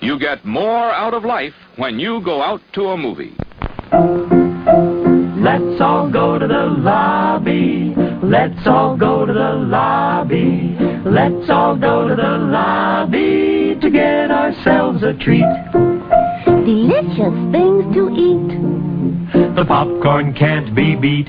You get more out of life when you go out to a movie. Let's all go to the lobby. Let's all go to the lobby. Let's all go to the lobby to get ourselves a treat. Delicious things to eat. The popcorn can't be beat.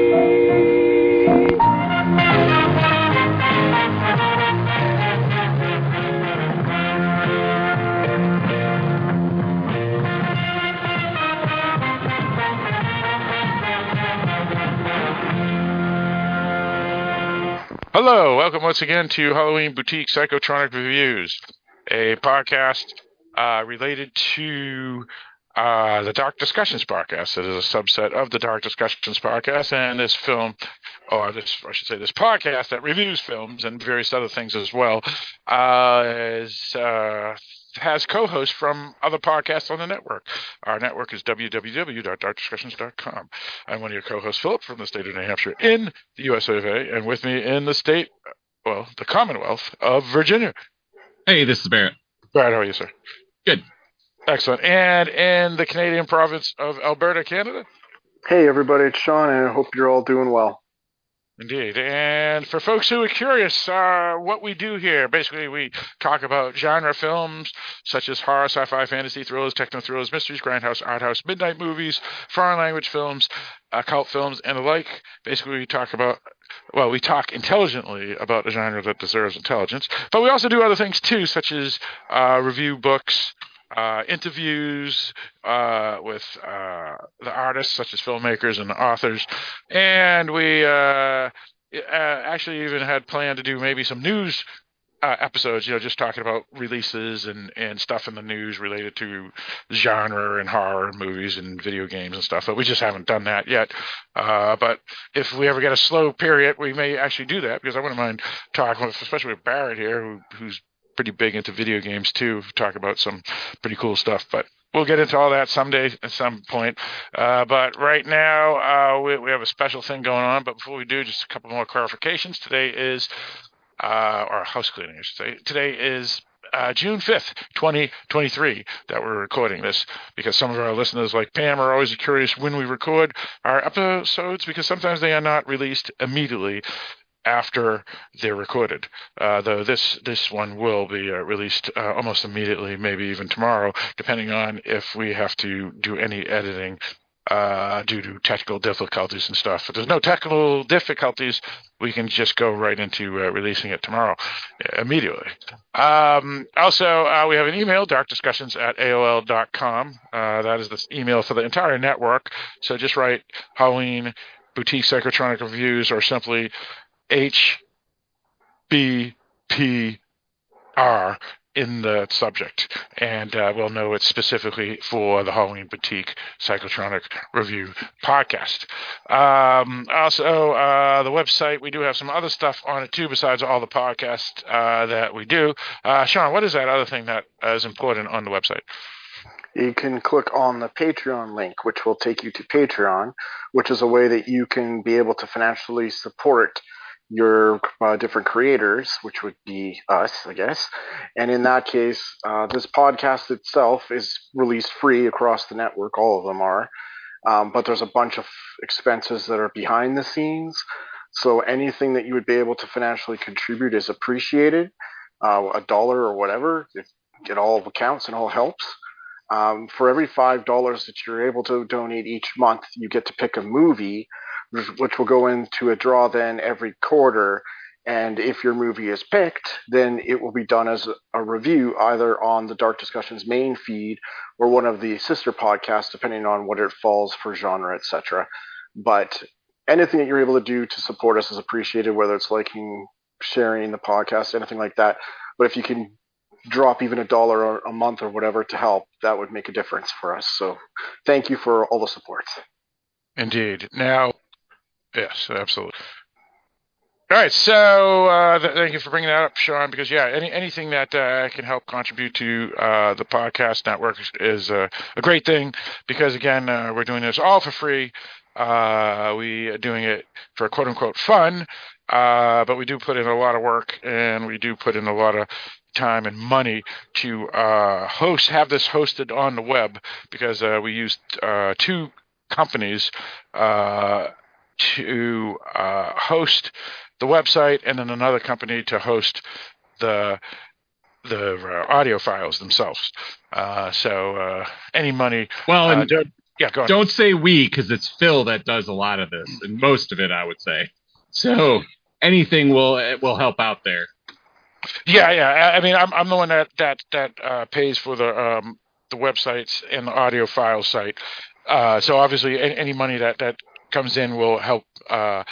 Hello, welcome once again to Halloween Boutique Psychotronic Reviews, a podcast uh, related to uh, the Dark Discussions podcast. It is a subset of the Dark Discussions podcast, and this film, or this, I should say, this podcast that reviews films and various other things as well, uh, is uh, has co-hosts from other podcasts on the network. Our network is www.darkdiscussions.com. I'm one of your co-hosts, Philip, from the state of New Hampshire in the US of A, and with me in the state, well, the Commonwealth of Virginia. Hey, this is Barrett. Brad, how are you, sir? Good. Excellent. And in the Canadian province of Alberta, Canada? Hey everybody, it's Sean, and I hope you're all doing well. Indeed. And for folks who are curious, uh, what we do here, basically we talk about genre films such as horror, sci-fi, fantasy, thrillers, techno thrillers, mysteries, grindhouse, art house, midnight movies, foreign language films, occult films, and the like. Basically, we talk about well, we talk intelligently about a genre that deserves intelligence, but we also do other things too, such as uh, review books, uh, interviews uh, with uh, the artists, such as filmmakers and authors, and we uh, actually even had planned to do maybe some news. Uh, episodes, you know, just talking about releases and, and stuff in the news related to genre and horror movies and video games and stuff, but we just haven't done that yet. Uh, but if we ever get a slow period, we may actually do that because I wouldn't mind talking with, especially with Barrett here, who, who's pretty big into video games too. Talk about some pretty cool stuff, but we'll get into all that someday at some point. Uh, but right now, uh, we, we, have a special thing going on. But before we do, just a couple more clarifications. Today is, uh, or house cleaning, I should say. Today is. Uh, June 5th, 2023, that we're recording this because some of our listeners, like Pam, are always curious when we record our episodes because sometimes they are not released immediately after they're recorded. Uh, though this this one will be uh, released uh, almost immediately, maybe even tomorrow, depending on if we have to do any editing uh, due to technical difficulties and stuff. If there's no technical difficulties, we can just go right into uh, releasing it tomorrow uh, immediately. Um, also, we have an email, darkdiscussions at AOL.com. that is the email for the entire network. So just write Halloween boutique psychotronic reviews or simply H B P R in the subject, and uh, we'll know it's specifically for the Halloween Boutique Psychotronic Review podcast. Um, also, uh, the website, we do have some other stuff on it too, besides all the podcasts uh, that we do. Uh, Sean, what is that other thing that is important on the website? You can click on the Patreon link, which will take you to Patreon, which is a way that you can be able to financially support your uh, different creators, which would be us, I guess. And in that case, uh, this podcast itself is released free across the network. All of them are. Um, but there's a bunch of expenses that are behind the scenes. So anything that you would be able to financially contribute is appreciated. Uh, a dollar or whatever, it, it all counts and all helps. Um, for every five dollars that you're able to donate each month, you get to pick a movie which will go into a draw then every quarter. And if your movie is picked, then it will be done as a review either on the Dark Discussions main feed or one of the sister podcasts, depending on what it falls for genre, etc. But anything that you're able to do to support us is appreciated, whether it's liking, sharing the podcast, anything like that. But if you can drop even a dollar a month or whatever to help, that would make a difference for us. So thank you for all the support. Indeed. Now, Yes, absolutely. All right, so uh, th- thank you for bringing that up, Sean. Because yeah, any anything that uh, can help contribute to uh, the podcast network is, uh, a great thing. Because again, uh, we're doing this all for free. Uh, we are doing it for quote unquote fun, uh, but we do put in a lot of work and we do put in a lot of time and money to uh, host, have this hosted on the web because uh, we used uh, two companies uh, to uh, host the website and then another company to host the the uh, audio files themselves. Uh, so uh, any money, Well, uh, and don't, yeah, go on. don't say we because it's Phil that does a lot of this and most of it, I would say. So anything will will help out there. Yeah, yeah. I- I mean, I'm I'm the one that that that uh, pays for the um, the websites and the audio file site. Uh, so obviously, any, any money that that comes in will help uh,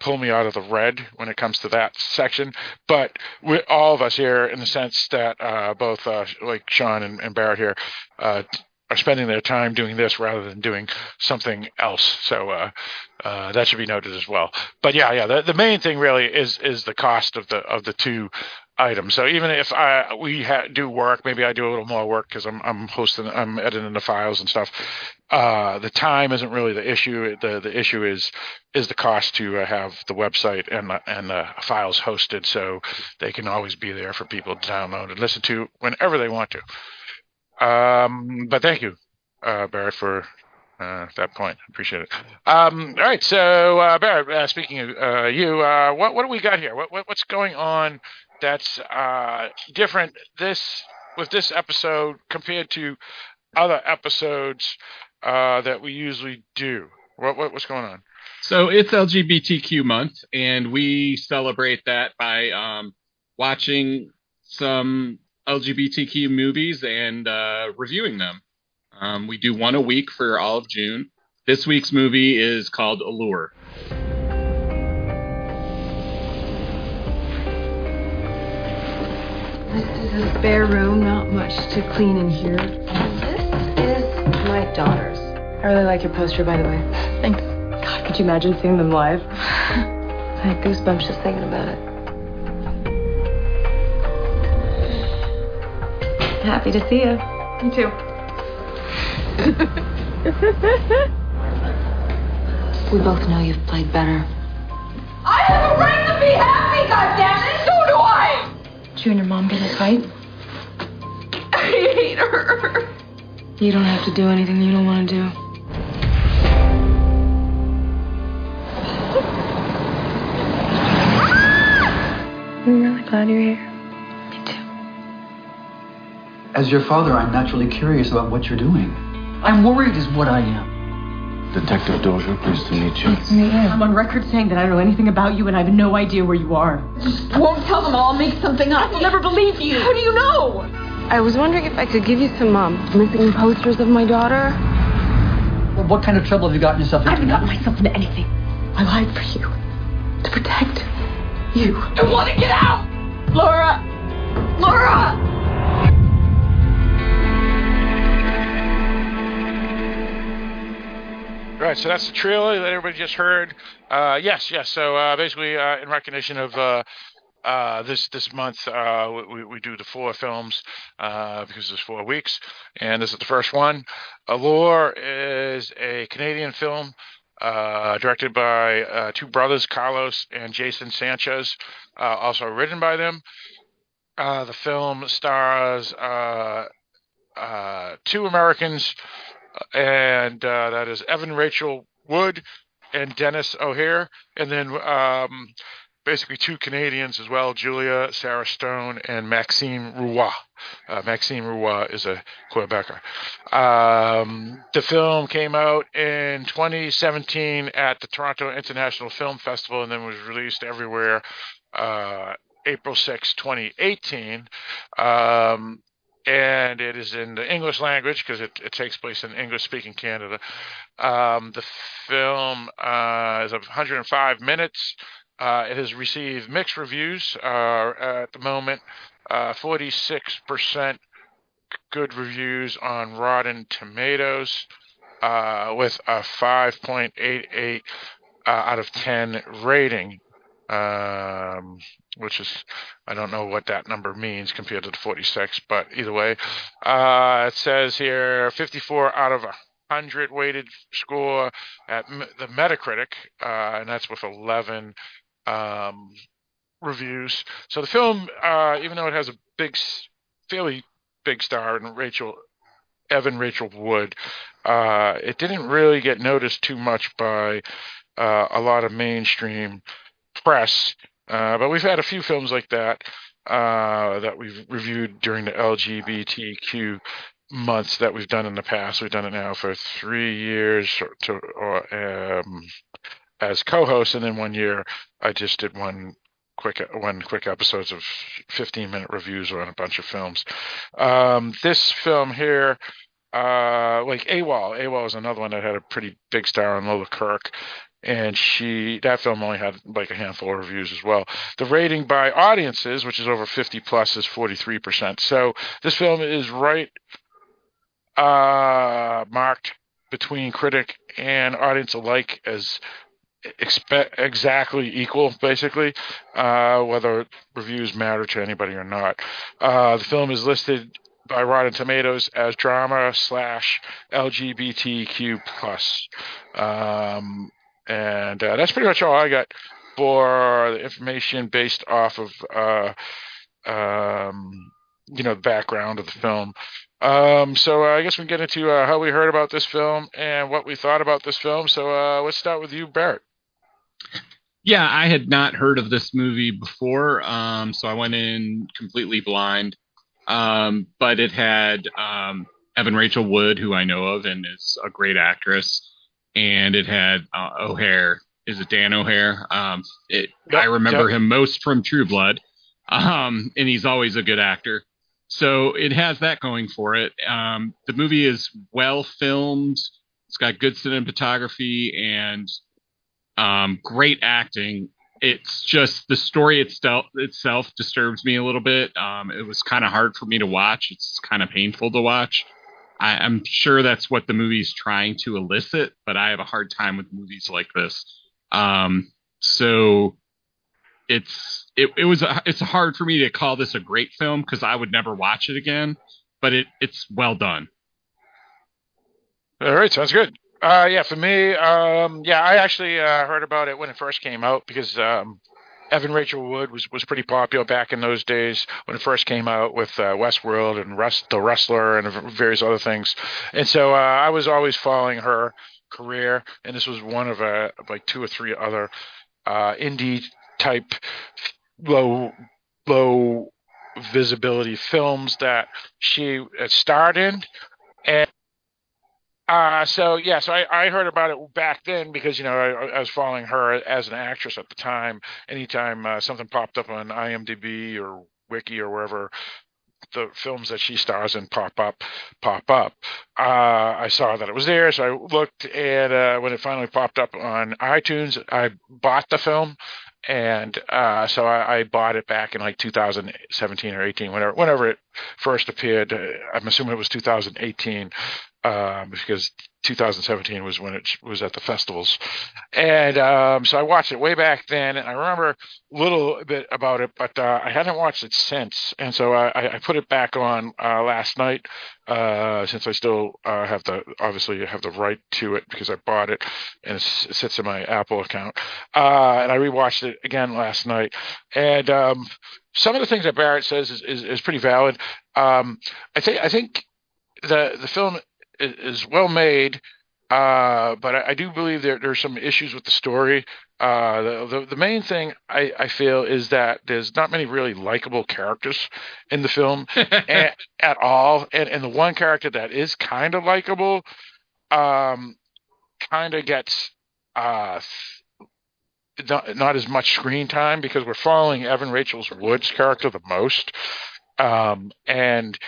pull me out of the red when it comes to that section. But we all of us here, in the sense that uh, both uh, like Sean and, and Barrett here. Uh, are spending their time doing this rather than doing something else, so uh, uh, that should be noted as well. But yeah, yeah, the, the main thing really is is the cost of the of the two items. So even if I we ha- do work, maybe I do a little more work because I'm I'm hosting, I'm editing the files and stuff. Uh, the time isn't really the issue. The the issue is is the cost to uh, have the website and the, and the files hosted, so they can always be there for people to download and listen to whenever they want to. Um, but thank you, uh, Barrett, for uh, that point. Appreciate it. Um, all right, so uh, Barrett, uh, speaking of uh, you, uh, what what do we got here? What, what what's going on that's uh, different this with this episode compared to other episodes uh, that we usually do? What, what what's going on? So it's LGBTQ month, and we celebrate that by um, watching some LGBTQ movies and uh, reviewing them. Um, we do one a week for all of June. This week's movie is called Allure. This is a spare room, not much to clean in here. This is my daughter's. I really like your poster, by the way. Thanks. God, could you imagine seeing them live? I had goosebumps just thinking about it. Happy to see you. Me too. We both know you've played better. I have a right to be happy, goddammit! So do I! Did you and your mom get in a fight? I hate her. You don't have to do anything you don't want to do. Glad you're here. Me too. As your father, I'm naturally curious about what you're doing. I'm worried, is what I am. Detective Dozier, pleased to meet you. I'm on record saying that I don't know anything about you and I have no idea where you are. Just won't tell them. I'll make something up. I'll never believe you. How do you know? I was wondering if I could give you some um, missing posters of my daughter. Well, what kind of trouble have you gotten yourself into? I haven't gotten myself into anything. I lied for you. To protect you. I want to get out! Laura! Laura! All right, so that's the trailer that everybody just heard. Uh, yes, yes. So uh, basically, uh, in recognition of uh, uh, this this month, uh, we, we do the four films uh, because there's four weeks, and this is the first one. Allure is a Canadian film uh, directed by uh, two brothers, Carlos and Jason Sanchez, uh, also written by them. Uh, the film stars uh, uh, two Americans, and that is Evan Rachel Wood and Denis O'Hare, and then um, basically two Canadians as well, Julia Sarah Stone and Maxim Roy. Uh, Maxim Roy is a Quebecer. Um, the film came out in 2017 at the Toronto International Film Festival and then was released everywhere uh, April 6, 2018. Um, and it is in the English language because it, it takes place in English speaking Canada. Um, the film uh, is 105 minutes. Uh, it has received mixed reviews uh, at the moment. Uh, 46% good reviews on Rotten Tomatoes, uh, with a 5.88 uh, out of 10 rating. um, which is I don't know what that number means compared to the 46, but either way, uh, it says here 54 out of 100 weighted score at the Metacritic, uh, and that's with 11 um, reviews. So the film, uh, even though it has a big, fairly big star in Rachel Evan Rachel Wood, uh, it didn't really get noticed too much by uh, a lot of mainstream press. Uh, but we've had a few films like that uh, that we've reviewed during the LGBTQ months that we've done in the past. We've done it now for three years to, or, um, as co-host, and then one year I just did one quick one quick episodes of 15 minute reviews on a bunch of films. Um, this film here, uh, like AWOL, AWOL is another one that had a pretty big star on Lola Kirke. And she that film only had like a handful of reviews as well. The rating by audiences, which is over 50 plus, is 43 percent. So this film is right uh, marked between critic and audience alike as exactly equal, basically, uh, whether reviews matter to anybody or not. Uh, the film is listed by Rotten Tomatoes as drama slash LGBTQ plus, um, and uh, that's pretty much all I got for the information based off of uh, um, you know the background of the film. Um, so uh, I guess we can get into uh, how we heard about this film and what we thought about this film. So uh, let's start with you, Barrett. Yeah, I had not heard of this movie before, um, so I went in completely blind. Um, but it had um, Evan Rachel Wood, who I know of and is a great actress, and it had uh, O'Hare. Is it Dan O'Hare? Um, it, yep, I remember yep. him most from True Blood, um, and he's always a good actor. So it has that going for it. Um, the movie is well filmed. It's got good cinematography and um, great acting. It's just the story itself itself disturbs me a little bit. Um, it was kind of hard for me to watch. It's kind of painful to watch. I, am sure that's what the movie's trying to elicit, but I have a hard time with movies like this. Um, so it's it, it was a, it's hard for me to call this a great film because I would never watch it again, but it it's well done. All right, sounds good. Uh, yeah, for me, um, yeah, I actually uh, heard about it when it first came out because um, Evan Rachel Wood was, was pretty popular back in those days when it first came out with uh, Westworld and Rust, The Wrestler and various other things. And so uh, I was always following her career, and this was one of uh, like two or three other uh, indie type low low visibility films that she starred in, and uh, so yeah, so I, I heard about it back then because you know I, I was following her as an actress at the time. Anytime uh, something popped up on IMDb or Wiki or wherever the films that she stars in pop up, pop up. Uh, I saw that it was there, so I looked, and uh, when it finally popped up on iTunes, I bought the film, and uh, so I, I, bought it back in like 2017 or 18, whenever whenever it first appeared. Uh, I'm assuming it was 2018 um, because 2017 was when it was at the festivals, and um, so I watched it way back then. And I remember a little bit about it, but uh, I hadn't watched it since. And so I, I put it back on uh, last night, uh, since I still uh, have the obviously have the right to it because I bought it and it sits in my Apple account. Uh, and I rewatched it again last night, and um, some of the things that Barrett says is, is, is pretty valid. Um, I think I think the the film is well made, uh, but I, I, do believe there there's some issues with the story. Uh, the, the, the main thing I, I feel is that there's not many really likable characters in the film at, at, all, and and the one character that is kind of likable, um, kind of gets uh. Not, not as much screen time because we're following Evan Rachel's Woods character the most, um, and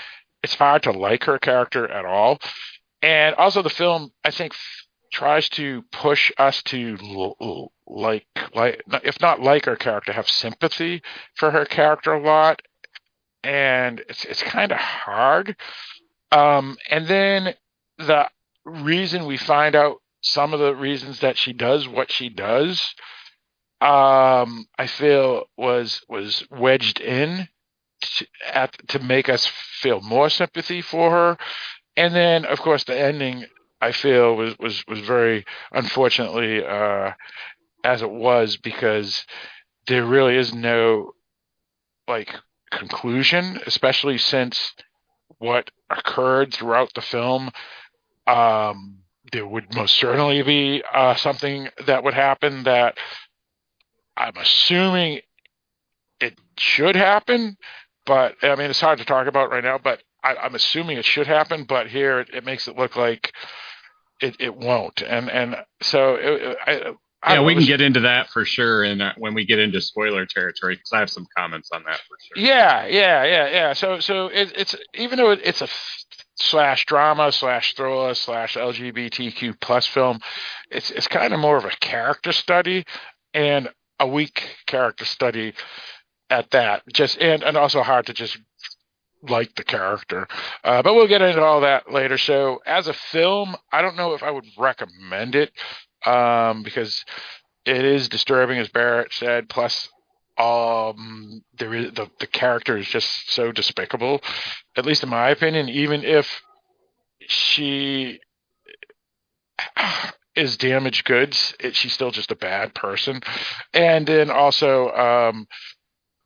it's hard to like her character at all. And also, the film I think tries to push us to like, like, if not like her character, have sympathy for her character a lot, and it's it's kind of hard. Um, and then the reason we find out some of the reasons that she does what she does um, I feel was was wedged in to, at, to make us feel more sympathy for her, and then of course the ending I feel was was was very unfortunately uh, as it was because there really is no like conclusion, especially since what occurred throughout the film. Um, there would most certainly be uh, something that would happen that I'm assuming it should happen, but I mean it's hard to talk about right now. But I, I'm assuming it should happen, but here it, it makes it look like it, it won't, and and so it, I, I Yeah, we can get into that for sure, and uh, when we get into spoiler territory, because I have some comments on that for sure. Yeah, yeah, yeah, yeah. So, so it, it's even though it, it's a f- slash drama slash thriller slash LGBTQ plus film, it's it's kind of more of a character study and a weak character study at that. Just and and also hard to just like the character. Uh, but we'll get into all that later. So, as a film, I don't know if I would recommend it um, because it is disturbing, as Barrett said. Plus, um, there is the the character is just so despicable, at least in my opinion. Even if she is damaged goods, it, she's still just a bad person. And then also, um,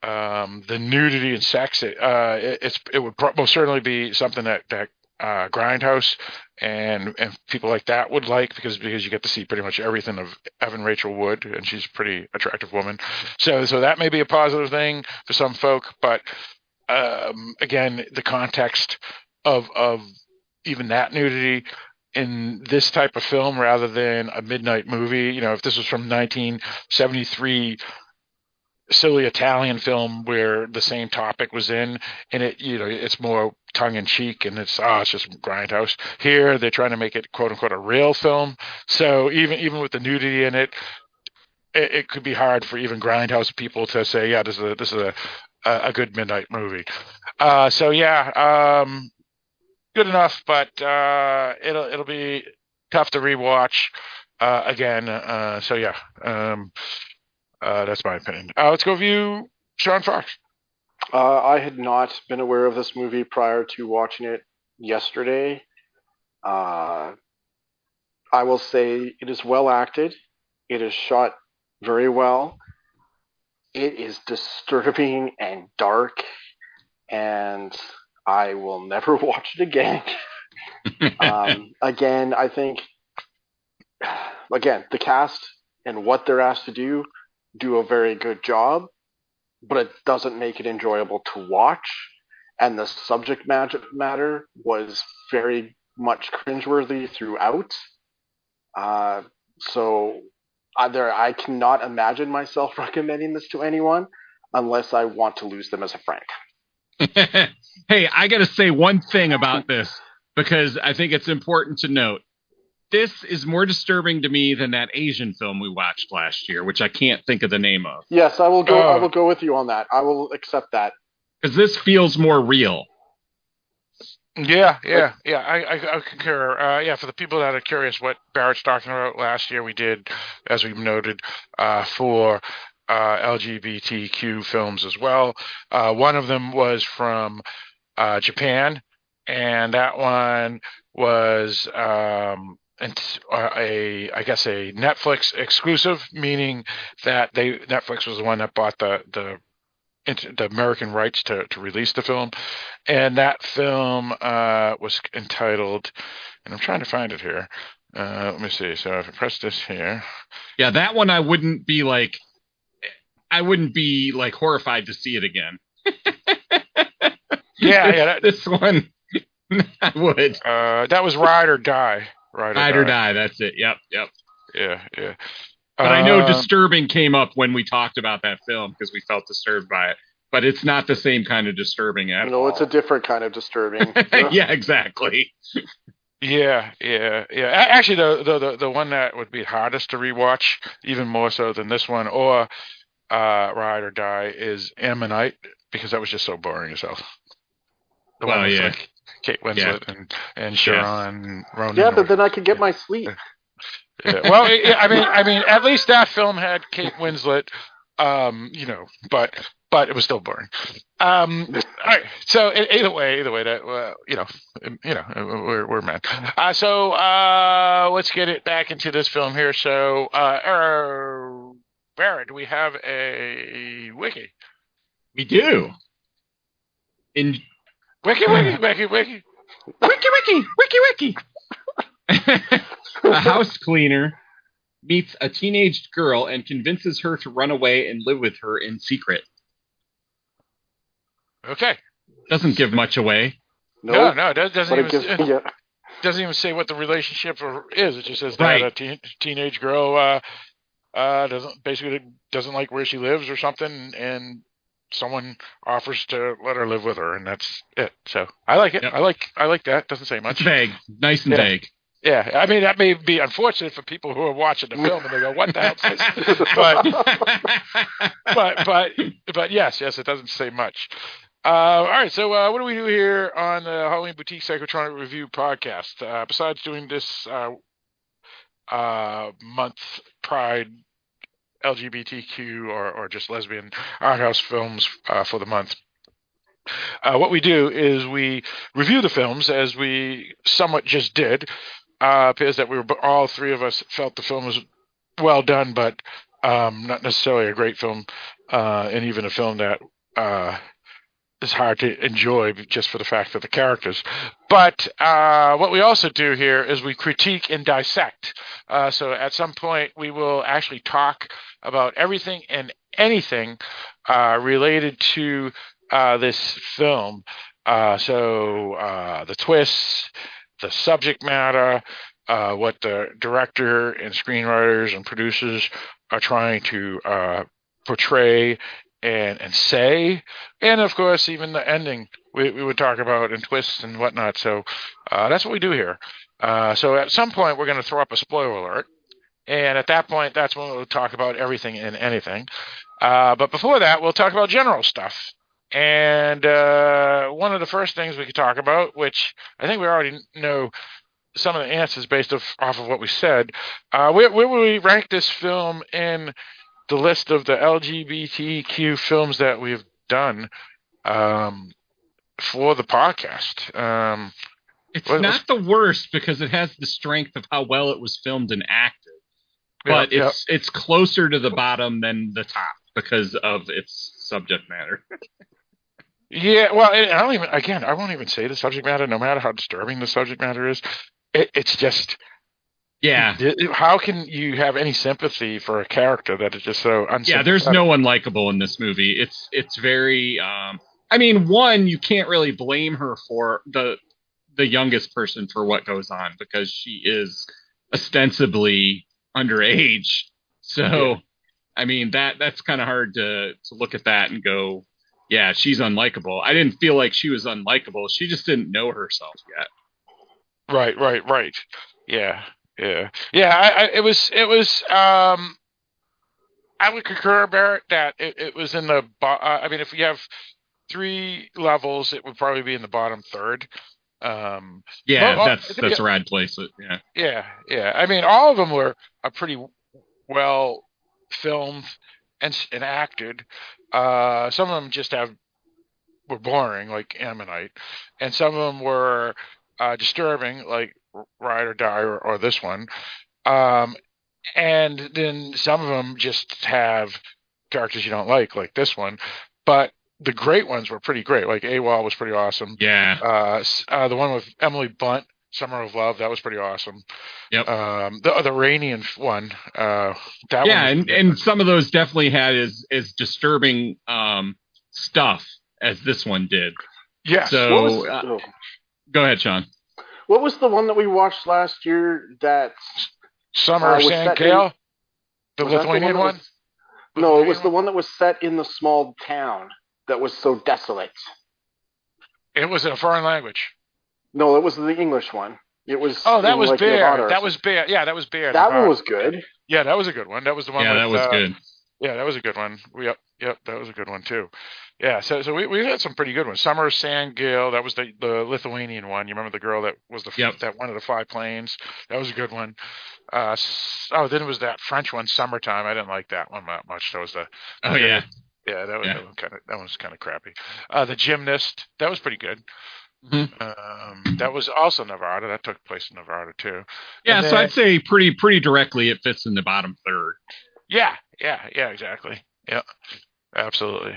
um, the nudity and sex, it, uh, it, it's it would most certainly be something that that uh, Grindhouse and and people like that would like because because you get to see pretty much everything of Evan Rachel Wood and she's a pretty attractive woman. So so that may be a positive thing for some folk, but um, again, the context of of even that nudity in this type of film rather than a midnight movie. You know, if this was from 1973 silly Italian film where the same topic was in, and it you know it's more tongue in cheek and it's oh it's just grindhouse. Here they're trying to make it quote unquote a real film, so even even with the nudity in it, it, it could be hard for even grindhouse people to say yeah this is a, this is a, a good midnight movie. Uh, so yeah, um, good enough, but uh, it'll it'll be tough to rewatch uh, again. Uh, so yeah. Um, uh, that's my opinion. Uh, let's go view Sean Fox. Uh, I had not been aware of this movie prior to watching it yesterday. Uh, I will say it is well acted. It is shot very well. It is disturbing and dark, and I will never watch it again. um, again, I think, again, the cast and what they're asked to do do a very good job, but it doesn't make it enjoyable to watch. And the subject matter was very much cringeworthy throughout. Uh, so either I cannot imagine myself recommending this to anyone unless I want to lose them as a friend. hey, I got to say one thing about this because I think it's important to note. This is more disturbing to me than that Asian film we watched last year, which I can't think of the name of. Yes, I will go. I Oh. will go with you on that. I will accept that. Because this feels more real. Yeah, yeah, yeah. I, I, I concur. Uh, yeah, for the people that are curious, what Barrett's talking about last year, we did, as we've noted, uh, for uh, LGBTQ films as well. Uh, one of them was from uh, Japan, and that one was um, and a I guess a Netflix exclusive, meaning that they Netflix was the one that bought the the the American rights to to release the film, and that film uh, was entitled, and I'm trying to find it here. Uh, let me see. So if I press this here, Yeah, that one I wouldn't be like, I wouldn't be like horrified to see it again. yeah, yeah, that, this one I would. uh, that was Ride or Die. Ride or, Ride or Die. die. That's it. Yep, yep. Yeah, yeah. But I know Um, disturbing came up when we talked about that film because we felt disturbed by it. But it's not the same kind of disturbing at You know, all. it's a different kind of disturbing. yeah, exactly. Yeah, yeah, yeah. Actually, the, the the the one that would be hardest to rewatch, even more so than this one, or uh, Ride or Die, is Ammonite because that was just so boring as hell. The Well, one yeah. like Kate Winslet and and Yes. Sharon Ronan. yeah, but then I could get my sleep. Yeah. Well, I I mean, I mean, at least that film had Kate Winslet, um, you know, but but it was still boring. Um, all right. So either way, either way, that uh, you know, you know, we're we're men. Uh, so uh, let's get it back into this film here. So, uh, er, Barrett, do we have a wiki? We do. In Wiki, wiki, wiki, wiki. wiki wiki wiki wiki. a house cleaner meets a teenage girl and convinces her to run away and live with her in secret. Okay. Doesn't give much away. No, no, it does- doesn't but it even gives, yeah. doesn't even say what the relationship is. It just says Right. that a teen, teenage girl uh, uh, doesn't basically doesn't like where she lives or something, and someone offers to let her live with her, and that's it. So I like it. Yep. I like I like that. Doesn't say It's much. vague, nice and Yeah. vague. Yeah, I mean that may be unfortunate for people who are watching the film and they go, "What the hell?" Is this? but but but but yes, yes, it doesn't say much. Uh, all right, so uh, what do we do here on the Halloween Boutique Psychotronic Review podcast? Uh, besides doing this uh, uh, month Pride LGBTQ or, or just lesbian art house films uh, for the month. Uh, what we do is we review the films as we somewhat just did. Uh, appears that we were all three of us felt the film was well done, but um, not necessarily a great film, uh, and even a film that uh, is hard to enjoy just for the fact of the characters. But uh, what we also do here is we critique and dissect. Uh, so at some point we will actually talk about everything and anything uh, related to uh, this film. Uh, so uh, the twists, the subject matter, what the director and screenwriters and producers are trying to portray and and say, and of course even the ending we, we would talk about and twists and whatnot. So uh, that's what we do here. Uh, so at some point we're going to throw up a spoiler alert, and at that point that's when we'll talk about everything and anything. Uh, but before that, we'll talk about general stuff. And uh, one of the first things we could talk about, which I think we already know some of the answers based off, off of what we said, uh, where, where would we rank this film in the list of the LGBTQ films that we've done um, for the podcast? Um, It's What- not the worst because it has the strength of how well it was filmed and acted, but Yeah, it's it's closer to the bottom than the top because of its subject matter. Yeah, well, I don't even. Again, I won't even say the subject matter, no matter how disturbing the subject matter is. It, it's just, Yeah, how can you have any sympathy for a character that is just so unsympathetic? yeah. There's no one likable in this movie. It's it's very. Um, I mean, one you can't really blame her for the the youngest person for what goes on because she is ostensibly underage. So, I mean that that's kind of hard to to look at that and go, yeah, she's unlikable. I didn't feel like she was unlikable. She just didn't know herself yet. Right, right, right. Yeah, yeah, yeah. I, I, it was, it was. Um, I would concur, Barrett, that it, it was in the. bo- Uh, I mean, if we have three levels, it would probably be in the bottom third. Um, Yeah, Well, well, that's that's where I'd place. Yeah. Yeah, yeah. I mean, all of them were are pretty well filmed and and acted. Uh, some of them just have were boring, like Ammonite, and some of them were uh, disturbing, like Ride or Die or, or this one. Um, and then some of them just have characters you don't like, like this one. But the great ones were pretty great. Like AWOL was pretty awesome. Yeah. Uh, uh, the one with Emily Blunt, Summer of Love, that was pretty awesome. Yep. Um, the the Iranian one, uh, that yeah, one. and, and some of those definitely had as as disturbing um, stuff as this one did. yes. So What was, uh, oh. go ahead, Sean. What was the one that we watched last year that Summer uh, of was set in- the was Lithuanian that one. was- no, it Lithuanian was the one? one that was set in the small town that was so desolate. It was in a foreign language. No, it was the English one. It was. Oh, that was like, Bear. Nevada That was Bear. Yeah, that was Bear. something. That one was good. Yeah, that was a good one. That was the one. Yeah, with, that was uh, good. Yeah, that was a good one. We yep, yep, that was a good one too. Yeah, so so we we had some pretty good ones. Summer Sangaile, that was the the Lithuanian one. You remember the girl that was the Yep. that one of the five planes? That was a good one. Uh, oh, then it was that French one, Summertime. I didn't like that one that much. That was the Oh yeah. yeah, that was, Yeah. kind of that was kind of crappy. Uh, the Gymnast, that was pretty good. Mhm. Um, that was also Nevada. That took place in Nevada too. Yeah, And so I'd say pretty pretty directly it fits in the bottom third. Yeah, yeah, yeah, exactly. Yeah, absolutely.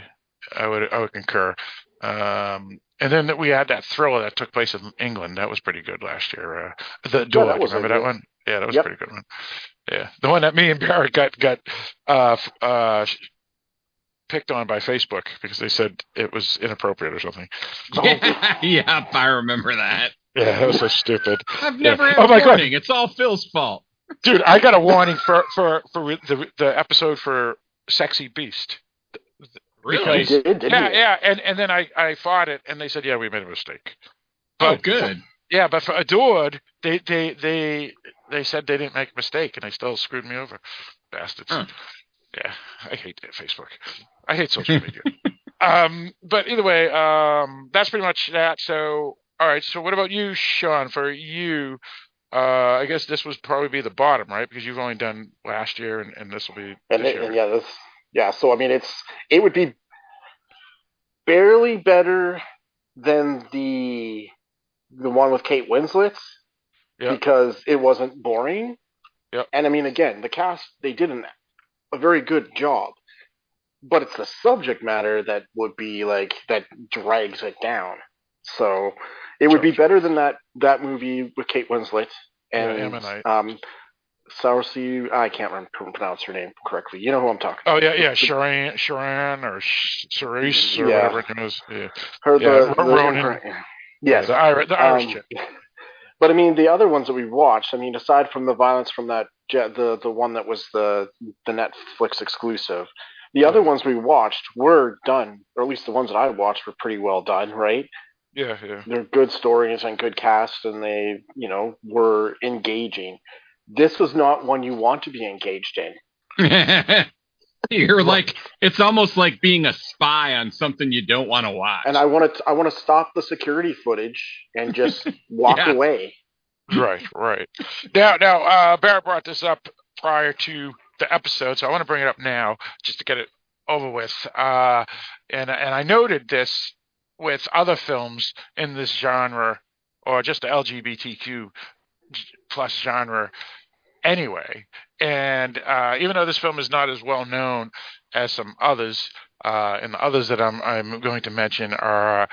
I would I would concur. Um, and then we had that thriller that took place in England. That was pretty good last year. Uh, the Door. that remember a that one? Yeah, that was Yep. a pretty good one. Yeah, the one that me and Barrett got got uh, uh, picked on by Facebook because they said it was inappropriate or something. Yeah, yep, I remember that. Yeah, that was so stupid. I've never Yeah. had Oh a my God. warning. It's all Phil's fault. Dude, I got a warning for for for the the episode for Sexy Beast. Really? You did, didn't yeah, you? yeah, and and then I I fought it, and they said, yeah, we made a mistake. Oh, But- good. Yeah, but for Adored, they they they they said they didn't make a mistake, and they still screwed me over, bastards. Huh. Yeah, I hate Facebook. I hate social media. um, but either way, um, that's pretty much that. So, all right. So, what about you, Sean? For you, uh, I guess this was probably be the bottom, right? Because you've only done last year, and, and this will be and, this it- year. and yeah, this yeah. So I mean, it's it would be barely better than the the one with Kate Winslet Yeah. because it wasn't boring. Yep. And I mean, again, the cast they did an, a very good job, but it's the subject matter that would be like that drags it down. So it would Sure, be sure. better than that that movie with Kate Winslet and Ammonite. um, Saoirse. I can't remember pronounce her name correctly. You know who I'm talking. About. Oh yeah, yeah, Sharon, Sharon or Cerise or Yeah. whatever name is. Yeah, Her Yeah, the, Ro- the Ronan. Yes. the Irish, the Irish Um, chick. But I mean, the other ones that we watched. I mean, aside from the violence from that, the the one that was the the Netflix exclusive, the other ones we watched were done, or at least the ones that I watched were pretty well done. Right? Yeah, yeah. They're good stories and good cast, and they you know were engaging. This was not one you want to be engaged in. You're like it's almost like being a spy on something you don't want to watch. And I want to I want to stop the security footage and just walk Yeah. away. Right, right. Now, now, uh, Barrett brought this up prior to the episode, so I want to bring it up now just to get it over with. Uh, and and I noted this with other films in this genre, or just the LGBTQ j- plus genre, anyway. And uh, even though this film is not as well known as some others, uh, and the others that I'm I'm going to mention are uh,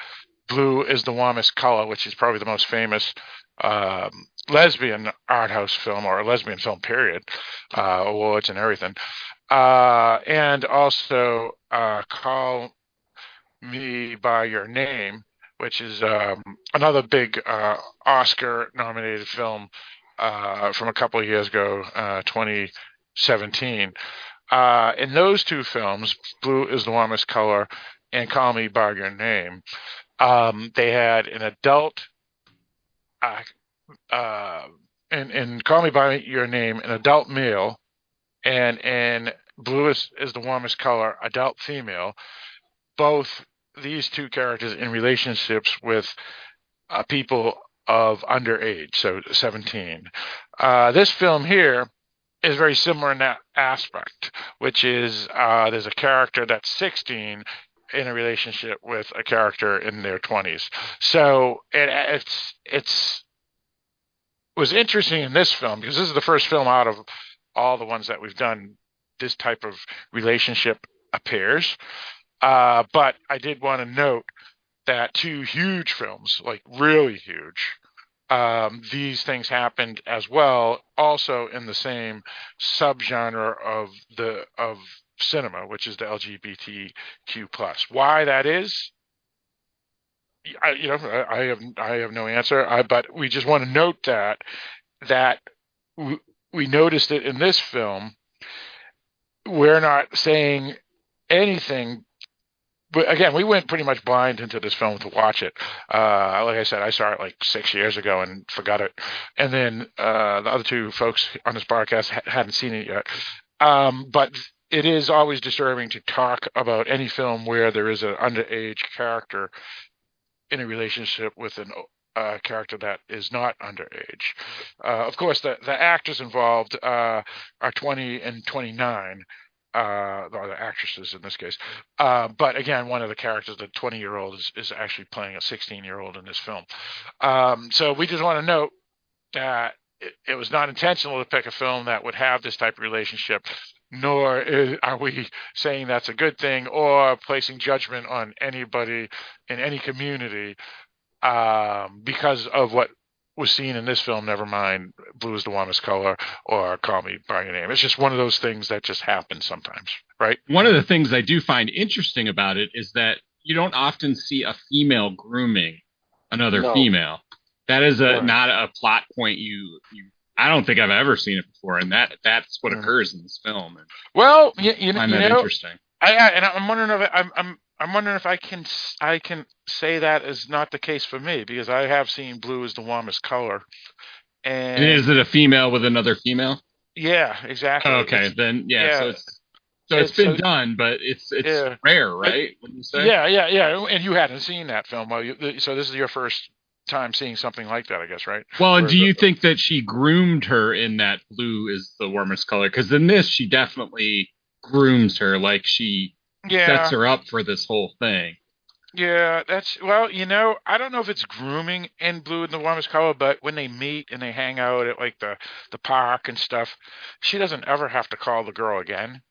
Blue is the Warmest Color, which is probably the most famous um, lesbian art house film or lesbian film period, uh, awards and everything. Uh, and also Call Me by Your Name, which is um, another big uh, Oscar nominated film uh, from a couple of years ago, uh, 2017. Uh, in those two films, Blue is the Warmest Color and Call Me by Your Name, um, they had an adult uh, uh, in Call Me by Your Name, an adult male, and in Blue is, is the warmest color, adult female. Both these two characters in relationships with uh, people of underage, so 17. Uh, this film here is very similar in that aspect, which is uh, there's a character that's 16 in a relationship with a character in their 20s. So it, it's it's was interesting in this film because this is the first film out of all the ones that we've done. This type of relationship appears, uh, but I did want to note that two huge films, like really huge, um, these things happened as well, also in the same subgenre of the of cinema, which is the LGBTQ plus. Why that is, I, you know, I, have I have no answer. I, but we just want to note that that we, we noticed it in this film. We're not saying anything. But again, we went pretty much blind into this film to watch it. Uh, like I said, I saw it like six years ago and forgot it. And then uh, the other two folks on this podcast ha- hadn't seen it yet. Um, but it is always disturbing to talk about any film where there is an underage character in a relationship with an uh, character that is not underage. Uh, of course, the the actors involved uh, are 20 and 29, uh, or the actresses in this case. Uh, but again, one of the characters, the 20 year old, is, is actually playing a 16 year old in this film. Um, so we just want to note that it, it was not intentional to pick a film that would have this type of relationship. Nor is, are we saying that's a good thing or placing judgment on anybody in any community um, because of what was seen in this film, never mind Blue is the Warmest Color or Call Me By Your Name. It's just one of those things that just happens sometimes, right? One of the things I do find interesting about it is that you don't often see a female grooming another No. female. That is a Right. not a plot point you you I don't think I've ever seen it before, and that that's what Mm. occurs in this film. And Well, you, you, I you find that know, interesting. I, I, and I'm wondering if I'm, I'm I'm wondering if I can I can say that is not the case for me because I have seen blue as the warmest color, and And is it a female with another female? yeah, exactly. Oh, okay, It's- then yeah, yeah. so it's so it's It's- been so- done, but it's it's Yeah. rare, right? Say? yeah, yeah, yeah. And you hadn't seen that film, so this is your first time seeing something like that, I guess, right? Well, and do the- you think that she groomed her in that blue is the warmest color? Because in this, she definitely grooms her, like she Yeah. sets her up for this whole thing. Yeah, that's well, you know, I don't know if it's grooming in blue in the warmest color, but when they meet and they hang out at like the the park and stuff, she doesn't ever have to call the girl again.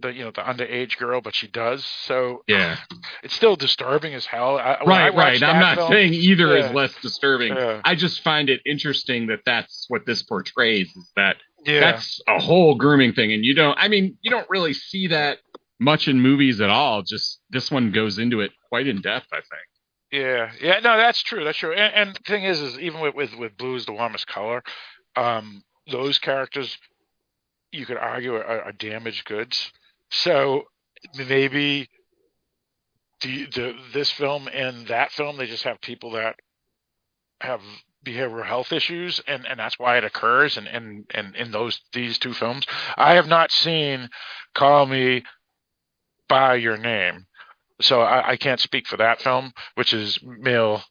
The you know the underage girl, but she does. So Yeah, it's still disturbing as hell. I right, right. I'm not film- saying either Yeah. is less disturbing. Yeah. I just find it interesting that that's what this portrays. Is that Yeah, that's a whole grooming thing, and you don't. I mean, you don't really see that much in movies at all. Just this one goes into it quite in depth. I think. Yeah, yeah, no, that's true. That's true. And, and the thing is, is even with with, with blue is the warmest color, um, those characters, you could argue are, are damaged goods. So maybe the the this film and that film, they just have people that have behavioral health issues, and and that's why it occurs. And and and in those these two films, I have not seen Call Me by Your Name so I, I can't speak for that film, which is male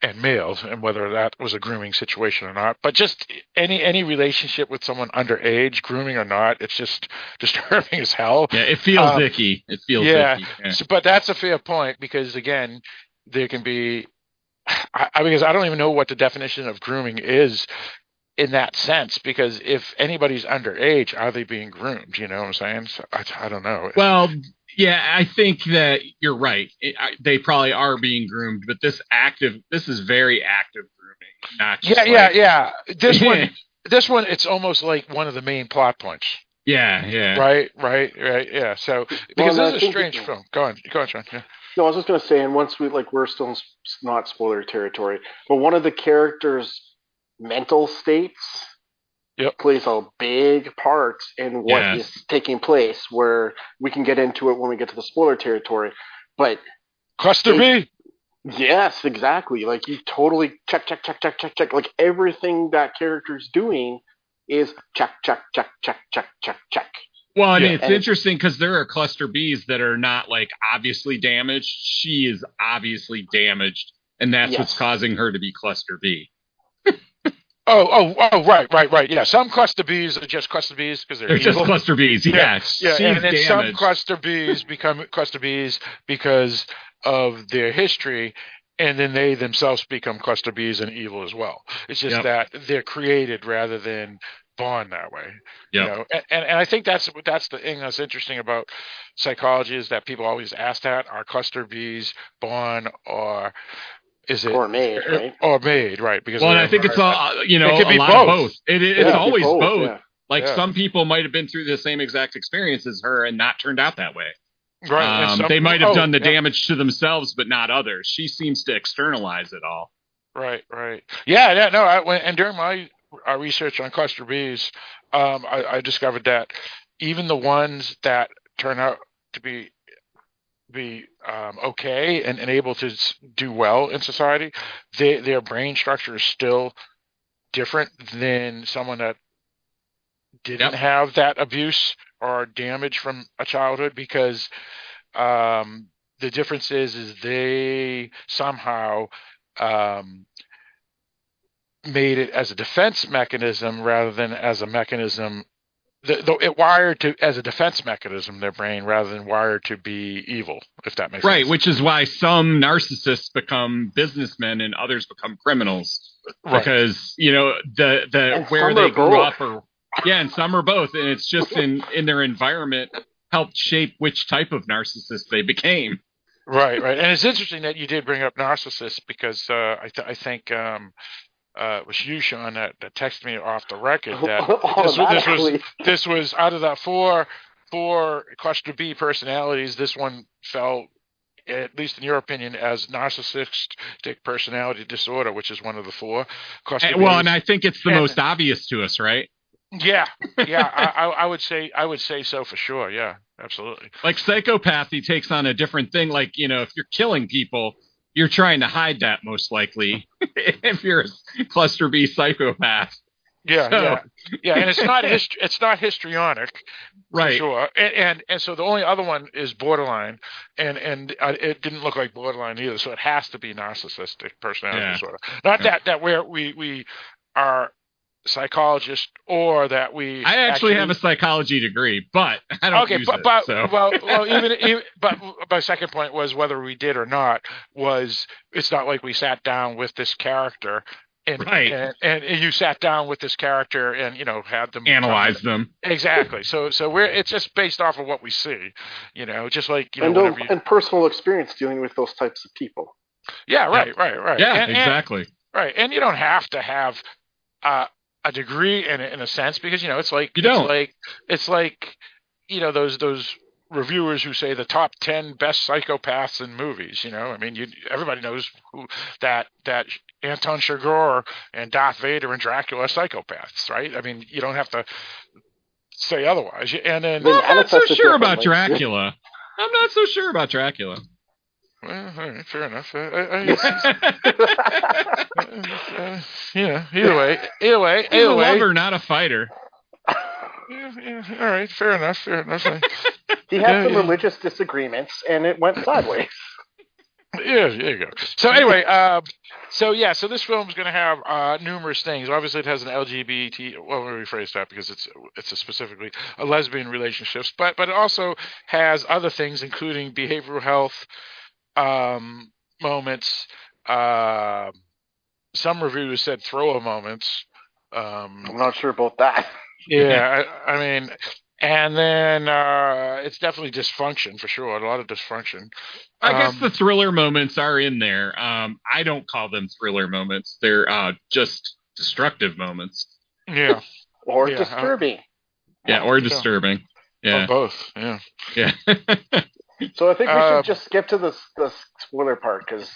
and male, and whether that was a grooming situation or not. But just any any relationship with someone underage, grooming or not, it's just disturbing as hell. Yeah, it feels Um, icky. It feels yeah, icky. Yeah. So- but that's a fair point because again, there can be, I, I- because I don't even know what the definition of grooming is in that sense. Because if anybody's underage, are they being groomed? You know what I'm saying? So I, I don't know. Well, yeah, I think that you're right. It, I, they probably are being groomed, but this active, this is very active grooming, not just yeah, like- yeah, yeah. This one, this one, it's almost like one of the main plot points. yeah, yeah. Right, right, right. Yeah. So because Well, this is a strange film. Go on, go on, Sean. Yeah. No, I was just going to say, and once we like, we're still in not spoiler territory, but one of the characters' mental states Yep. plays a big part in what is Yes. taking place. Where we can get into it when we get to the spoiler territory, but Cluster B. yes, exactly. Like you totally check, check, check, check, check, check. Like everything that character's doing is check, check, check, check, check, check, check. Well, and Yeah, it's and- interesting because there are cluster Bs that are not like obviously damaged. She is obviously damaged, and that's what's causing her to be cluster B. Oh, oh, oh, right, right, right. Yeah, some cluster Bs are just cluster Bs because they're, They're just evil. cluster Bs. Yeah, yeah, she's and then some cluster Bs become cluster Bs because of their history, and then they themselves become cluster Bs and evil as well. It's just Yep. that they're created rather than born that way. You know, and, and and I think that's that's the thing that's interesting about psychology is that people always ask that: Are cluster Bs born or is it Or made, right? Or made, right? Because well, and I think it's all you know It could a be lot both. of both. It, it's Yeah, always both, both. yeah. Like Yeah. some people might have been through the same exact experience as her and not turned out that way. right. Um, some- they might have oh, done the yeah. damage to themselves, but not others. She seems to externalize it all. Right, right. Yeah, yeah, no. I, when, and during my uh, research on cluster Bs, um, I, I discovered that even the ones that turn out to be be um, okay and, and able to do well in society, they, their brain structure is still different than someone that didn't Yep. have that abuse or damage from a childhood because um, the difference is is they somehow um, made it as a defense mechanism rather than as a mechanism the, the, it wired to as a defense mechanism their brain rather than wired to be evil if that makes right sense which is why some narcissists become businessmen and others become criminals Right. because you know the the And where they grew both. up or yeah and some are both and it's just in in their environment helped shape which type of narcissist they became Right, right, and it's interesting that you did bring up narcissists because uh, I, th- I think um, uh, it was you, Sean, that, that texted me off the record that this, was- this was this was out of the four four cluster B personalities, this one fell, at least in your opinion, as narcissistic personality disorder, which is one of the four cluster And- well and i think it's the And- most obvious to us right yeah, yeah, I, I, I would say I would say so for sure. Yeah, absolutely. like psychopathy takes on a different thing like you know if you're killing people you're trying to hide that most likely if you're a cluster b psychopath Yeah, So- yeah, yeah, and it's not hist- it's not histrionic, right sure. And, and and so the only other one is borderline, and and uh, it didn't look like borderline either. So it has to be narcissistic personality Yeah. disorder. Not Yeah. that that where we we are psychologists or that we i actually have a psychology degree but i don't okay, use but, it, but so. well, well, even, even but my second point was whether we did or not was it's not like we sat down with this character and Right. and, and you sat down with this character and you know had them analyze them exactly. So so we're it's just based off of what we see, you know, just like you know and, whenever you, and personal experience dealing with those types of people. yeah right right right yeah And- and- exactly right and you don't have to have uh, a degree in a- in a sense because you know it's like You don't. it's like it's like you know those those reviewers who say the top 10 best psychopaths in movies you know? I mean you everybody knows who that that anton chigurh and darth vader and dracula are psychopaths right? I mean you don't have to say otherwise. And then Then i'm not so sure about dracula. I'm not so sure about dracula. well, all right, fair enough I, I, uh, yeah either way either way he's either a way lover not a fighter yeah, yeah, all right fair enough fair enough I- He had Yeah, some yeah. religious disagreements, and it went sideways. Yeah, there you go. So anyway, um, so yeah, so this film is going to have uh, numerous things. Obviously, it has an LGBT. Well, let me rephrase that because it's it's a specifically a lesbian relationships, but but it also has other things, including behavioral health um, moments. Uh, some reviewers said thrower moments. Um, I'm not sure about that. yeah, I, I mean, and then uh, it's definitely dysfunction for sure. A lot of dysfunction. I guess Um, the thriller moments are in there. Um, I don't call them thriller moments. They're uh, just destructive moments. Yeah. Or Yeah, uh, disturbing. Yeah, or Yeah. disturbing. Or Yeah, both. Yeah. yeah. So I think we Uh, should just skip to the the spoiler part because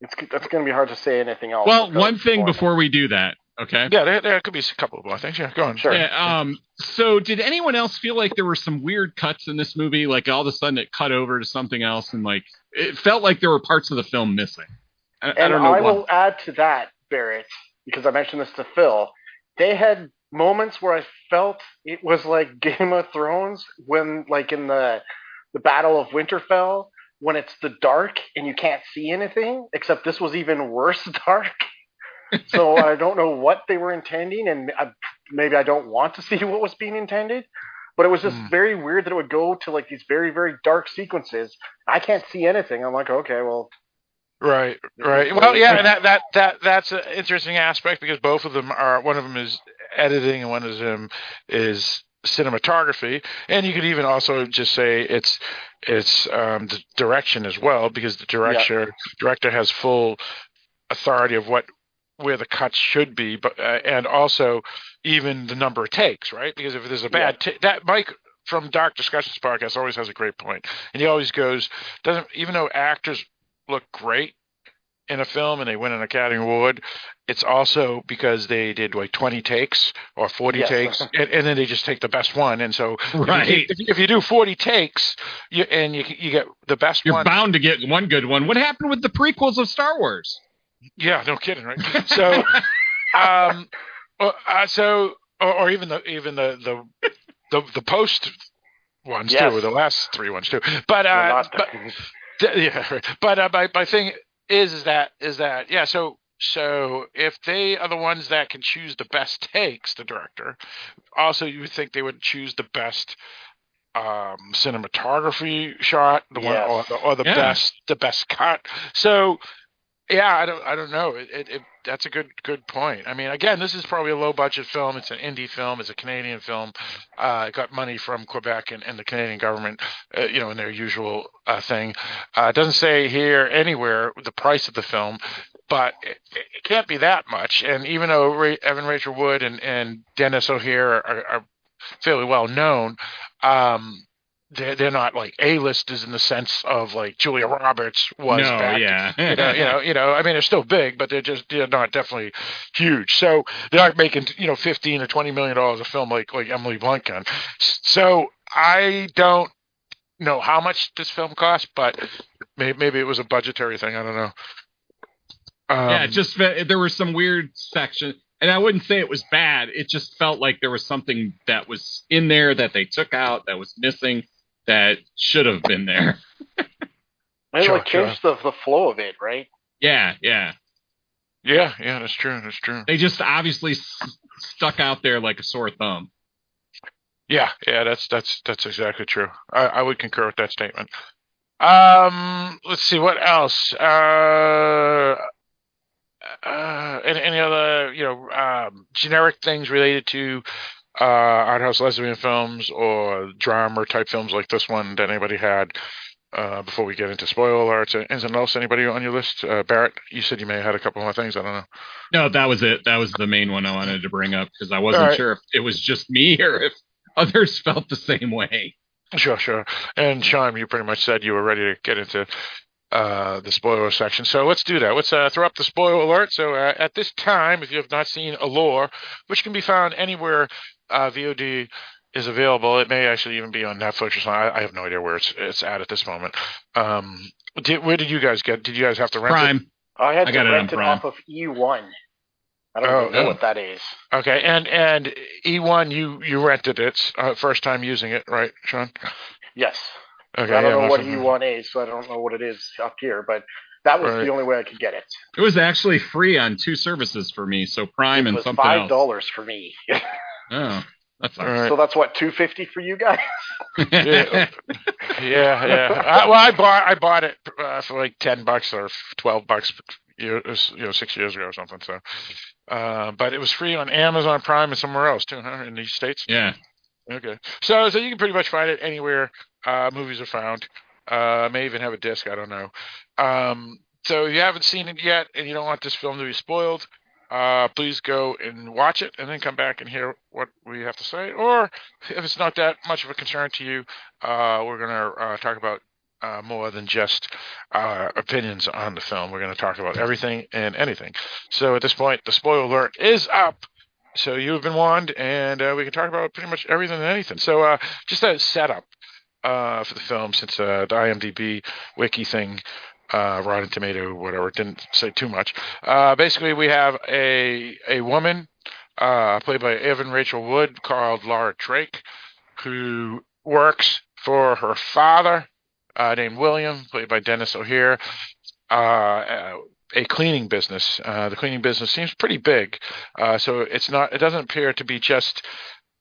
it's that's going to be hard to say anything else. well, one thing spoiling. before we do that, okay? Yeah, there, there could be a couple of more things. Yeah, go on. Sure. Yeah. Um. So, did anyone else feel like there were some weird cuts in this movie? Like all of a sudden it cut over to something else, and like it felt like there were parts of the film missing. I, I And don't know I what. will add to that, Barrett, because I mentioned this to Phil. They had moments where I felt it was like Game of Thrones when, like in the the Battle of Winterfell, when it's the dark and you can't see anything. Except this was even worse dark. so I don't know what they were intending, and I, maybe I don't want to see what was being intended. But it was just Hmm. very weird that it would go to like these very very dark sequences. I can't see anything. I'm like, okay, well, Right, right. Well, yeah, and that that that that's an interesting aspect because both of them are. One of them is editing, and one of them is cinematography. And you could even also just say it's it's um, the direction as well because the director director has full authority of what where the cuts should be, but uh, and also even the number of takes, right? Because if there's a bad ta- that Mike from Dark Discussions podcast always has a great point, and he always goes doesn't even though actors look great in a film and they win an Academy Award, it's also because they did like 20 takes or 40 Yes. takes, and, and then they just take the best one. And so, Right. if, you, if you do 40 takes, you, and you you get the best one. You're one, bound to get one good one. What happened with the prequels of Star Wars? yeah, no kidding, right? So, um, uh, uh, so or, or even the even the the the the post ones Yes. too, or the last three ones too. But uh, but yeah, but uh, my my thing is is that is that yeah. So so if they are the ones that can choose the best takes, the director, also you would think they would choose the best um cinematography shot the one or, the- or the Yeah. best the best cut so yeah i don't i don't know. It, it, it that's a good good point. I mean again this is probably a low budget film. It's an indie film. It's a canadian film. Uh it got money from quebec and, and the canadian government uh, you know in their usual uh, thing. Uh it doesn't say here anywhere the price of the film but it, it can't be that much. And even though evan rachel wood and and denis o'hare are, are fairly well known um they're, they're not like A-listers in the sense of like Julia Roberts was no, back yeah. you know, you know, you know. I mean, they're still big, but they're just they're not definitely huge. So they're not making you know fifteen or twenty million dollars a film like like Emily Blunt can. So I don't know how much this film cost, but maybe, maybe it was a budgetary thing. I don't know. Um, yeah, just there were some weird sections, and I wouldn't say it was bad. It just felt like there was something that was in there that they took out that was missing that should have been there. It Sure, like changed the the flow of it, right? Yeah, yeah. yeah, yeah, that's true. That's true. They just obviously s- stuck out there like a sore thumb. Yeah, yeah, that's that's that's exactly true. I, I would concur with that statement. Um, let's see what else. Uh, uh, any, any other you know um, generic things related to uh, art house lesbian films or drama type films like this one that anybody had uh, before we get into spoiler alerts? Anything else? Anybody on your list? Uh, Barrett, you said you may have had a couple more things. I don't know. No, that was it. That was the main one I wanted to bring up because I wasn't right. sure if it was just me or if others felt the same way. Sure, sure. And Sean, you pretty much said you were ready to get into uh, the spoiler section. So let's do that. Let's uh, throw up the spoiler alert. So uh, at this time, if you have not seen Allure, which can be found anywhere uh, VOD is available, it may actually even be on Netflix or something. I, I have no idea where it's it's at at this moment. Um, did, where did you guys get? Did you guys have to rent it? Prime. I had I to got it rent it Prime. off of E1. I don't Oh, even know oh. what that is. Okay, and and E1, you you rented it uh, first time using it, right, Sean? Yes. Okay, I don't yeah, know what. E1 is, so I don't know what it is up here, but that was Right. the only way I could get it. It was actually free on two services for me, so Prime it and was something five else. dollars for me. Oh, that's All right. so that's what two fifty for you guys. yeah, yeah, yeah. I, well, I bought I bought it uh, for like ten bucks or twelve bucks, years, you know, six years ago or something. So, uh, but it was free on Amazon Prime and somewhere else too, huh? In these states. yeah. Okay. So, so you can pretty much find it anywhere uh, movies are found. Uh, may even have a disc. I don't know. Um, so if you haven't seen it yet and you don't want this film to be spoiled, uh, please go and watch it and then come back and hear what we have to say. Or if it's not that much of a concern to you, uh, we're going to uh, talk about uh, more than just uh, opinions on the film. We're going to talk about everything and anything. So at this point, the spoiler alert is up. So you have been warned, and uh, we can talk about pretty much everything and anything. So just a setup for the film, since the IMDb wiki thing, uh, Rotten Tomato, whatever, didn't say too much. Uh, basically, we have a a woman uh, played by Evan Rachel Wood called Laura Drake, who works for her father, uh, named William, played by Denis O'Hare. Uh, a cleaning business. Uh, the cleaning business seems pretty big, so it's not. It doesn't appear to be just,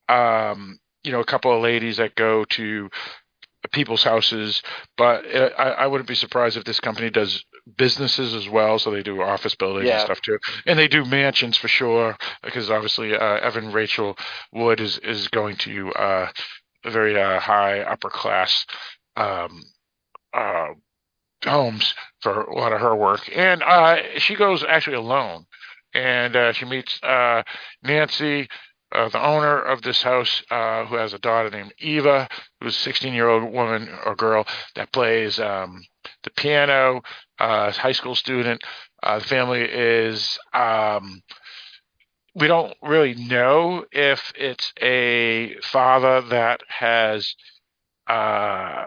um, you know, a couple of ladies that go to people's houses. But uh, I, I wouldn't be surprised if this company does businesses as well. So they do office buildings Yeah. and stuff too, and they do mansions for sure. Because obviously, uh, Evan Rachel Wood is is going to uh, a very uh, high upper class. Um, uh, homes for a lot of her work, and uh, she goes actually alone, and uh, she meets uh, Nancy, uh, the owner of this house, uh, who has a daughter named Eva, who's a 16 year old woman or girl that plays um, the piano, uh, high school student. Uh, the family is. Um, we don't really know if it's a father that has uh,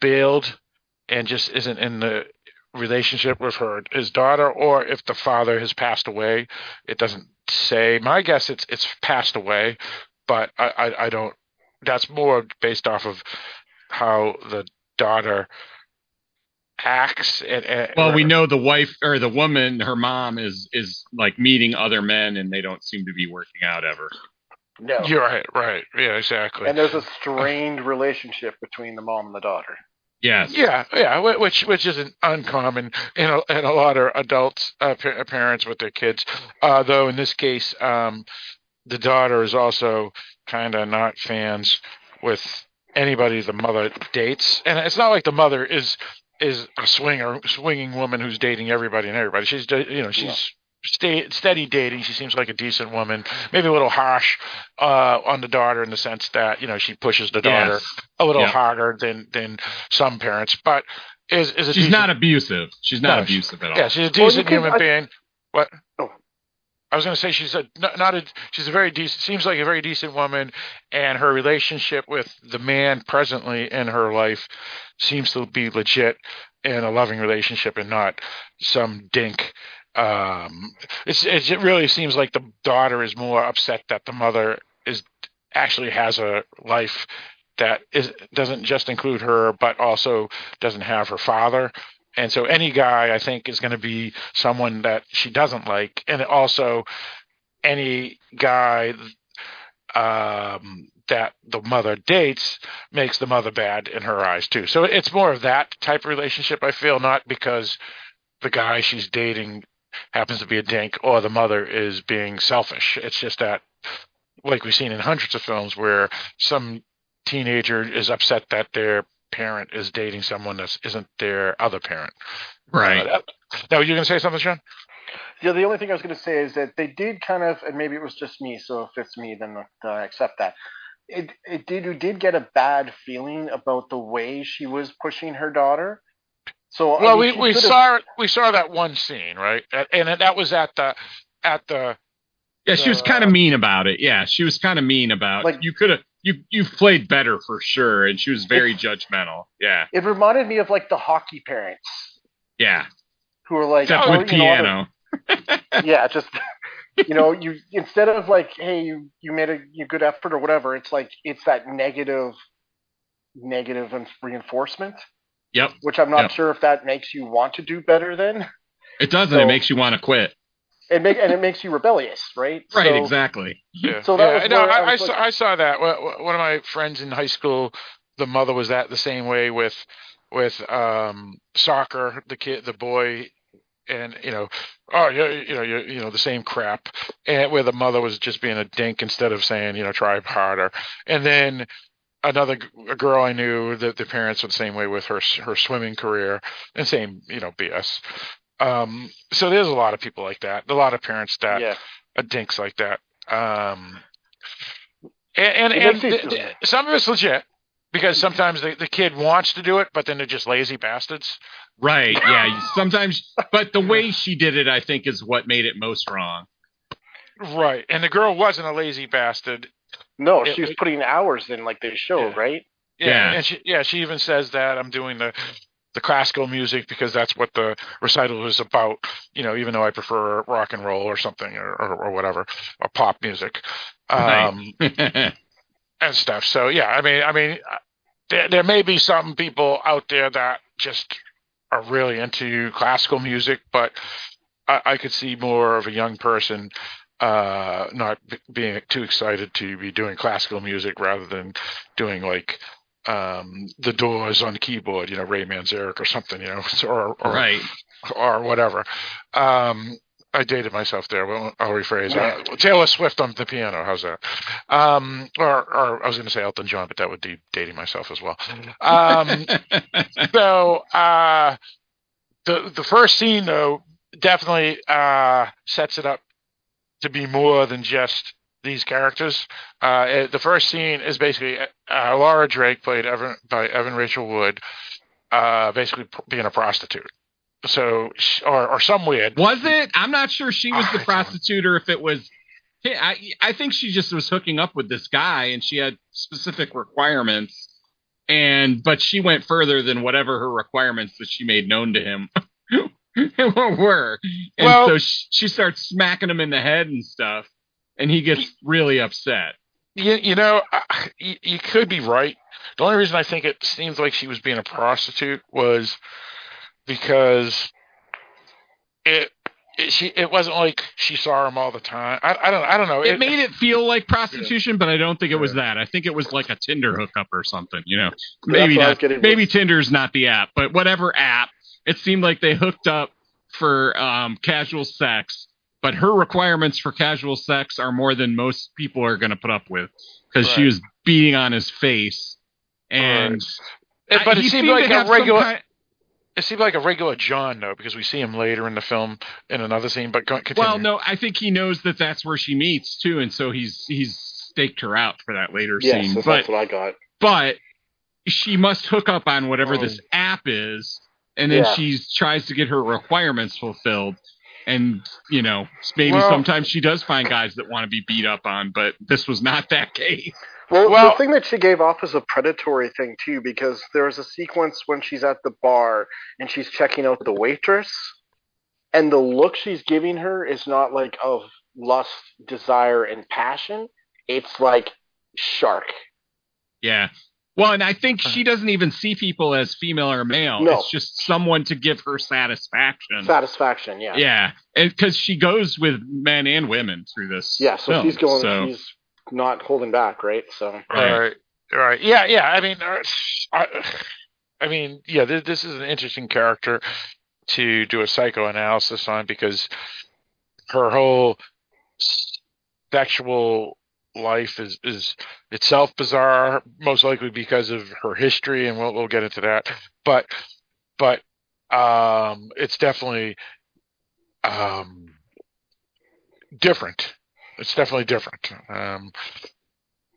bailed and just isn't in the relationship with her his daughter or if the father has passed away it doesn't say my guess it's it's passed away but i i, I don't that's more based off of how the daughter acts. And, and Well, we know the wife or the woman, her mom is is like meeting other men, and they don't seem to be working out ever. No. You're right, right, yeah, exactly. And there's a uh, strained relationship between the mom and the daughter. Yes. Yeah, yeah, which which isn't uncommon in a, in a lot of adults uh, pa- parents with their kids. Uh, though in this case, um, the daughter is also kind of not fans with anybody the mother dates, and it's not like the mother is is a swinger swinging woman who's dating everybody and everybody. She's you know she's. Stay, steady dating. She seems like a decent woman. Maybe a little harsh uh, on the daughter in the sense that you know she pushes the daughter Yes. a little Yeah. harder than than some parents, but is is a She's decent, not abusive. She's not No, abusive at all. yeah, she's a Well, decent can- human I- being. What? Oh. I was going to say she's a not, not a she's a very decent seems like a very decent woman, and her relationship with the man presently in her life seems to be legit and a loving relationship and not some dink. Um, it really seems like the daughter is more upset that the mother is actually has a life that is doesn't just include her, but also doesn't have her father. And so any guy I think is going to be someone that she doesn't like, and also any guy um, that the mother dates makes the mother bad in her eyes too. So it's more of that type of relationship. I feel not because the guy she's dating happens to be a dink or the mother is being selfish. It's just that, like we've seen in hundreds of films, where some teenager is upset that their parent is dating someone that isn't their other parent. Right. Uh, now, you're going to say something, Sean? Yeah, the only thing I was going to say is that they did kind of, and maybe it was just me. So if it's me, then uh, accept that. It it did you did get a bad feeling about the way she was pushing her daughter. So I Well, mean, we, we saw we saw that one scene, right? And that was at the at the Yeah, she was kind of mean about it. Yeah, she was kind of mean about Like- you could have you you played better for sure, and she was very judgmental. Yeah, It reminded me of like the hockey parents yeah. who are like, Except oh, with you know, piano. yeah, just you know, you instead of like, hey, you you made a you good effort or whatever, it's like it's that negative, negative negative, reinforcement, Yep, which I'm not Yep. sure if that makes you want to do better. Then it doesn't. So- it makes you want to quit. it make and it makes you rebellious, right? Right, So- exactly. Yeah. So that yeah, was no, where I I, I, was saw, like- I saw that. One one of my friends in high school, the mother was that the same way with with um soccer. The kid, the boy, and you know, oh, you you know, you you know, the same crap. And where the mother was just being a dink instead of saying, you know, try harder. And then another g- a girl I knew that the parents were the same way with her her swimming career and same, you know, BS. Um, so there's a lot of people like that. A lot of parents that Yeah. a dinks like that. Um, and and, and th- th- some of it's legit because sometimes the, the kid wants to do it, but then they're just lazy bastards. Right. Yeah. Sometimes, but the way she did it, I think, is what made it most wrong. Right. And the girl wasn't a lazy bastard. No, It- she was putting hours in, like they show, Yeah. right? Yeah. Yeah. And she, yeah, she even says that I'm doing the the classical music because that's what the recital is about. You know, even though I prefer rock and roll or something or or, or whatever or pop music. Um, Right. and stuff. So yeah, I mean, I mean, uh, there, there may be some people out there that just are really into classical music, but I, I could see more of a young person uh not b- being too excited to be doing classical music rather than doing like um the doors on the keyboard you know ray manzarek or something you know or or, right. or whatever um I dated myself there. Well, I'll rephrase. Uh, Taylor Swift on the piano. How's that? Um, or, or I was going to say Elton John, but that would be dating myself as well. Um, so uh, the the first scene though definitely uh, sets it up to be more than just these characters. Uh, the first scene is basically uh, Laura Drake, played Evan, by Evan Rachel Wood, uh, basically being a prostitute. So, or or some weird. Was it? I'm not sure she was the prostitute or if it was. I I think she just was hooking up with this guy and she had specific requirements, and but she went further than whatever her requirements that she made known to him were. And Well- so she, she starts smacking him in the head and stuff, and he gets really upset. you, you know, I- you, you could be right. The only reason I think it seems like she was being a prostitute was because it, it she it wasn't like she saw him all the time. I, I don't I don't know. It made it feel like prostitution, but I don't think it was that. I think it was like a Tinder hookup or something. You know, maybe what I was not. getting- Maybe Tinder's not the app, but whatever app, it seemed like they hooked up for um, casual sex. But her requirements for casual sex are more than most people are going to put up with because she was beating on his face, and It- I- but he it seemed seemed like a regular. It seemed like a regular John though, because we see him later in the film in another scene. But continue. Well, no, I think he knows that that's where she meets too, and so he's he's staked her out for that later Yes, scene. that's, But that's what I got. but she must hook up on whatever Oh. this app is, and then Yeah. she tries to get her requirements fulfilled. And you know, maybe Well- sometimes she does find guys that want to be beat up on, but this was not that case. Well, Well- the thing that she gave off is a predatory thing too, because there's a sequence when she's at the bar and she's checking out the waitress, and the look she's giving her is not like of lust, desire, and passion. It's like shark. Yeah. Well, and I think she doesn't even see people as female or male. No. It's just someone to give her satisfaction. Satisfaction, yeah. yeah, because she goes with men and women through this. Yeah, so film, she's going. so- She's not holding back, right? So Right. Right. Yeah. Yeah. I mean, uh, I, I mean, yeah. This, this is an interesting character to do a psychoanalysis on because her whole sexual life is is itself bizarre, most likely because of her history, and we'll we'll get into that. But but um, it's definitely um different. It's definitely different. Um,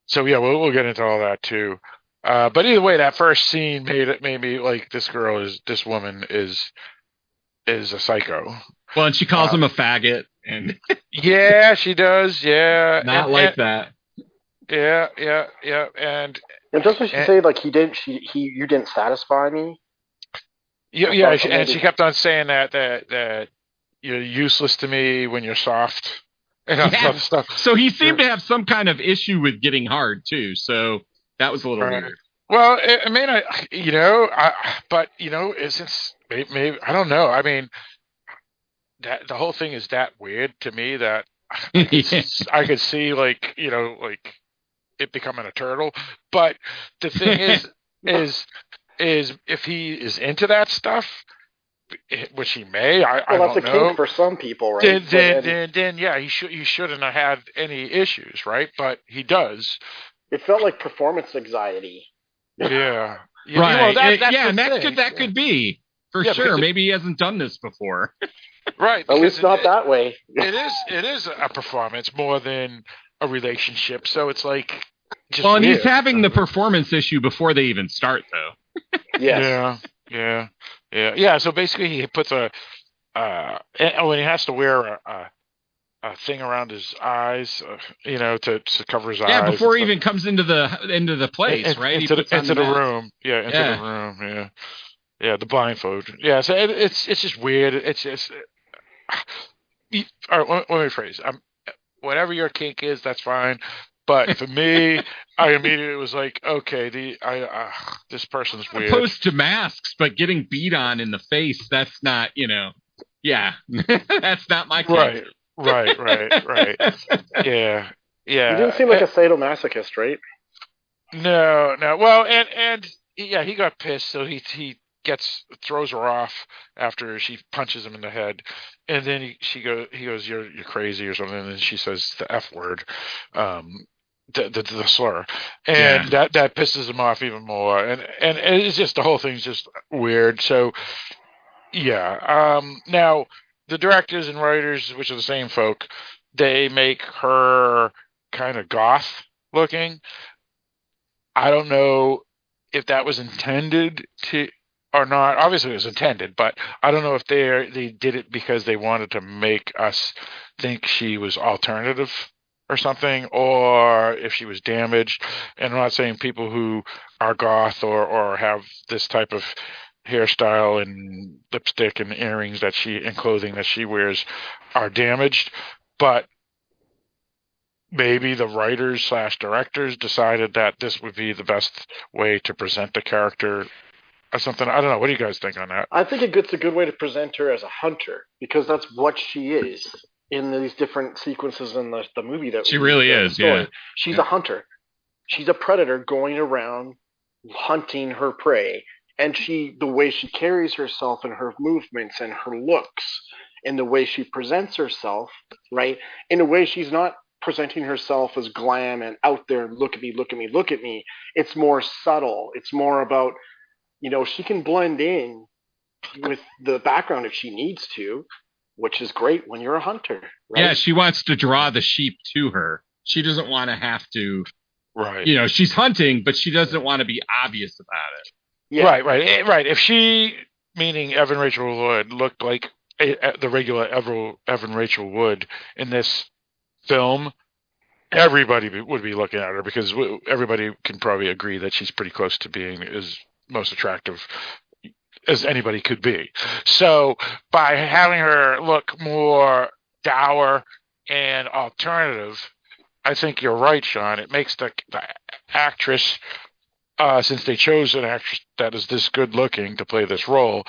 so yeah, we'll we'll get into all that too. Uh, but either way, that first scene made it made me like this girl is this woman is is a psycho. well, and she calls Uh, him a faggot, and Yeah, she does. Yeah, not and- like and- that. Yeah, yeah, yeah, and and just what she And- said, like he didn't. She he you didn't satisfy me. yeah, yeah, and maybe- she kept on saying that that that you're useless to me when you're soft and Yeah. other stuff. So he seemed to have some kind of issue with getting hard too. So that was a little Right. weird. Well, I I mean, I you know, I but you know, since maybe, maybe I don't know. I mean, that the whole thing is that weird to me that Yeah. I could see like you know like it becoming a turtle. But the thing is, is is if he is into that stuff, eh, which he may, I, I Well, that's don't a know. kink for some people, right? then, then, then then, then, yeah, he should he shouldn't have had any issues, right? But he does. it felt like performance anxiety. Yeah. Yeah, right. well, that- It- that's yeah, and that thing. could that could be for Yeah, sure. Maybe he hasn't done this before. Right. At least not it- that way. it is it is a performance more than a relationship. So it's like just well, and he's having the performance issue before they even start, though. Yes. Yeah, yeah, yeah, yeah. So basically, he puts a uh, oh, and he has to wear a a, a thing around his eyes, uh, you know, to to cover his eyes. Yeah, before he even comes into the into the place, In- right? He Into, puts the, into the, mask. room. Yeah, into Yeah. the room. Yeah, yeah. The blindfold. Yeah. So it, it's it's just weird. It's just. You- all right, let, let me rephrase. Um, whatever your kink is, that's fine. But for me, I immediately was like, okay, the I uh, this person's weird. Opposed to masks, but getting beat on in the face, that's not, you know, yeah, that's not my kink. Right, right, right, right. Yeah, yeah. You didn't seem like a sadomasochist, right? No, no. Well, and and yeah, he got pissed, so he he gets throws her off after she punches him in the head, and then he she go he goes you're you're crazy or something, and then she says the f word, um, the the, the slur, and Yeah. that that pisses him off even more, and and it's just the whole thing's just weird. So yeah, um, now the directors and writers, which are the same folk, they make her kind of goth looking. I don't know if that was intended to or not. Obviously, it was intended, but I don't know if they they did it because they wanted to make us think she was alternative or something, or if she was damaged. And I'm not saying people who are goth or or have this type of hairstyle and lipstick and earrings that she and clothing that she wears are damaged, but maybe the writers slash directors decided that this would be the best way to present the character or something. I don't know. What do you guys think on that? I think it's a good way to present her as a hunter because that's what she is in these different sequences in the, the movie. That She we- really is, story. yeah. She's Yeah. a hunter. She's a predator going around hunting her prey, and she the way she carries herself and her movements and her looks and the way she presents herself, right? In a way, she's not presenting herself as glam and out there. Look at me, look at me, look at me. It's more subtle. It's more about you know she can blend in with the background if she needs to, which is great when you're a hunter. Right? Yeah, she wants to draw the sheep to her. She doesn't want to have to, Right. you know, she's hunting, but she doesn't want to be obvious about it. Yeah. Right, right, eh, right. If she, meaning Evan Rachel Wood, looked like eh, eh, the regular Evan, Evan Rachel Wood in this film, everybody would be looking at her because everybody can probably agree that she's pretty close to being as most attractive as anybody could be. So by having her look more dour and alternative, I think you're right, Sean. It makes the, the actress uh, since they chose an actress that is this good looking to play this role,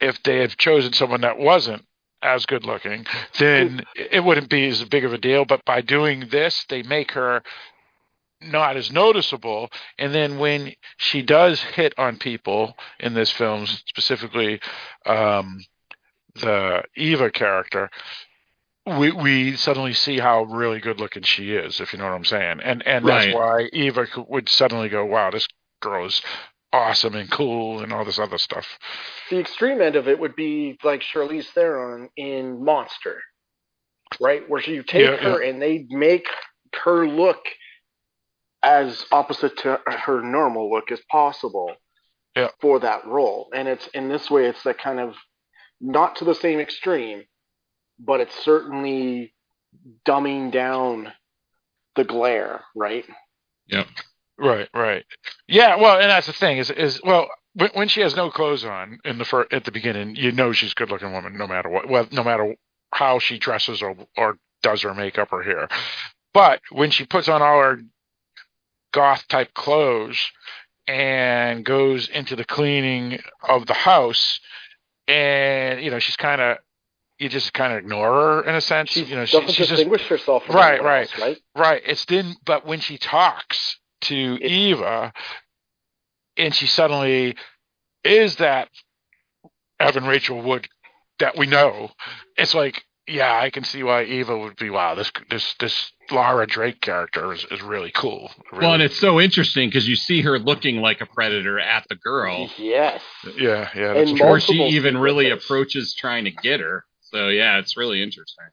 if they had chosen someone that wasn't as good looking, then it wouldn't be as big of a deal. But by doing this, they make her not as noticeable. And then when she does hit on people in this film, specifically um, the Eva character, we we suddenly see how really good looking she is, if you know what I'm saying, and and Right. that's why Eva would suddenly go, "Wow, this girl is awesome and cool," and all this other stuff. the extreme end of it would be like Charlize Theron in Monster, right? Where you take Yeah, her and they make her look as opposite to her normal look as possible Yeah. for that role. And it's in this way, it's that kind of not to the same extreme, but it's certainly dumbing down the glare, right? Yeah. Right, right. Yeah, well, and that's the thing is is well when, when she has no clothes on in the fir- at the beginning, you know she's a good looking woman no matter what, well, no matter how she dresses or or does her makeup or hair. But when she puts on all her goth type clothes and goes into the cleaning of the house, and you know she's kind of you just kind of ignore her in a sense. She you know, she, doesn't just distinguish herself from Right, right. else, right? Right. It's then, but when she talks to Eva, and she suddenly is that Evan Rachel Wood that we know, it's like, yeah, I can see why Eva would be. Wow, this this this Laura Drake character is, is really cool. Well, and it's so interesting because you see her looking like a predator at the girl Yes. yeah, yeah, that's true. before she even really sequences. approaches trying to get her. So yeah, it's really interesting.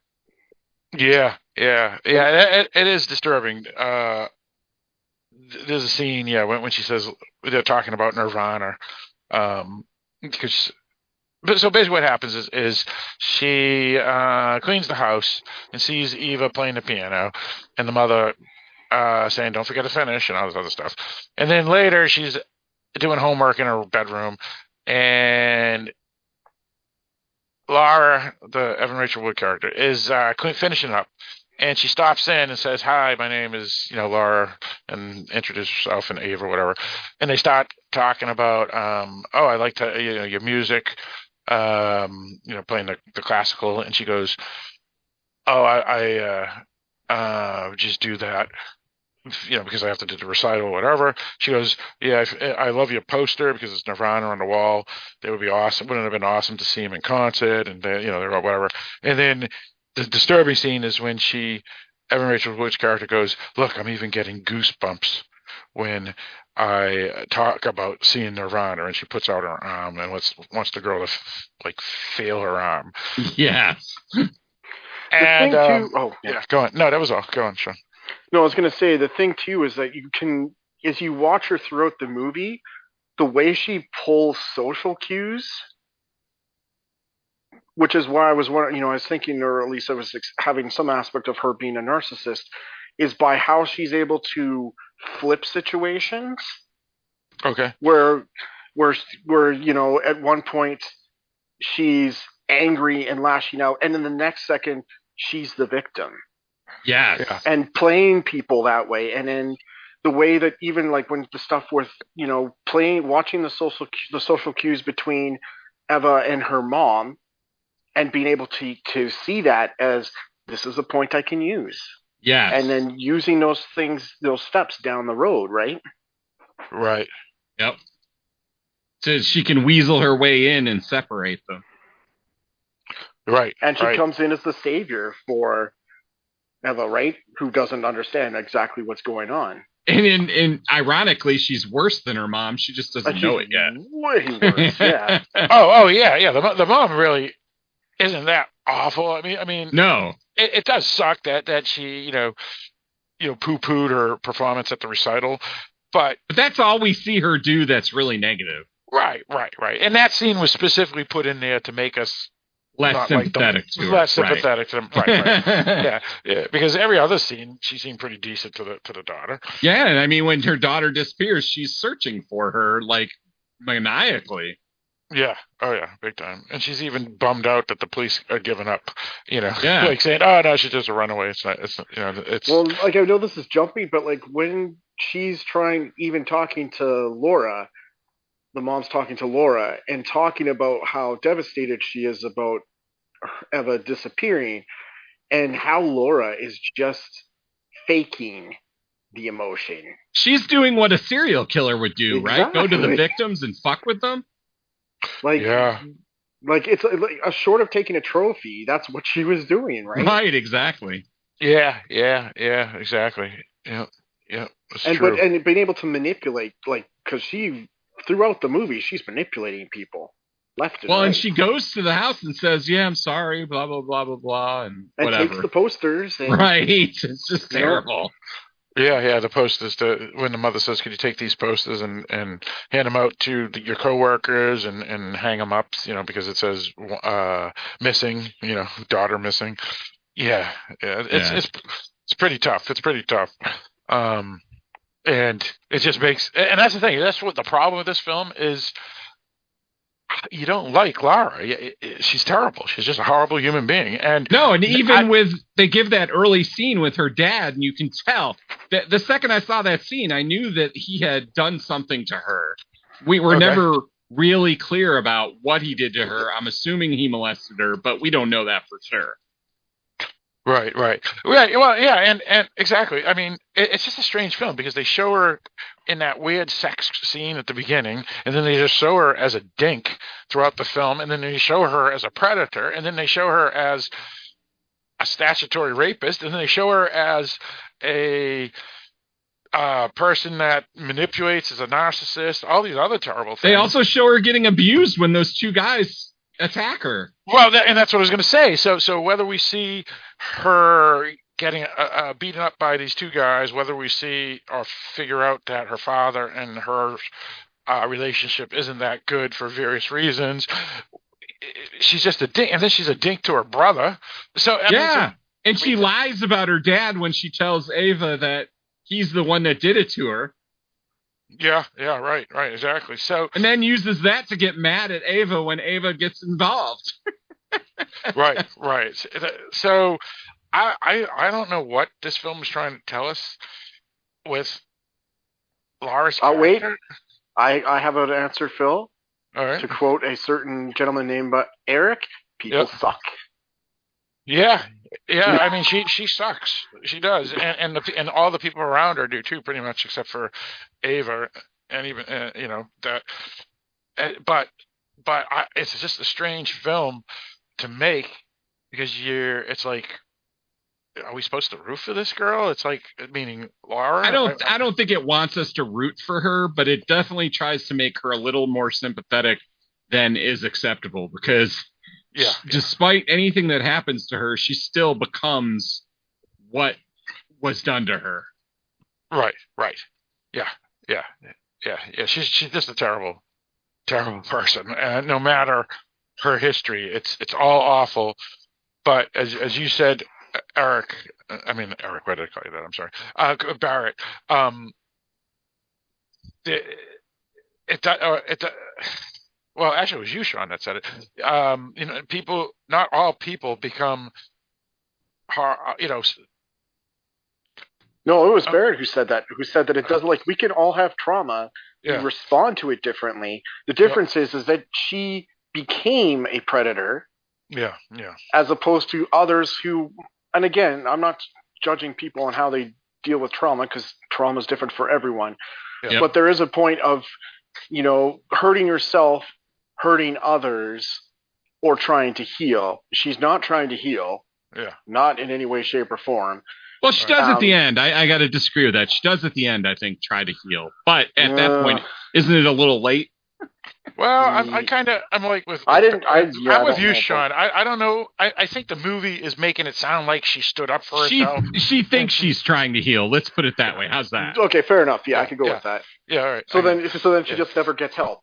Yeah, yeah, yeah. It, it is disturbing. Uh, there's a scene, yeah, when when she says they're talking about Nirvana, um, because. But so basically, what happens is is she uh, cleans the house and sees Eva playing the piano, and the mother uh, saying, "Don't forget to finish," and all this other stuff. And then later, she's doing homework in her bedroom, and Laura, the Evan Rachel Wood character, is uh, finishing up, and she stops in and says, "Hi, my name is you know Laura," and introduces herself and Eve or whatever, and they start talking about, um, "Oh, I like to you know your music, um, you know, playing the, the classical," and she goes, "Oh, I, I uh, uh, just do that." You know, because I have to do the recital or whatever. She goes, "Yeah, if, I love your poster because it's Nirvana on the wall. They would be awesome. Wouldn't it have been awesome to see him in concert and you know, whatever." And then the disturbing scene is when she, Evan Rachel Wood's character goes, "Look, I'm even getting goosebumps when I talk about seeing Nirvana," and she puts out her arm and wants wants the girl to f- like feel her arm. Yeah. And thing um, too, oh yeah, go on. No, that was all. Go on, Sean. No, I was going to say the thing too is that you can, as you watch her throughout the movie, the way she pulls social cues, which is why I was wondering, you know, I was thinking, or at least I was ex- having some aspect of her being a narcissist, is by how she's able to flip situations Okay. where, where, where you know, at one point she's angry and lashing out, and in the next second she's the victim. Yes. Yeah. and playing people that way and then the way that even like when the stuff with you know playing watching the social the social cues between Eva and her mom and being able to to see that as this is a point I can use Yes. and then using those things those steps down the road right Right. Yep. So she can weasel her way in and separate them. Right. and she right. comes in as the savior for Eva right who doesn't understand exactly what's going on And in, and ironically, she's worse than her mom. She just doesn't But know it yet. way worse yeah Oh, oh yeah, yeah. The the mom really isn't that awful. I mean, I mean, no. it, it does suck that that she, you know, you know, poo pooed her performance at the recital, but But that's all we see her do that's really negative. right, right, right. And that scene was specifically put in there to make us Less like sympathetic them, to her. less Right. sympathetic to them. Right, right. yeah, yeah. Because every other scene, she seemed pretty decent to the to the daughter. Yeah, and I mean, when her daughter disappears, she's searching for her like maniacally. Yeah. Oh yeah, big time. And she's even bummed out that the police are giving up. You know, Yeah. like saying, "Oh no, she's just a runaway." It's not. It's you know, it's Well, like I know this is jumpy, but like when she's trying, even talking to Laura, the mom's talking to Laura and talking about how devastated she is about Eva disappearing, and how Laura is just faking the emotion. She's doing what a serial killer would do, right? Go to the victims and fuck with them. Like, yeah, like it's like a short of taking a trophy. That's what she was doing, right? Right, exactly. yeah, yeah, yeah. Exactly. Yeah, yeah. It's and true. but and being able to manipulate, like, because she throughout the movie she's manipulating people left and Well, right. and she goes to the house and says, "Yeah, I'm sorry," blah blah blah blah blah, and, and whatever. takes the posters and right, it's just You know? terrible. Yeah, yeah. The posters. To, when the mother says, "Could you take these posters and and hand them out to the, your coworkers and and hang them up?" You know, because it says uh, missing. You know, daughter missing. Yeah, yeah. It's Yeah. it's it's pretty tough. It's pretty tough. Um, and it just makes. And that's the thing. That's what the problem with this film is. You don't like Laura. She's terrible. She's just a horrible human being. And No, and even I- with they give that early scene with her dad, and you can tell that the second I saw that scene, I knew that he had done something to her. We were Okay. never really clear about what he did to her. I'm assuming he molested her, but we don't know that for sure. Right, right, right. Well, yeah, and and exactly. I mean, it, it's just a strange film because they show her in that weird sex scene at the beginning, and then they just show her as a dink throughout the film, and then they show her as a predator, and then they show her as a statutory rapist, and then they show her as a uh, person that manipulates as a narcissist. All these other terrible things. They also show her getting abused when those two guys attack her. Well, that, and that's what I was going to say. So, so whether we see her getting uh, uh, beaten up by these two guys, whether we see or figure out that her father and her uh, relationship isn't that good for various reasons, she's just a dink, and then she's a dink to her brother. So, I mean, yeah, so- and she lies about her dad when she tells Eva that he's the one that did it to her, yeah, yeah, right, right, exactly. So, and then uses that to get mad at Eva when Eva gets involved. right, right. So, I, I, I don't know what this film is trying to tell us with Laura's. Oh, wait. I I have an answer, Phil. All right. To quote a certain gentleman named uh, Eric, people Yep. suck. Yeah, yeah. I mean, she she sucks. She does, and and the and all the people around her do too, pretty much, except for Eva, and even uh, you know that. Uh, but but I, it's just a strange film to make because you're. It's like, are we supposed to root for this girl? It's like meaning Laura. I don't I don't think it wants us to root for her, but it definitely tries to make her a little more sympathetic than is acceptable because Yeah, despite anything that happens to her, she still becomes what was done to her. Right, right. Yeah, yeah, yeah, yeah. She's she's just a terrible, terrible person. And no matter her history, it's it's all awful. But as as you said, Eric, I mean Eric, why did I call you that? I'm sorry, uh, Barrett. Um, it it do- uh, it. Well, actually, it was you, Sean, that said it. Mm-hmm. Um, you know, people, not all people become, har- uh, you know, No, it was uh, Barrett who said that. Who said that it uh, doesn't like we can all have trauma. Yeah. We respond to it differently. The difference is is that she became a predator Yeah, yeah. as opposed to others who. And again, I'm not judging people on how they deal with trauma because trauma is different for everyone. Yep. But there is a point of, you know, hurting yourself, hurting others, or trying to heal. She's not trying to heal, Yeah. not in any way, shape, or form. Well, she does at Um, the end. I, I got to disagree with that. She does at the end, I think, try to heal. But at that Uh, point, isn't it a little late? Well, I'm, I kind of I'm like with. I didn't- I- I'm I with you, Sean. I, I don't know. I, I think the movie is making it sound like she stood up for She herself. she thinks she's trying to heal. Let's put it that way. How's that? Okay, fair enough. Yeah, I can go Yeah. with that. Yeah. All right. So I- then, so then she yeah. just never gets help.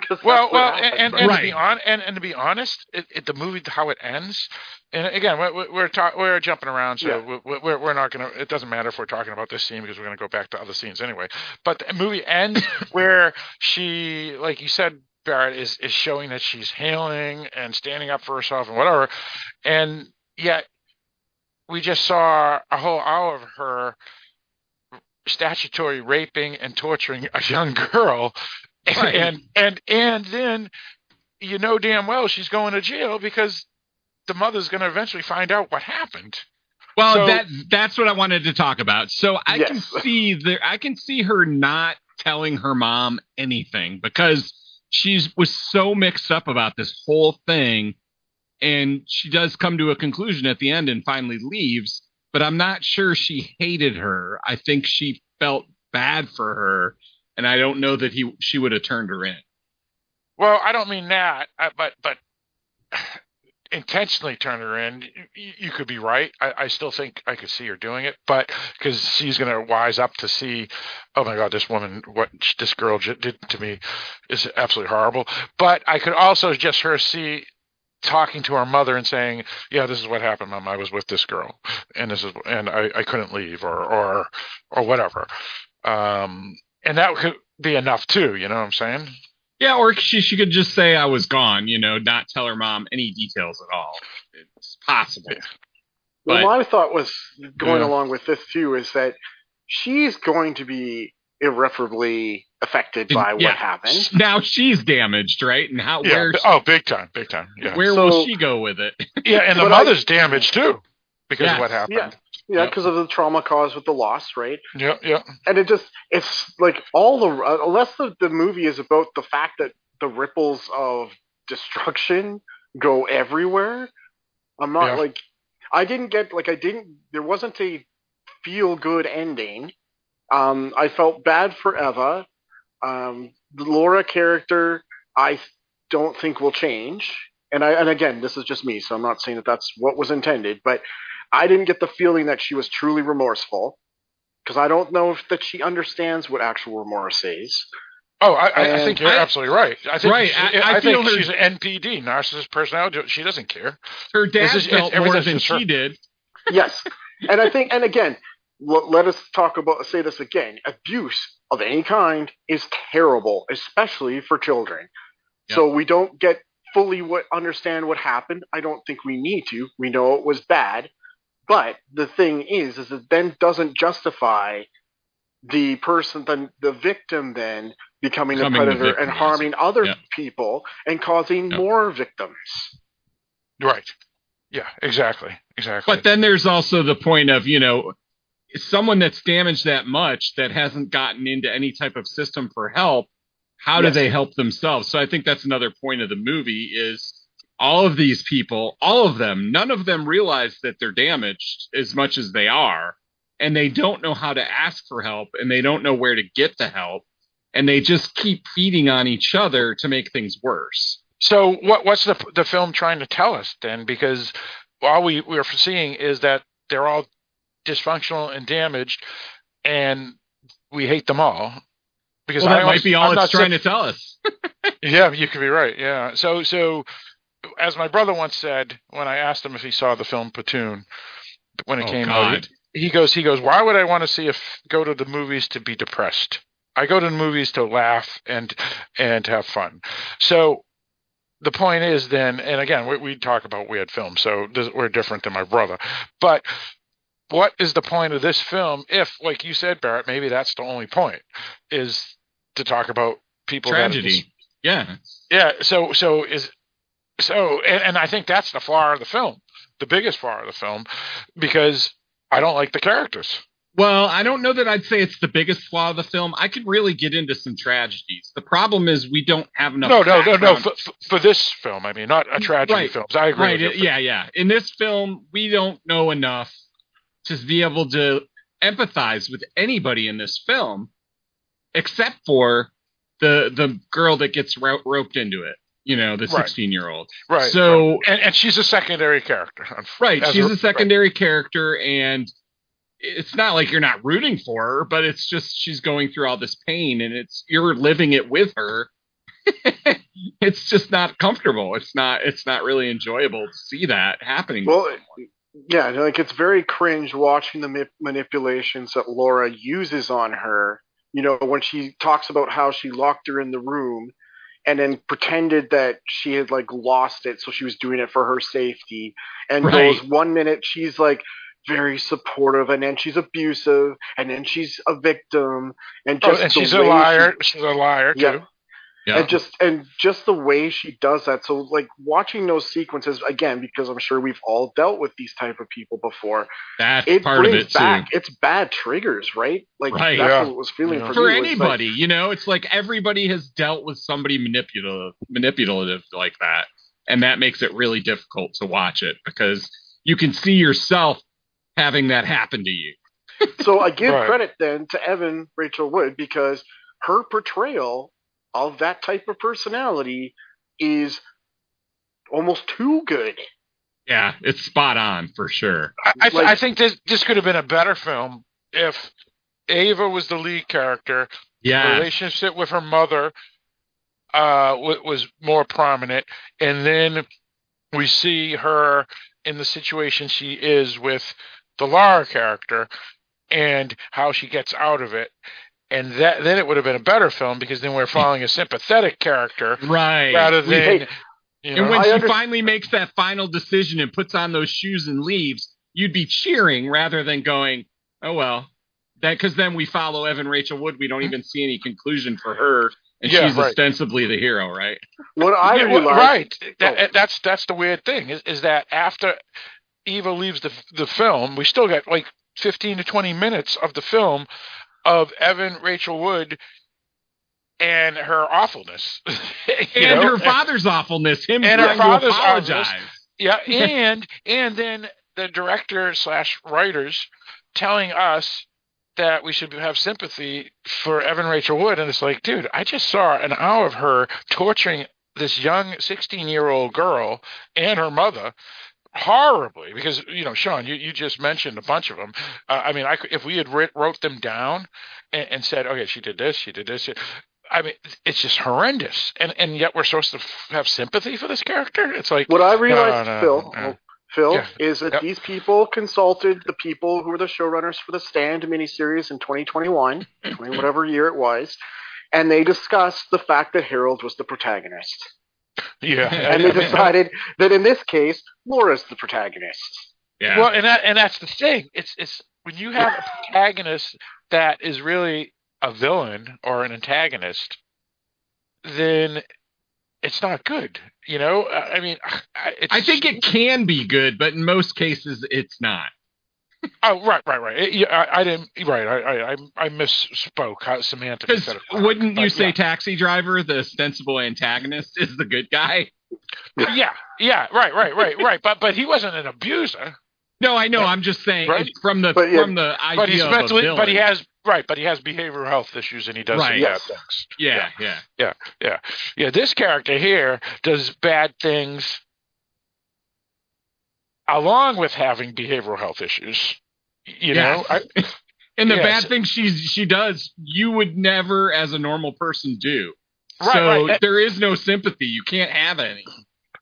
Well, well, and, and, and Right. to be on and, and to be honest, it, it, the movie how it ends, and again, we're we're talk, we're jumping around, so Yeah. we- we're we're not gonna. It doesn't matter if we're talking about this scene because we're gonna go back to other scenes anyway. But the movie ends where she, like you said, Barrett is is showing that she's healing and standing up for herself and whatever, and yet we just saw a whole hour of her statutory raping and torturing a young girl Right. and and and then you know damn well she's going to jail because the mother's going to eventually find out what happened. Well, So- that that's what I wanted to talk about. So I can see there I can see her not telling her mom anything because she's was so mixed up about this whole thing and she does come to a conclusion at the end and finally leaves, but I'm not sure she hated her. I think she felt bad for her and I don't know that he she would have turned her in. Well, I don't mean that, but but intentionally turn her in. You, you could be right. I, I still think I could see her doing it, but because she's going to wise up to see, oh my God, this woman, what this girl did to me is absolutely horrible. But I could also just her see talking to her mother and saying, "Yeah, this is what happened, Mom. I was with this girl, and this is, and I, I couldn't leave, or or or whatever." Um, and that could be enough too. You know what I'm saying? Yeah, or she she could just say I was gone, you know, not tell her mom any details at all. It's possible. Well, But- my thought was going Yeah. along with this too is that she's going to be irreparably affected by Yeah. what happened. Now she's damaged, right? And how Yeah. where b- oh, big time, big time. Yeah. where So- will she go with it? Yeah, and the But I- mother's damaged too because Yes. of what happened. Yeah, yeah, Yep. because of the trauma caused with the loss, right? Yeah, yeah, And it just it's like all the uh, unless the the movie is about the fact that the ripples of destruction go everywhere. I'm not Yeah. like I didn't get like I didn't there wasn't a feel good ending. Um, I felt bad for Eva. Um, the Laura character I don't think will change. And I and again, this is just me, so I'm not saying that that's what was intended, but I didn't get the feeling that she was truly remorseful because I don't know if that she understands what actual remorse is. Oh, I, I, I think you're I- absolutely right. I think Right, she- I- I, I feel think her- she's an NPD, narcissist personality. She doesn't care. Her dad is- felt it's- more than just her. she did. yes, and I think, and again, l- let us talk about say this again. Abuse of any kind is terrible, especially for children. So we don't get fully what understand what happened. I don't think we need to. We know it was bad, but the thing is, is it then doesn't justify the person, the the victim, then becoming, Becoming a the predator victim, and yes. harming other Yeah. people and causing Yeah. more victims. Right. Yeah, exactly. Exactly. But then there's also the point of, you know, someone that's damaged that much that hasn't gotten into any type of system for help, how do they help themselves? So I think that's another point of the movie is all of these people, all of them, none of them realize that they're damaged as much as they are, and they don't know how to ask for help and they don't know where to get the help, and they just keep feeding on each other to make things worse. So what what's the the film trying to tell us then? Because all we we're seeing is that they're all dysfunctional and damaged, and we hate them all. Because Well, I that always- might be all I'm it's trying saying- to tell us. Yeah, you could be right. Yeah. So so as my brother once said when I asked him if he saw the film Platoon when it Oh, came out, he goes he goes, "Why would I want to see if go to the movies to be depressed? I go to the movies to laugh and and have fun." So the point is then, and again, we, we talk about weird films, so this, we're different than my brother, but what is the point of this film if, like you said, Barrett, maybe that's the only point is to talk about people Tragedy. Yeah. yeah. So so is so, and, and I think that's the flaw of the film, the biggest flaw of the film, because I don't like the characters. Well, I don't know that I'd say it's the biggest flaw of the film. I could really get into some tragedies. The problem is we don't have enough. no, no, no, no. For, for, this film, I mean, not a tragedy Right. films. I agree. right. Yeah, yeah. In this film, we don't know enough to be able to empathize with anybody in this film, except for the the girl that gets ro- roped into it. You know, the Right. sixteen year old. Right. So right. And, and she's a secondary character. Right, As she's a- a secondary character, and it's not like you're not rooting for her, but it's just she's going through all this pain, and it's you're living it with her. it's just not comfortable. It's not. It's not really enjoyable to see that happening. Well, yeah, like it's very cringe watching the ma- manipulations that Laura uses on her. You know, when she talks about how she locked her in the room and then pretended that she had like lost it, so she was doing it for her safety. And Right. goes one minute she's like very supportive, and then she's abusive, and then she's a victim, and Oh, just and she's a way she- liar. She's a liar too. yeah. And just and just the way she does that so like watching those sequences again because i'm sure we've all dealt with these type of people before that's it part of brings it too. back it's bad triggers right like Right. that's Yeah. what it was feeling Yeah. for, For me was, like, anybody, you know, it's like everybody has dealt with somebody manipulative, manipulative like that, and that makes it really difficult to watch it because you can see yourself having that happen to you. so i give Right. credit then to evan rachel wood because her portrayal of that type of personality is almost too good Yeah, it's spot on for sure. I, I, th- Like- I think this this could have been a better film if Eva was the lead character. Yeah, relationship with her mother uh, w- was more prominent, and then we see her in the situation she is with the Laura character, and how she gets out of it. And that then it would have been a better film because then we're following a sympathetic character right. rather We than hate- you and when I she under- finally makes that final decision and puts on those shoes and leaves, you'd be cheering rather than going, "Oh well." That because then we follow Evan Rachel Wood. We don't even see any conclusion for her, and Yeah, she's right. ostensibly the hero, right? what i Yeah, really well, like right. That, Oh. That's that's the weird thing is, is that after Eva leaves the the film, we still got like fifteen to twenty minutes of the film of Evan Rachel Wood and her awfulness, and know? her father's awfulness, him and her father's to apologize. Yeah, and and then the director slash writers telling us that we should have sympathy for Evan Rachel Wood, and it's like, dude, I just saw an hour of her torturing this young 16 year old girl and her mother horribly because you know sean you, you just mentioned a bunch of them uh, i mean i could, if we had writ, wrote them down and, and said okay she did this she did this she, i mean it's just horrendous and and yet we're supposed to f- have sympathy for this character it's like What I realized, no, no, Phil, no. Phil, Yeah. is that Yep. these people consulted the people who were the showrunners for the Stand miniseries in 2021, 20 whatever year it was, and they discussed the fact that Harold was the protagonist. Yeah And they decided that in this case, Laura's the protagonist. Yeah. Well, and that and that's the thing. It's it's when you have a protagonist that is really a villain or an antagonist, then it's not good. You know, I I mean, it's, I think it can be good, but in most cases, it's not. Oh, right, right, right. Yeah, I, I didn't. Right, I, I, I, I misspoke. Uh, How semantic Because instead of wouldn't you but say yeah. Taxi Driver, the ostensible antagonist, is the good guy? Yeah, yeah, right, right, right, right. But but he wasn't an abuser. No, I know. Yeah. I'm just saying Right. from the But yeah, from the idea But he's of mentally. a villain. But he has right. But he has behavioral health issues, and he does some Right. bad Yes. things. yeah, yeah. Yeah, yeah. This character here does bad things along with having behavioral health issues. You know, I, And the Yes. bad things she's she does, you would never, as a normal person, do. Right, so right. there is no sympathy. You can't have any.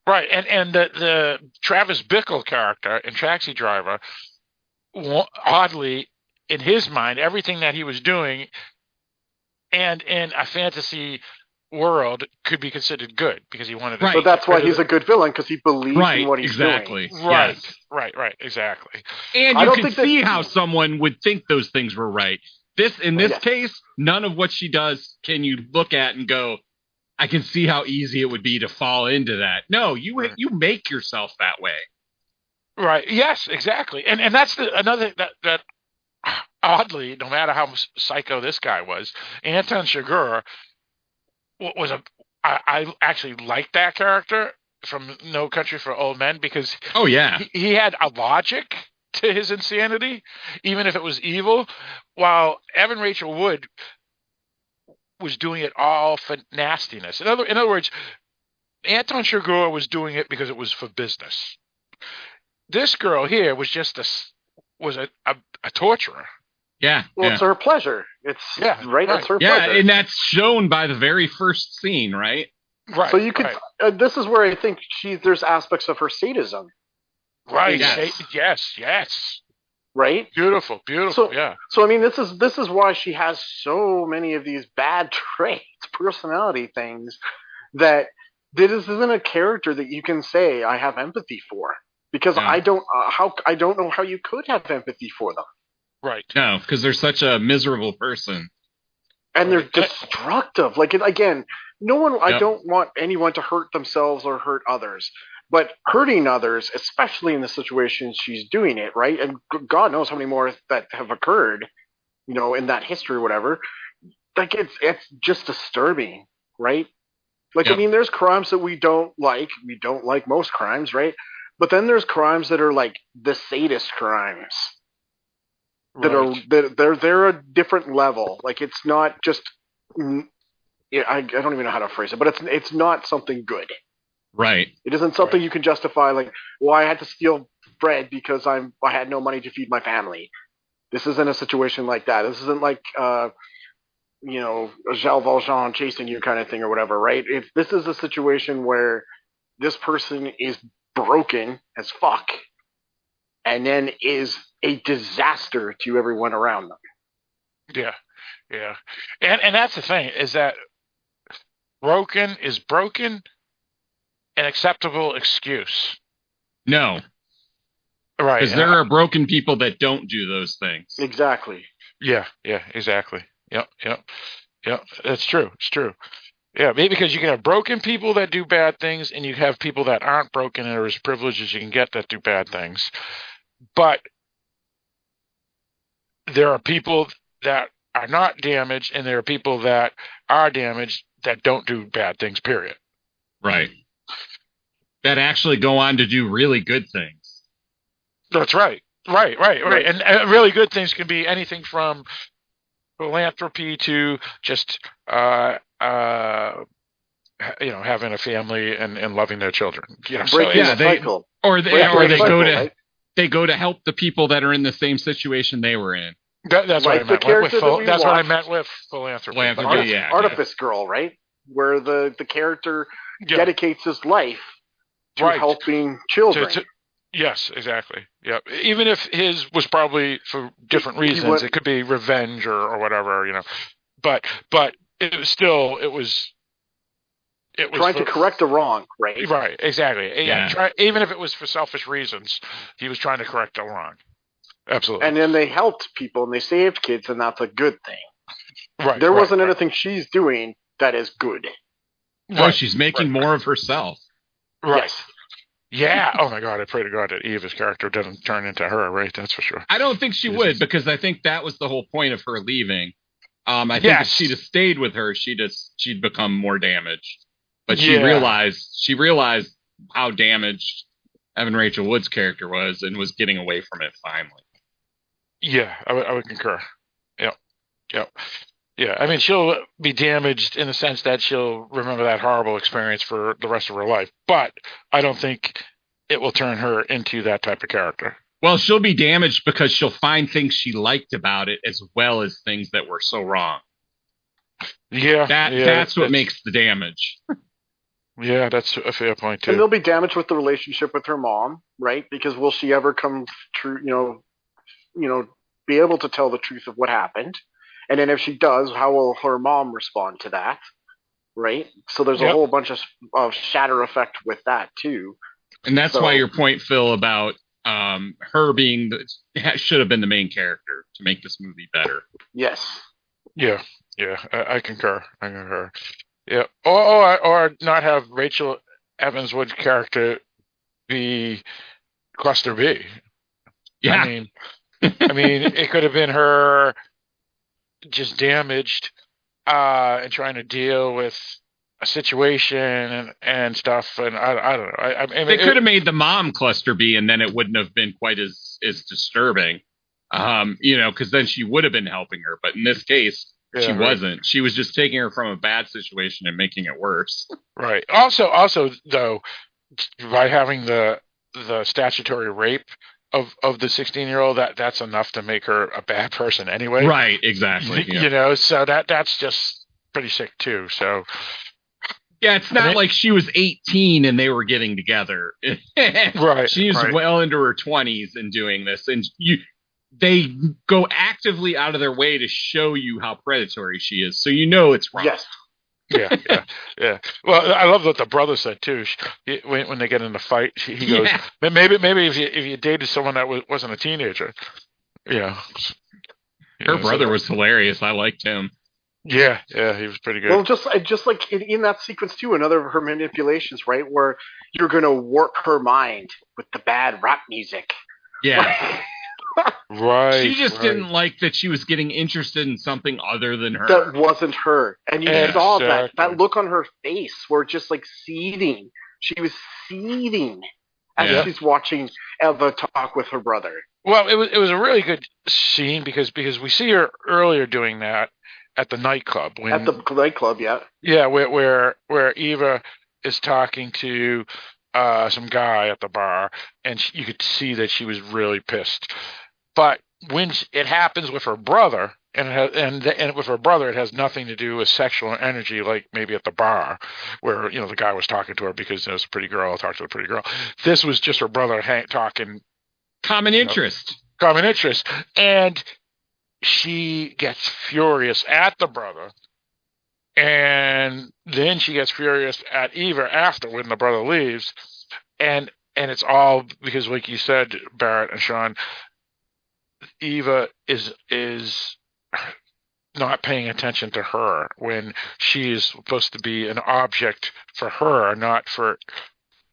right, and and the the Travis Bickle character in Taxi Driver, oddly, in his mind, everything that he was doing, and in a fantasy world could be considered good because he wanted to. So that's why he's a good villain because he believes Right, in what he's exactly. doing. right, Yes. right, right, exactly. And I you don't can think that- see how someone would think those things were right. This in this Yes. case, none of what she does can you look at and go, I can see how easy it would be to fall into that. No, you Right. you make yourself that way. Right. Yes, exactly. And and that's the another that that oddly, no matter how psycho this guy was, Anton Chigurh wa- was a I, I actually liked that character from No Country for Old Men because Oh yeah. he, he had a logic to his insanity, even if it was evil, while Evan Rachel Wood was doing it all for nastiness. In other in other words, Anton Chigurh was doing it because it was for business. This girl here was just a was a a, a torturer. Yeah. Well, yeah. it's her pleasure. It's Yeah, right. right. It's her yeah, and that's shown by the very first scene, right? Right. so you could. right, Uh, this is where I think she. There's aspects of her sadism, right. Yes. Yes. yes. right? Beautiful. Beautiful. So- yeah. So I mean, this is this is why she has so many of these bad traits, personality things that this isn't a character that you can say I have empathy for because Yeah. I don't uh, how I don't know how you could have empathy for them, Right. No, because they're such a miserable person. and they're destructive. Like again, no one. I don't want anyone to hurt themselves or hurt others. But hurting others, especially in the situation she's doing it, right? And God knows how many more that have occurred, you know, in that history or whatever. Like it's it's just disturbing, right? Like I mean, there's crimes that we don't like. We don't like most crimes, right? But then there's crimes that are like the sadist crimes that are Right. that they're they're a different level. Like it's not just. mm, Yeah, I, I don't even know how to phrase it, but it's it's not something good. Right. It isn't something Right. you can justify like, well, I had to steal bread because I'm I had no money to feed my family. This isn't a situation like that. This isn't like uh you know, Jean Valjean chasing you kind of thing or whatever, right? If this is a situation where this person is broken as fuck and then is a disaster to everyone around them. Yeah, yeah, and and that's the thing is that broken is broken an acceptable excuse, No, right? because there I- are broken people that don't do those things. Exactly. yeah, yeah, exactly. Yep, yep, yep. That's true. It's true. Yeah, maybe because you can have broken people that do bad things, and you have people that aren't broken and are as privileged as you can get that do bad things. But there are people that are not damaged, and there are people that are damaged that don't do bad things. Period. Right. That actually go on to do really good things. That's right. Right, right, right. Right. And uh, really good things can be anything from philanthropy to just uh uh you know having a family and, and loving their children. You know, so yeah, the they- cycle. Or they Breaking or the they cycle, go to right? They go to help the people that are in the same situation they were in. that, that's Like what I the meant with, character that phil- we that's what I watched. meant with philanthropy. Philanthropy, Artif- yeah, Artifice Girl, right? Where the the character Yeah. dedicates his life to Right. helping children. To- to- yes, exactly. Yeah. Even if his was probably for different He- he reasons, went- it could be revenge or, or whatever, you know. But but it was still it was it was trying for- to correct a wrong, right? Right, exactly. Yeah, Yeah. Try, even if it was for selfish reasons, he was trying to correct a wrong. Absolutely. And then they helped people and they saved kids, and that's a good thing. right. there right, wasn't right, anything she's doing that is good. Oh, Right, she's making more of herself. right. Yes. Yeah. Oh my God! I pray to God that Eva's character doesn't turn into her. Right. That's for sure. I don't think she Yes. would because I think that was the whole point of her leaving. Um, I think Yes. if she'd have stayed with her, she'd have, she'd become more damaged. But she Yeah. realized she realized how damaged Evan Rachel Wood's character was and was getting away from it finally. Yeah, I would, I would concur. Yep. Yep. Yeah. I mean, she'll be damaged in the sense that she'll remember that horrible experience for the rest of her life, but I don't think it will turn her into that type of character. Well, she'll be damaged because she'll find things she liked about it as well as things that were so wrong. Yeah. That yeah, that's what makes the damage. Yeah, that's a fair point. too. point And too. they'll be damaged with the relationship with her mom, right? Because will she ever come true, you know, you know, be able to tell the truth of what happened? And then if she does, how will her mom respond to that? right? So there's a whole bunch of, of shatter effect with that too. And that's So- why your point, Phil, about um, her being the should have been the main character to make this movie better. Yes. Yeah, yeah, I, I concur. I concur. Yeah, or or, or not have Rachel Evans Wood's character be Cluster B. Yeah, I mean, I mean, it could have been her just damaged uh, and trying to deal with a situation and, and stuff. And I, I don't know. I, I mean, they it- could have made the mom cluster B, and then it wouldn't have been quite as as disturbing. Um, you know, because then she would have been helping her. But in this case, she right. wasn't. She was just taking her from a bad situation and making it worse. Right. Also, also though, by having the the statutory rape of of the sixteen year old, that that's enough to make her a bad person anyway. Right, exactly. You Yeah. know, so that that's just pretty sick too. So Yeah, it's not it- like she was 18 and they were getting together. Right, She was right. well into her 20s and doing this, and you, they go actively out of their way to show you how predatory she is, so you know it's wrong. Yes. yeah, yeah, yeah. Well, I love what the brother said too. She, when when they get in the fight, she, he goes, Yeah. Maybe maybe if you if you dated someone that was, wasn't a teenager, yeah." know." You Her know, so- brother was hilarious. I liked him. Yeah, yeah, he was pretty good. Well, just just like in, in that sequence too, another of her manipulations, right, where you're gonna warp her mind with the bad rap music. Yeah. right. she just right. didn't like that she was getting interested in something other than her. that wasn't her, and you saw that that look on her face, where just like seething. She was seething as Yeah. she's watching Eva talk with her brother. Well, it was it was a really good scene because because we see her earlier doing that at the nightclub when At the nightclub, yeah. yeah where where where Eva is talking to uh some guy at the bar and she, you could see that she was really pissed. But when it happens with her brother and has, and and with her brother it has nothing to do with sexual energy like maybe at the bar where you know the guy was talking to her because it was a pretty girl talked to a pretty girl. This was just her brother hang, talking Common interest. common interest. And she gets furious at the brother. And then she gets furious at Eva after when the brother leaves. And and it's all because like you said, Barrett and Sean, Eva is is not paying attention to her when she is supposed to be an object for her, not for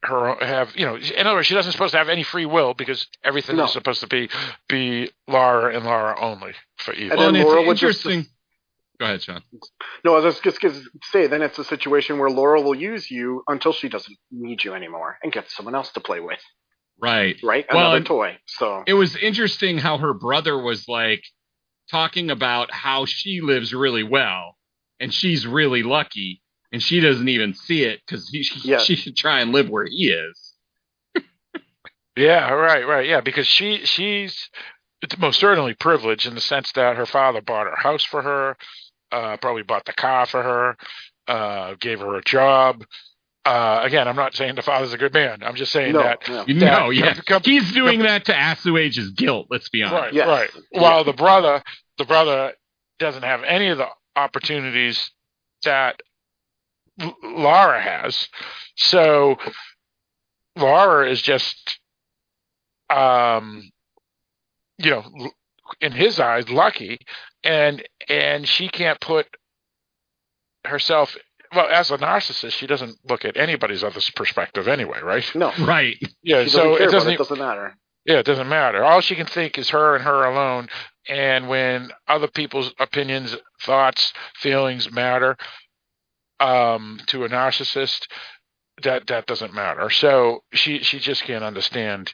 her have you know in other words she doesn't supposed to have any free will because everything No. is supposed to be be Laura and Laura only for Eva. And Well, then and Laura it's would just- interesting. Go ahead, Sean. No, I was just going to say, then it's a situation where Laura will use you until she doesn't need you anymore and get someone else to play with, Right. right? Well, Another and- toy. So it was interesting how her brother was like talking about how she lives really well and she's really lucky and she doesn't even see it because Yeah. she should try and live where he is. Yeah, right, right. Yeah, because she she's most certainly privileged in the sense that her father bought her house for her, uh, probably bought the car for her, uh, gave her a job. Uh, again, I'm not saying the father's a good man. I'm just saying no, that. no. That- know, yeah. com- com- He's doing that to assuage his guilt, let's be honest. Right, Yes. right. While the brother, the brother doesn't have any of the opportunities that L- Laura has. So Laura is just, um, you know, in his eyes, lucky, and and she can't put herself. Well, as a narcissist, she doesn't look at anybody's other perspective anyway, right? No. Right. Yeah, She so doesn't care it doesn't. it. Doesn't matter. Yeah, it doesn't matter. All she can think is her and her alone. And when other people's opinions, thoughts, feelings matter um, to a narcissist, that that doesn't matter. So she she just can't understand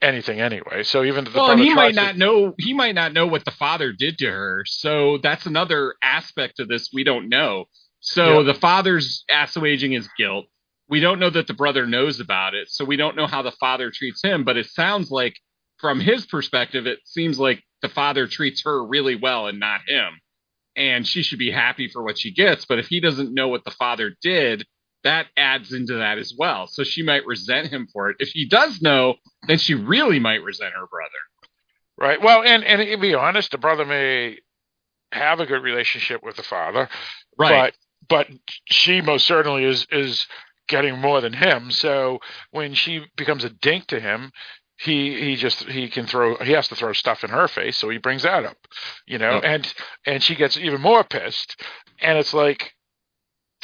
anything anyway. So even if the well, and he might not to- know. He might not know what the father did to her. So that's another aspect of this we don't know. So Yeah. the father's assuaging his guilt. We don't know that the brother knows about it. So we don't know how the father treats him. But it sounds like, from his perspective, it seems like the father treats her really well and not him. And she should be happy for what she gets. But if he doesn't know what the father did, that adds into that as well. So she might resent him for it. If he does know, then she really might resent her brother. Right. Well, and and to be honest, the brother may have a good relationship with the father, Right. But she most certainly is is getting more than him. So when she becomes a dink to him, he he just he can throw he has to throw stuff in her face, so he brings that up, you know, and and she gets even more pissed, and it's like.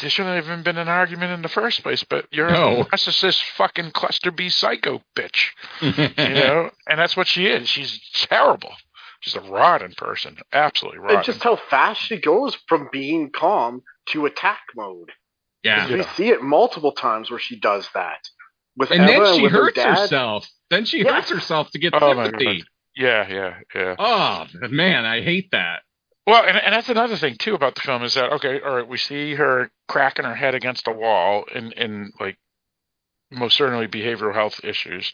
There shouldn't have even been an argument in the first place, but you're No. a narcissist fucking cluster B psycho bitch you know, and that's what she is. She's terrible. She's a rotten person, absolutely rotten. And just how fast she goes from being calm to attack mode. yeah. We see it multiple times where she does that. With And Eva then she with her hurts dad. herself. Then she Yeah. hurts herself to get Oh, my sympathy. God. yeah, yeah, yeah. Oh man, I hate that. Well, and, and that's another thing too about the film is that okay, all right, we see her cracking her head against a wall in in like most certainly behavioral health issues,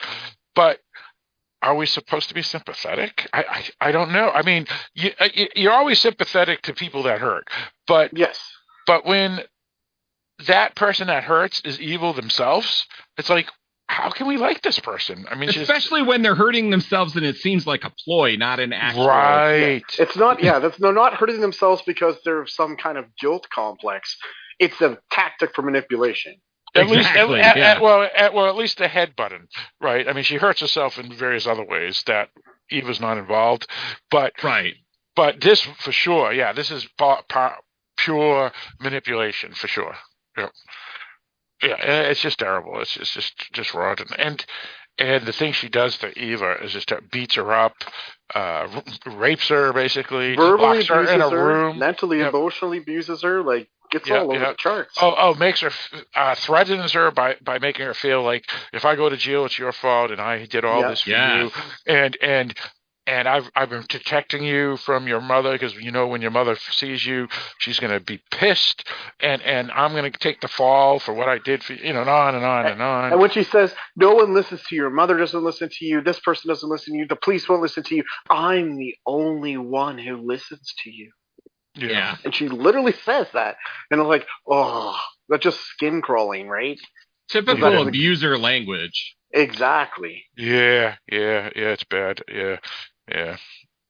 but are we supposed to be sympathetic? I I, I don't know. I mean, you, uh, you you're always sympathetic to people that hurt, but Yes. But when that person that hurts is evil themselves, it's like, how can we like this person? I mean, she's Especially when they're hurting themselves and it seems like a ploy, not an actual. right. It's not, yeah, that's, they're not hurting themselves because they're some kind of guilt complex. It's a tactic for manipulation. At least, at, yeah. at- well, at, well, at least the head button, right? I mean, she hurts herself in various other ways that Eva's not involved, but Right. but this for sure, yeah, this is pa- pa- pure manipulation for sure. Yeah, yeah, it's just terrible. It's just just just rotten. And and the thing she does to Eva is just that beats her up, uh, rapes her basically, Verbally locks her abuses in a her, room. mentally, Yep. emotionally abuses her, like, gets Yeah, all over yeah. the charts. Oh, oh, makes her uh, threatens her by by making her feel like if I go to jail, it's your fault, and I did all Yeah. this for Yeah. you, and and and I've I've been protecting you from your mother because you know when your mother sees you, she's gonna be pissed, and and I'm gonna take the fall for what I did for you, you know, and on and on and on. And when she says, no one listens to you, your mother doesn't listen to you, this person doesn't listen to you, the police won't listen to you, I'm the only one who listens to you. Yeah. And she literally says that. And I'm like, oh, that's just skin crawling, right? Typical Right. abuser language. Exactly. Yeah, yeah, yeah. It's bad. Yeah, yeah.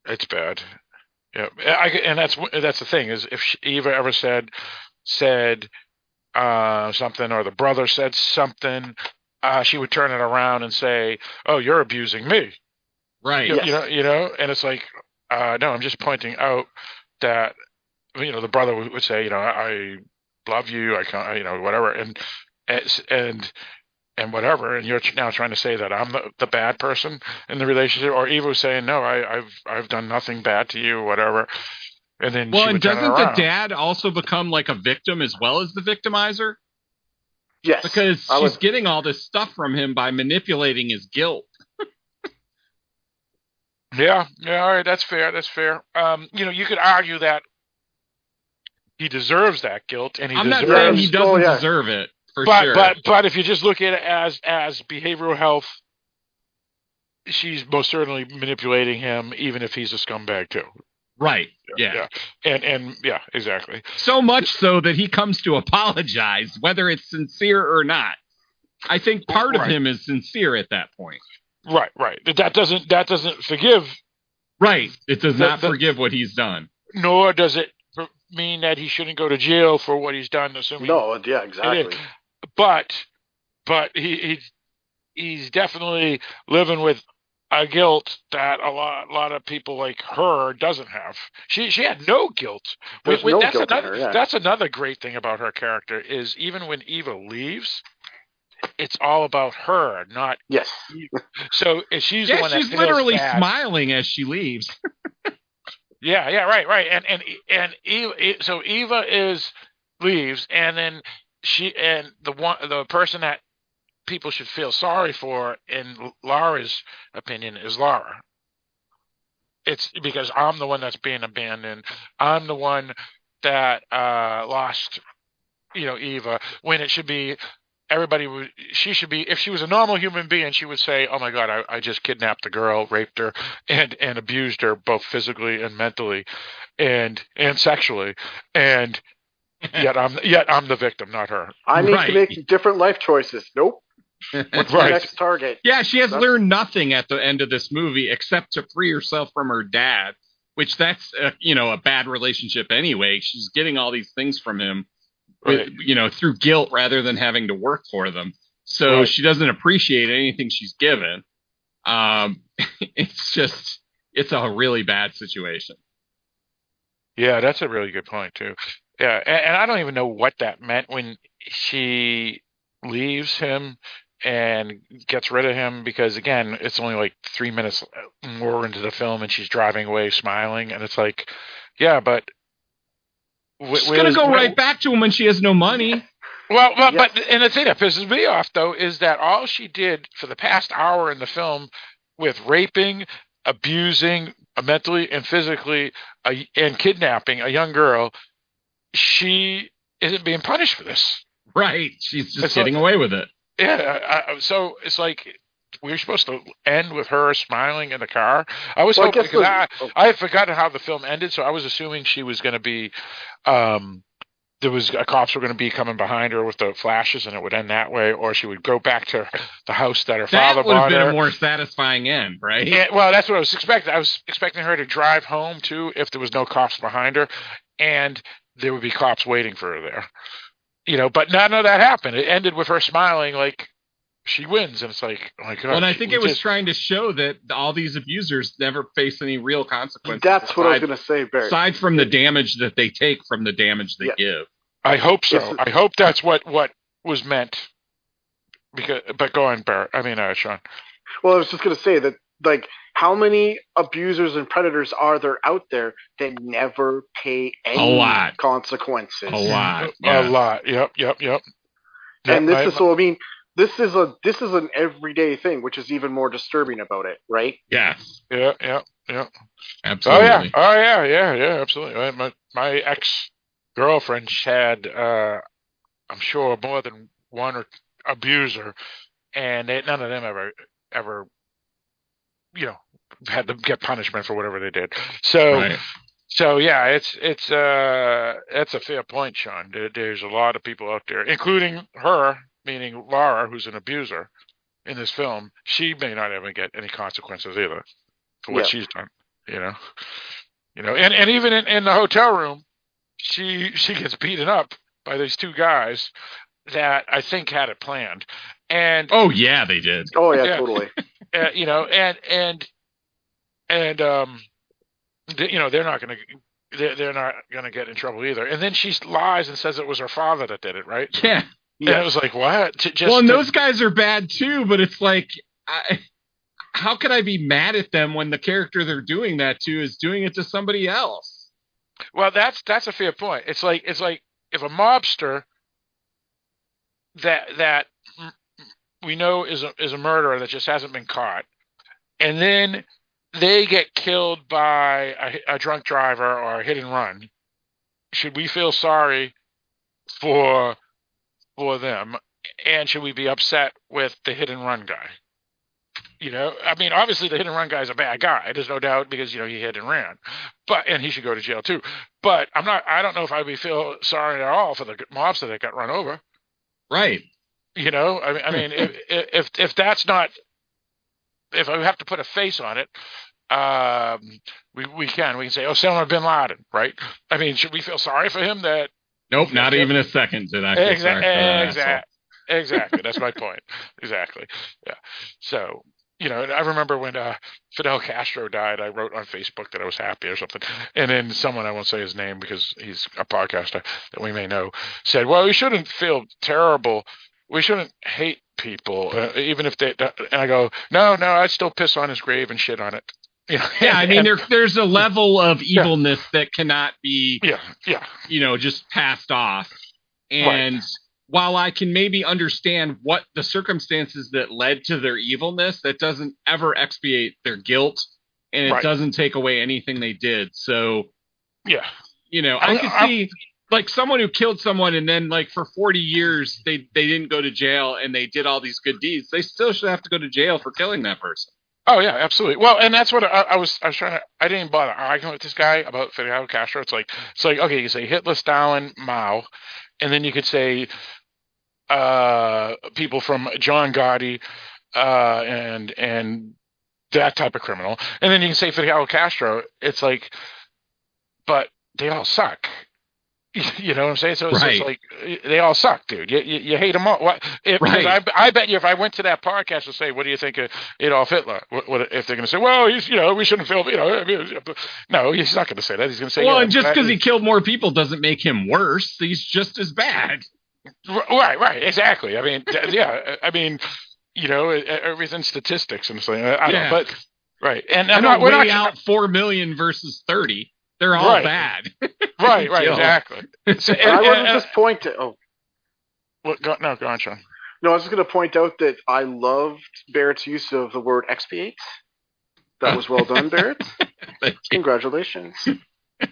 It's bad. Yeah, I, and that's that's the thing is if she, Eva ever said said uh, something or the brother said something, uh, she would turn it around and say, "Oh, you're abusing me." Right. You, Yes. you know, you know, and it's like, uh, no, I'm just pointing out that you know the brother would would say, you know, I love you, I can't, you know, whatever, and and and and whatever, and you're now trying to say that I'm the, the bad person in the relationship, or Eva saying, no, I, I've I've done nothing bad to you, whatever, and then Well, she and would turn it doesn't the dad also become like a victim as well as the victimizer? Yes. Because I she's was- getting all this stuff from him by manipulating his guilt. Yeah, yeah, all right, that's fair. That's fair. Um, you know, you could argue that he deserves that guilt, and he I'm not deserves. saying he doesn't Oh, yeah. deserve it for but sure. but but if you just look at it as as behavioral health, she's most certainly manipulating him, even if he's a scumbag too. right. Yeah. yeah, and and yeah, exactly. So much so that he comes to apologize, whether it's sincere or not. I think part of him is sincere at that point. Right, right. That- That doesn't that doesn't forgive, Right. It does The- not the- forgive what he's done. nor does it mean that he shouldn't go to jail for what he's done. Assuming no, yeah, exactly. Is. but but he he's he's definitely living with a guilt that a lot a lot of people like her doesn't have. She she had no guilt. There's Wait, wait, no that's guilt in another her, yeah. that's another great thing about her character is even when Eva leaves, it's all about her, not Yes. so. If she's the Yeah, one she's feels literally bad- smiling as she leaves. Yeah, yeah, right, right. And and and Eva, so Eva is leaves, and then she and the one the person that people should feel sorry for, in Laura's opinion, is Laura. It's because I'm the one that's being abandoned. I'm the one that uh, lost, you know, Eva. When it should be everybody would she should be if she was a normal human being she would say oh my god I, I just kidnapped the girl raped her and and abused her both physically and mentally and and sexually and yet i'm yet i'm the victim not her I need Right. to make different life choices. Nope. What's the Right. next target? Yeah, she has That's- learned nothing at the end of this movie except to free herself from her dad, which that's uh, you know a bad relationship anyway. She's getting all these things from him with, Right. you know, through guilt rather than having to work for them. So Right. she doesn't appreciate anything she's given. Um, it's just, it's a really bad situation. Yeah, that's a really good point too. Yeah, and, and I don't even know what that meant when she leaves him and gets rid of him because again, it's only like three minutes more into the film and she's driving away smiling, and it's like, yeah, but wh- She's gonna is- go where- right back to him when she has no money. Well, well but and the thing that pisses me off though is that all she did for the past hour in the film with raping, abusing, uh, mentally and physically, a, and kidnapping a young girl, she isn't being punished for this. Right. She's just It's getting like- away with it. Yeah, I, I- so it's like we're supposed to end with her smiling in the car. I was Well, hoping guess because I, the- I had forgotten how the film ended, so I was assuming she was going to be, um, there was uh, cops were going to be coming behind her with the flashes, and it would end that way, or she would go back to the house that her That father would have been her. a more satisfying end, right? Yeah, well, that's what I was expecting. I was expecting her to drive home too if there was no cops behind her, and there would be cops waiting for her there. You know, but none of that happened. It ended with her smiling like she wins, and it's like, oh my god. Well, and I think we it was trying to show that all these abusers never face any real consequences. That's what I was going to say, Barry. Aside from the damage that they take from the damage they Yeah. give. I hope so. Is- I hope that's what what was meant. Because, but go on, Barry. I mean, uh, Sean. Well, I was just going to say that, like, how many abusers and predators are there out there that never pay any lot. consequences? A lot. A lot. Yep. Yep. Yep. And Yep, this I- is so. I mean, this is a this is an everyday thing, which is even more disturbing about it, right? Yes. Yeah. Yeah. Yeah. Absolutely. Oh yeah, oh yeah, yeah, yeah, absolutely. My- My my ex girlfriend had, uh, I'm sure, more than one or abuser, and they, none of them ever ever, you know, had to get punishment for whatever they did. So Right. so yeah, it's it's uh that's a fair point, Sean. There, there's a lot of people out there, including her, meaning Laura, who's an abuser in this film. She may not even get any consequences either for what Yeah. she's done. You know, you know, and and even in, in the hotel room, she she gets beaten up by these two guys that I think had it planned, and Oh yeah, they did. Oh yeah, Yeah. totally. uh, you know, and and and um, they, you know, they're not going to they're, they're not going to get in trouble either. And then she lies and says it was her father that did it, right? Yeah. And it was like, what? J- Just well, and to- those guys are bad too, but it's like, I, how could I be mad at them when the character they're doing that to is doing it to somebody else? Well, that's that's a fair point. It's like it's like if a mobster that that we know is a is a murderer that just hasn't been caught, and then they get killed by a, a drunk driver or a hit and run. Should we feel sorry for for them, and should we be upset with the hit and run guy? You know, I mean, obviously the hit and run guy is a bad guy. There's no doubt because you know he hit and ran, but and he should go to jail too. But I'm not. I don't know if I would be feel sorry at all for the mobster that got run over. Right. You know, I mean, I mean, if if if that's not, if I have to put a face on it, um, we we can we can say, Osama bin Laden, right? I mean, should we feel sorry for him that Nope, not Yeah. even a second did I feel sorry for that. Exactly. Exactly. That's my point. Exactly. Yeah. So, you know, and I remember when uh, Fidel Castro died, I wrote on Facebook that I was happy or something. And then someone, I won't say his name because he's a podcaster that we may know, said, well, we shouldn't feel terrible. We shouldn't hate people, uh, even if they. And I go, no, no, I'd still piss on his grave and shit on it. You know? Yeah, I mean, And- there, there's a level of evilness that cannot be, yeah, yeah, you know, just passed off. And while I can maybe understand what the circumstances that led to their evilness, that doesn't ever expiate their guilt, and it Right. doesn't take away anything they did. So, yeah. you know, I- I could I- see like someone who killed someone and then like for 40 years they they didn't go to jail and they did all these good deeds. They still should have to go to jail for killing that person. Oh yeah, absolutely. Well, and that's what I, I was. I was trying to. I didn't bother arguing with this guy about Fidel Castro. It's like it's like okay, you say Hitler, Stalin, Mao, and then you could say uh, people from John Gotti uh, and and that type of criminal, and then you can say Fidel Castro. It's like, but they all suck. You know what I'm saying? So it's, Right. like they all suck, dude. You, you, you hate them all. What? If, Right. I, I bet you if I went to that podcast and say, "What do you think of Adolf Hitler?" What, what if they're going to say, "Well, he's you know we shouldn't film," you know? I mean, no, he's not going to say that. He's going to say, well, yeah, just because he killed more people doesn't make him worse. He's just as bad. Right, right, exactly. I mean, yeah, I mean, you know, everything's statistics and something. I don't Yeah. know, but right, and not not, we're not out four million versus thirty. They're all Right. bad. right, right, exactly. So, and, I want to just uh, point to. Oh what, go, no, go on, Sean. no, I was just going to point out that I loved Barrett's use of the word expiate. That was well done, Barrett. Congratulations.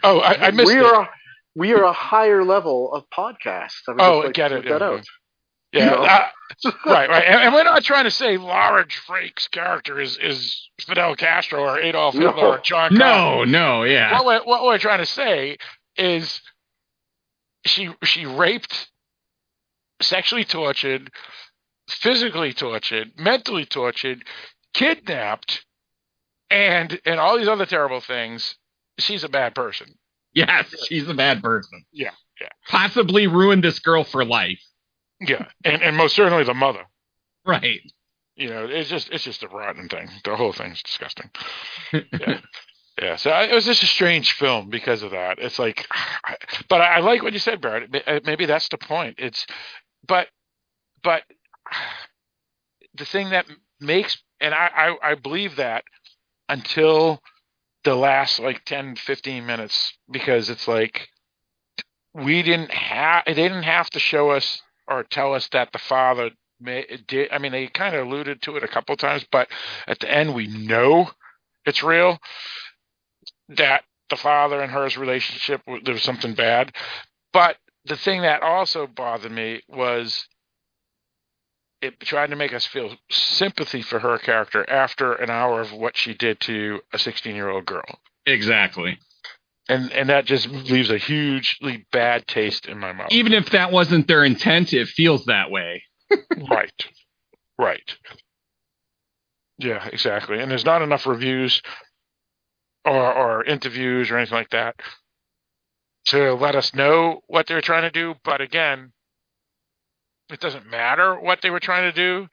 Oh, I, I missed we it. are we are a higher level of podcast. I Oh, like get it, that yeah, out. Yeah, You know? uh, right, right. And, and we're not trying to say Laura Drake's character is, is Fidel Castro or Adolf No. Hitler or John No, Connor. no, yeah. What we're, what we're trying to say is she she raped, sexually tortured, physically tortured, mentally tortured, kidnapped, and and all these other terrible things. She's a bad person. Yes, she's a bad person. Yeah, yeah, Possibly ruined this girl for life. Yeah, and and most certainly the mother. Right. You know, it's just it's just a rotten thing. The whole thing's disgusting. Yeah. Yeah, so I- it was just a strange film because of that. It's like, but I, I like what you said, Barrett. Maybe that's the point. It's, but, but the thing that makes, and I, I, I believe that until the last like 10, 15 minutes, because it's like, we didn't have, they didn't have to show us or tell us that the father may, did. I mean, they kind of alluded to it a couple times, but at the end, we know it's real that the father and her's relationship there was something bad but the thing that also bothered me was it tried to make us feel sympathy for her character after an hour of what she did to a 16 year old girl Exactly. And and that just leaves a hugely bad taste in my mouth. Even if that wasn't their intent, it feels that way. right. Right. Yeah exactly. And there's not enough reviews or or interviews or anything like that to let us know what they're trying to do. But again it doesn't matter what they were trying to do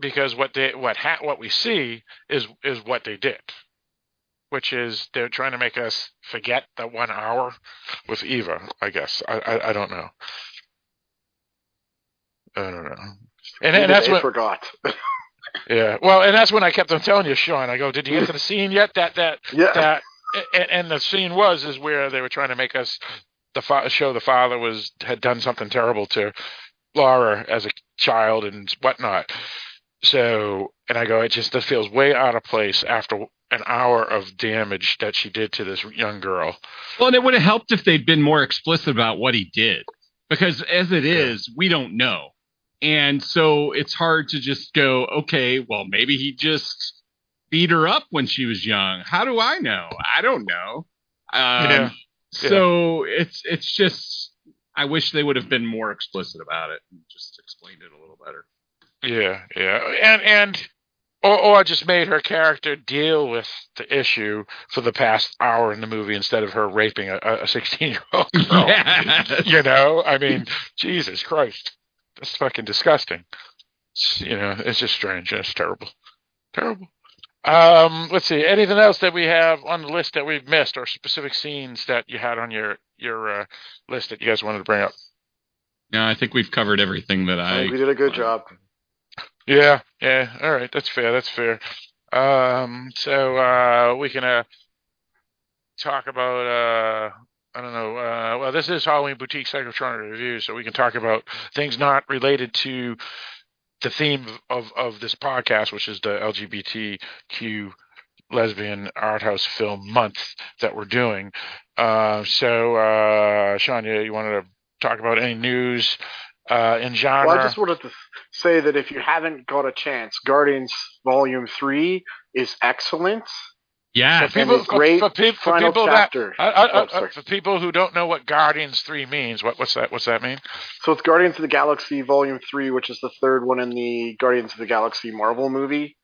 because what they what ha- what we see is is what they did which is they're trying to make us forget that one hour with Eva I guess I I, I don't know I don't know and, and that's what forgot. yeah. Well, and that's when I kept on telling you, Sean. I go, did you get to the scene yet? That that Yeah. that, and, and the scene was is where they were trying to make us the fa- show the father was had done something terrible to Laura as a child and whatnot. So, and I go, it just feels way out of place after an hour of damage that she did to this young girl. Well, and it would have helped if they'd been more explicit about what he did. Because as it is, we don't know. And so it's hard to just go, okay, well, maybe he just beat her up when she was young. How do I know? I don't know. Um, Yeah. So it's it's just I wish they would have been more explicit about it and just explained it a little better. Yeah, yeah, and and or or just made her character deal with the issue for the past hour in the movie instead of her raping a a sixteen year old girl. Yeah. You know, I mean, Jesus Christ, that's fucking disgusting. It's, you know, it's just strange. It's terrible, terrible. Um, let's see. Anything else that we have on the list that we've missed, or specific scenes that you had on your your uh, list that you guys wanted to bring up? No, I think we've covered everything that I I we did a good job. Yeah, yeah. All right, that's fair. That's fair. Um, so uh, we can uh, talk about. Uh, I don't know. Uh, well, this is Halloween Boutique Psychotronic Review, so we can talk about things not related to the theme of of this podcast, which is the LGBTQ lesbian art house film month that we're doing. Uh, so, uh, Sean, you, you wanted to talk about any news uh, in genre? Well, I just wanted to say that if you haven't got a chance, Guardians Volume Three is excellent. yeah. For people, and a great for, peop- for final people chapter. that, I, I, Oh, I, for people who don't know what Guardians Three means, what, what's that? What's that mean? So it's Guardians of the Galaxy Volume Three, which is the third one in the Guardians of the Galaxy Marvel movie,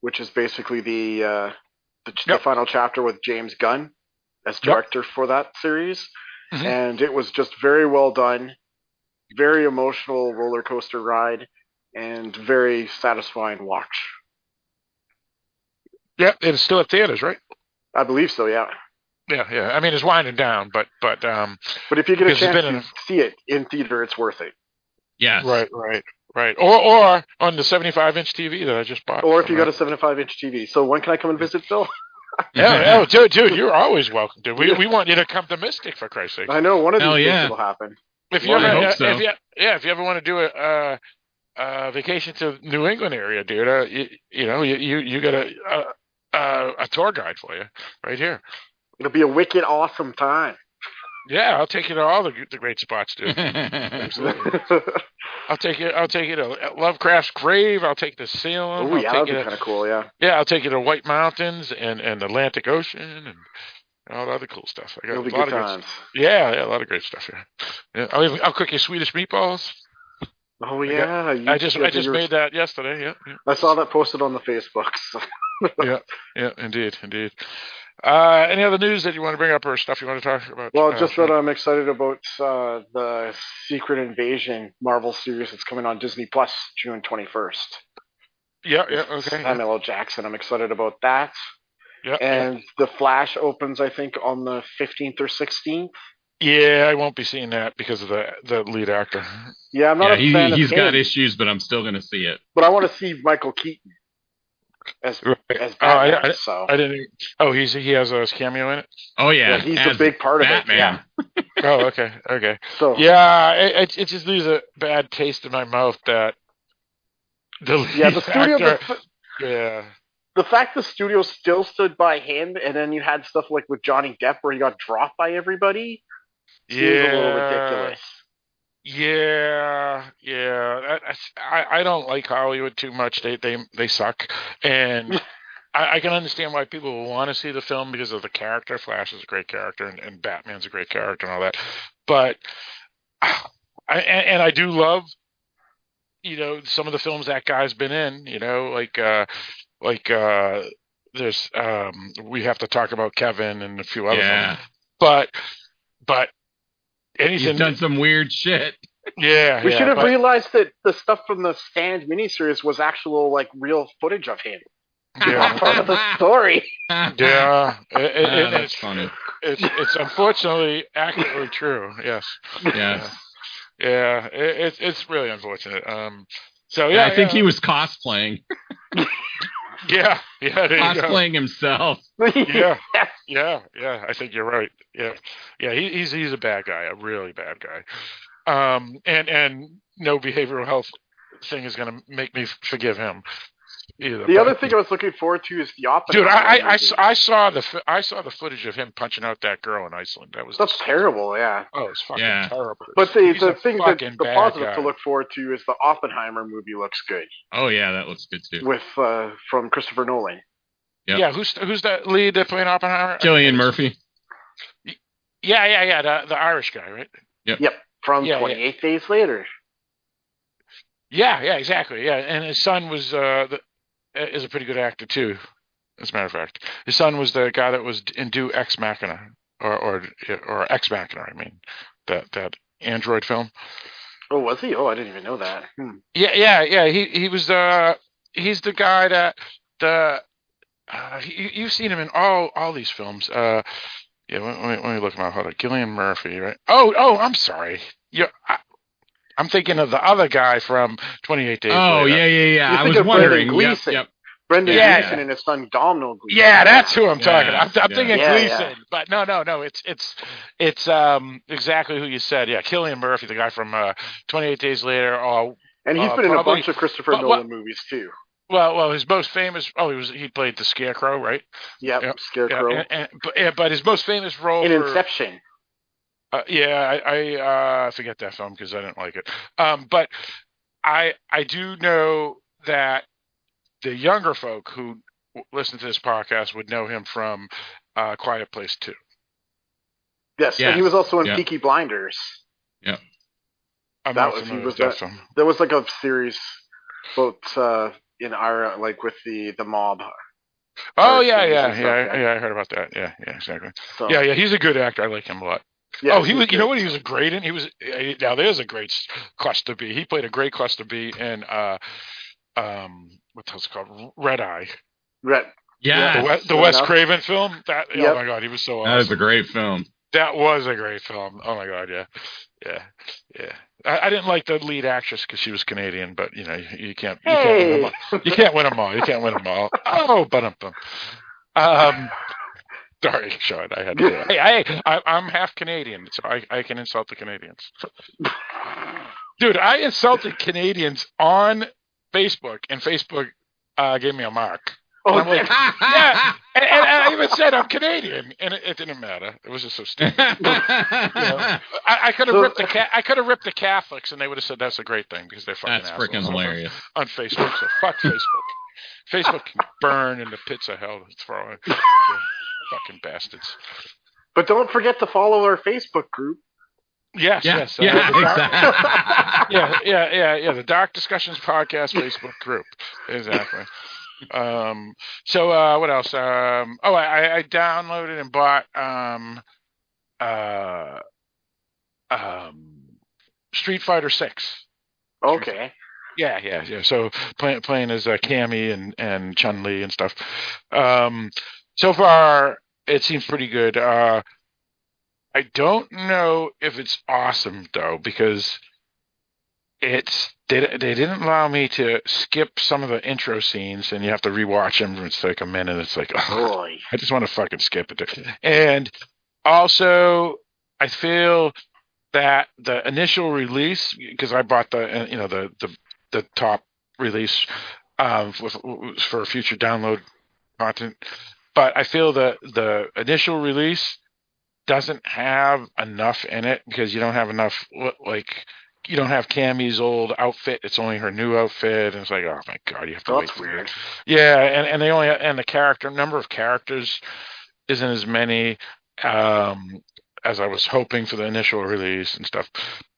which is basically the uh, the, the final chapter with James Gunn as Yep. director for that series. Mhm. and it was just very well done, very emotional roller coaster ride, and very satisfying watch. Yeah, it's still at theaters, right? I believe so, yeah. Yeah, yeah. I mean, it's winding down, but but um, But if you get a chance to in see it in theater, it's worth it. Yes. right, right, right. Or or on the 75 inch TV that I just bought. Or if you from, got a 75 inch TV. So when can I come and visit, Phil? Yeah, oh, dude, dude, you're always welcome, dude. We we want you to come to Mystic for Christ's sake. I know one of these Hell days yeah. it'll happen. If you Well, ever, hope uh, so. if you, yeah, if you ever want to do a uh, uh, vacation to New England area, dude, uh, you, you know, you you, you got a, a a a tour guide for you right here. It'll be a wicked awesome time. Yeah, I'll take you to all the the great spots, dude. I'll take you. I'll take you to Lovecraft's grave. I'll take you to Salem. oh I'll yeah, that'd be kind of cool. Yeah. yeah, I'll take you to White Mountains and and Atlantic Ocean and all the other cool stuff. I got It'll a lot good of times. Yeah, yeah, a lot of great stuff here. Yeah, I'll even, I'll cook you Swedish meatballs. Oh I got- yeah. I just I just made that yesterday. Yeah, yeah, I saw that posted on the Facebook. So. yeah, yeah, indeed, indeed. Uh, any other news that you want to bring up or stuff you want to talk about? Well, uh, just that I'm excited about uh, the Secret Invasion Marvel series that's coming on Disney Plus June 21st. yeah, yeah, okay. Samuel L. Jackson. I'm excited about that. Yeah, yeah. And the Flash opens, I think, on the 15th or 16th. yeah, I won't be seeing that because of the the lead actor. Yeah, I'm not Yeah, a he, fan of he's him, got issues, but I'm still going to see it. but I want to see Michael Keaton as Right. as Oh, I, Batman. I, so I didn't. Oh, he's he has a cameo in it. Oh yeah, Yeah, he's a big part of it, Batman. Oh, okay, okay. so Yeah, it, it, it just leaves a bad taste in my mouth that the lead yeah, the studio. actor- The, yeah, the fact the studio still stood by him, and then you had stuff like with Johnny Depp where he got dropped by everybody. Yeah, a little ridiculous. Yeah, yeah. That's, I I don't like Hollywood too much. They they they suck, and I, I can understand why people will want to see the film because of the character. Flash is a great character, and, and Batman's a great character, and all that. But I and, and I do love, you know, some of the films that guy's been in. You know, like uh like uh there's um we have to talk about Kevin and a few other Yeah, films. But but anything he's done some weird shit. yeah, We yeah, should have but- realized that the stuff from the Stand miniseries was actual like real footage of him. Yeah. Part of the story. Yeah, it, it, Ah, it- that's it's, funny. it's it's unfortunately accurately true. Yes. Yes. Yeah, it, it's it's really unfortunate. Um. So Yeah, yeah, I think yeah, he was cosplaying, Yeah, yeah, there you go. cosplaying himself. Yeah, yeah, yeah. I think you're right. Yeah, yeah. He, he's he's a bad guy, a really bad guy. Um. And and no behavioral health thing is gonna make me forgive him either. The other thing I was looking forward to is the opposite. Dude, Oppenheimer. I, I, I, movie. s- I saw the I saw the footage of him punching out that girl in Iceland. That was That's terrible, yeah. Oh, it's fucking Yeah. terrible. But the He's the thing that the positive guy. to look forward to is the Oppenheimer movie looks good Oh yeah, that looks good too. with uh, from Christopher Nolan. Yep. Yeah, who's who's that lead that playing Oppenheimer? Cillian Murphy. Yeah, yeah, yeah, the the Irish guy, right? Yep, from Yeah, yeah. 28 Days Later. Yeah, yeah, exactly. Yeah, and his son was uh the, is a pretty good actor too. As a matter of fact, his son was the guy that was in Do Ex Machina or or or Ex Machina. I mean, that that Android film. Oh, was he? Oh, I didn't even know that. Hmm. Yeah, yeah, yeah. He he was the he's the guy that the uh, you, you've seen him in all all these films. Uh, yeah, let, me, let me look him up. Hold on, Cillian Murphy, right? Oh, oh, I'm sorry. Yeah, I, I'm thinking of the other guy from 28 Days. Oh Later. yeah, yeah, yeah. You I was of Brendan wondering. Yep, Gleeson. yep. Brendan Yeah. Gleeson and his son Domhnall Gleeson. Yeah, that's who I'm talking. Yeah, about. I'm, I'm yeah. thinking Yeah, Gleeson, yeah. but no, no, no. It's it's it's um exactly who you said. Yeah, Cillian Murphy, the guy from uh, 28 Days Later. Oh, And he's Uh, been in a bunch of Christopher but Nolan what- movies too. well, well, his most famous. Oh, he was he played the Scarecrow, right? Yep, Yep. Scarecrow. Yeah, and, and, but, yeah, but his most famous role in for, Inception. Uh, yeah, I, I uh, forget that film because I didn't like it. Um, but I I do know that the younger folk who listen to this podcast would know him from uh, Quiet Place Two. Yes, Yes. and he was also in Yeah. Peaky Blinders. I'm That was- he was that that- There was like a series about uh, in Ira, like with the the mob. Oh yeah, yeah, yeah, yeah, yeah. I heard about that. Yeah, yeah, exactly. So Yeah, yeah, he's a good actor. I like him a lot. Oh, he was. You know what? He was a great in. He was. eh, Now there's a great s- cluster B. He played a great cluster B in uh, um, what the hell's it called? Red Eye. Red. Yeah, the, Wes, the fair Wes enough. Craven film. That. Yep. Oh my god, he was so awesome. that was a great film. That was a great film. Oh my god, yeah, yeah, yeah. I, I didn't like the lead actress because she was Canadian, but you know you, you can't you can't win them all. You can't win them all. You can't win them all. Oh, but um, um. Sorry, Sean. I had to. Hey, I, I, I'm half Canadian, so I, I can insult the Canadians. Dude, I insulted Canadians on Facebook, and Facebook uh, gave me a mark. Oh, And I'm like, yeah, and, and I even said I'm Canadian, and it, it didn't matter. It was just so stupid. You know, I, I could have So- ripped the ca- I could have ripped the Catholics, and they would have said that's a great thing because they're fucking That's freaking hilarious. on Facebook. So fuck Facebook. Facebook can burn in the pits of hell. It's for all- fucking bastards. But don't forget to follow our Facebook group. Yes, Yeah, yes, yeah, the exactly. yeah, yeah, yeah, yeah. The Dark Discussions Podcast Facebook group. Exactly. Um, so uh, what else? Um, oh, I, I downloaded and bought um, uh, um, Street Fighter Six. Okay. Yeah, yeah, yeah. So playing playing as uh, Cammy and and Chun Li and stuff. Um, so far, it seems pretty good. Uh, I don't know if it's awesome though because it's they they didn't allow me to skip some of the intro scenes and you have to rewatch them. It's like a minute. It's like oh. I just want to fucking skip it. And also, I feel that the initial release because I bought the uh, you know the the the top release um, for future download content, but I feel that the initial release doesn't have enough in it because you don't have enough like you don't have Cammy's old outfit. It's only her new outfit, and it's like, oh my god, you have to wait. That's for weird. yeah, and, and they only and the character number of characters isn't as many um, as I was hoping for the initial release and stuff.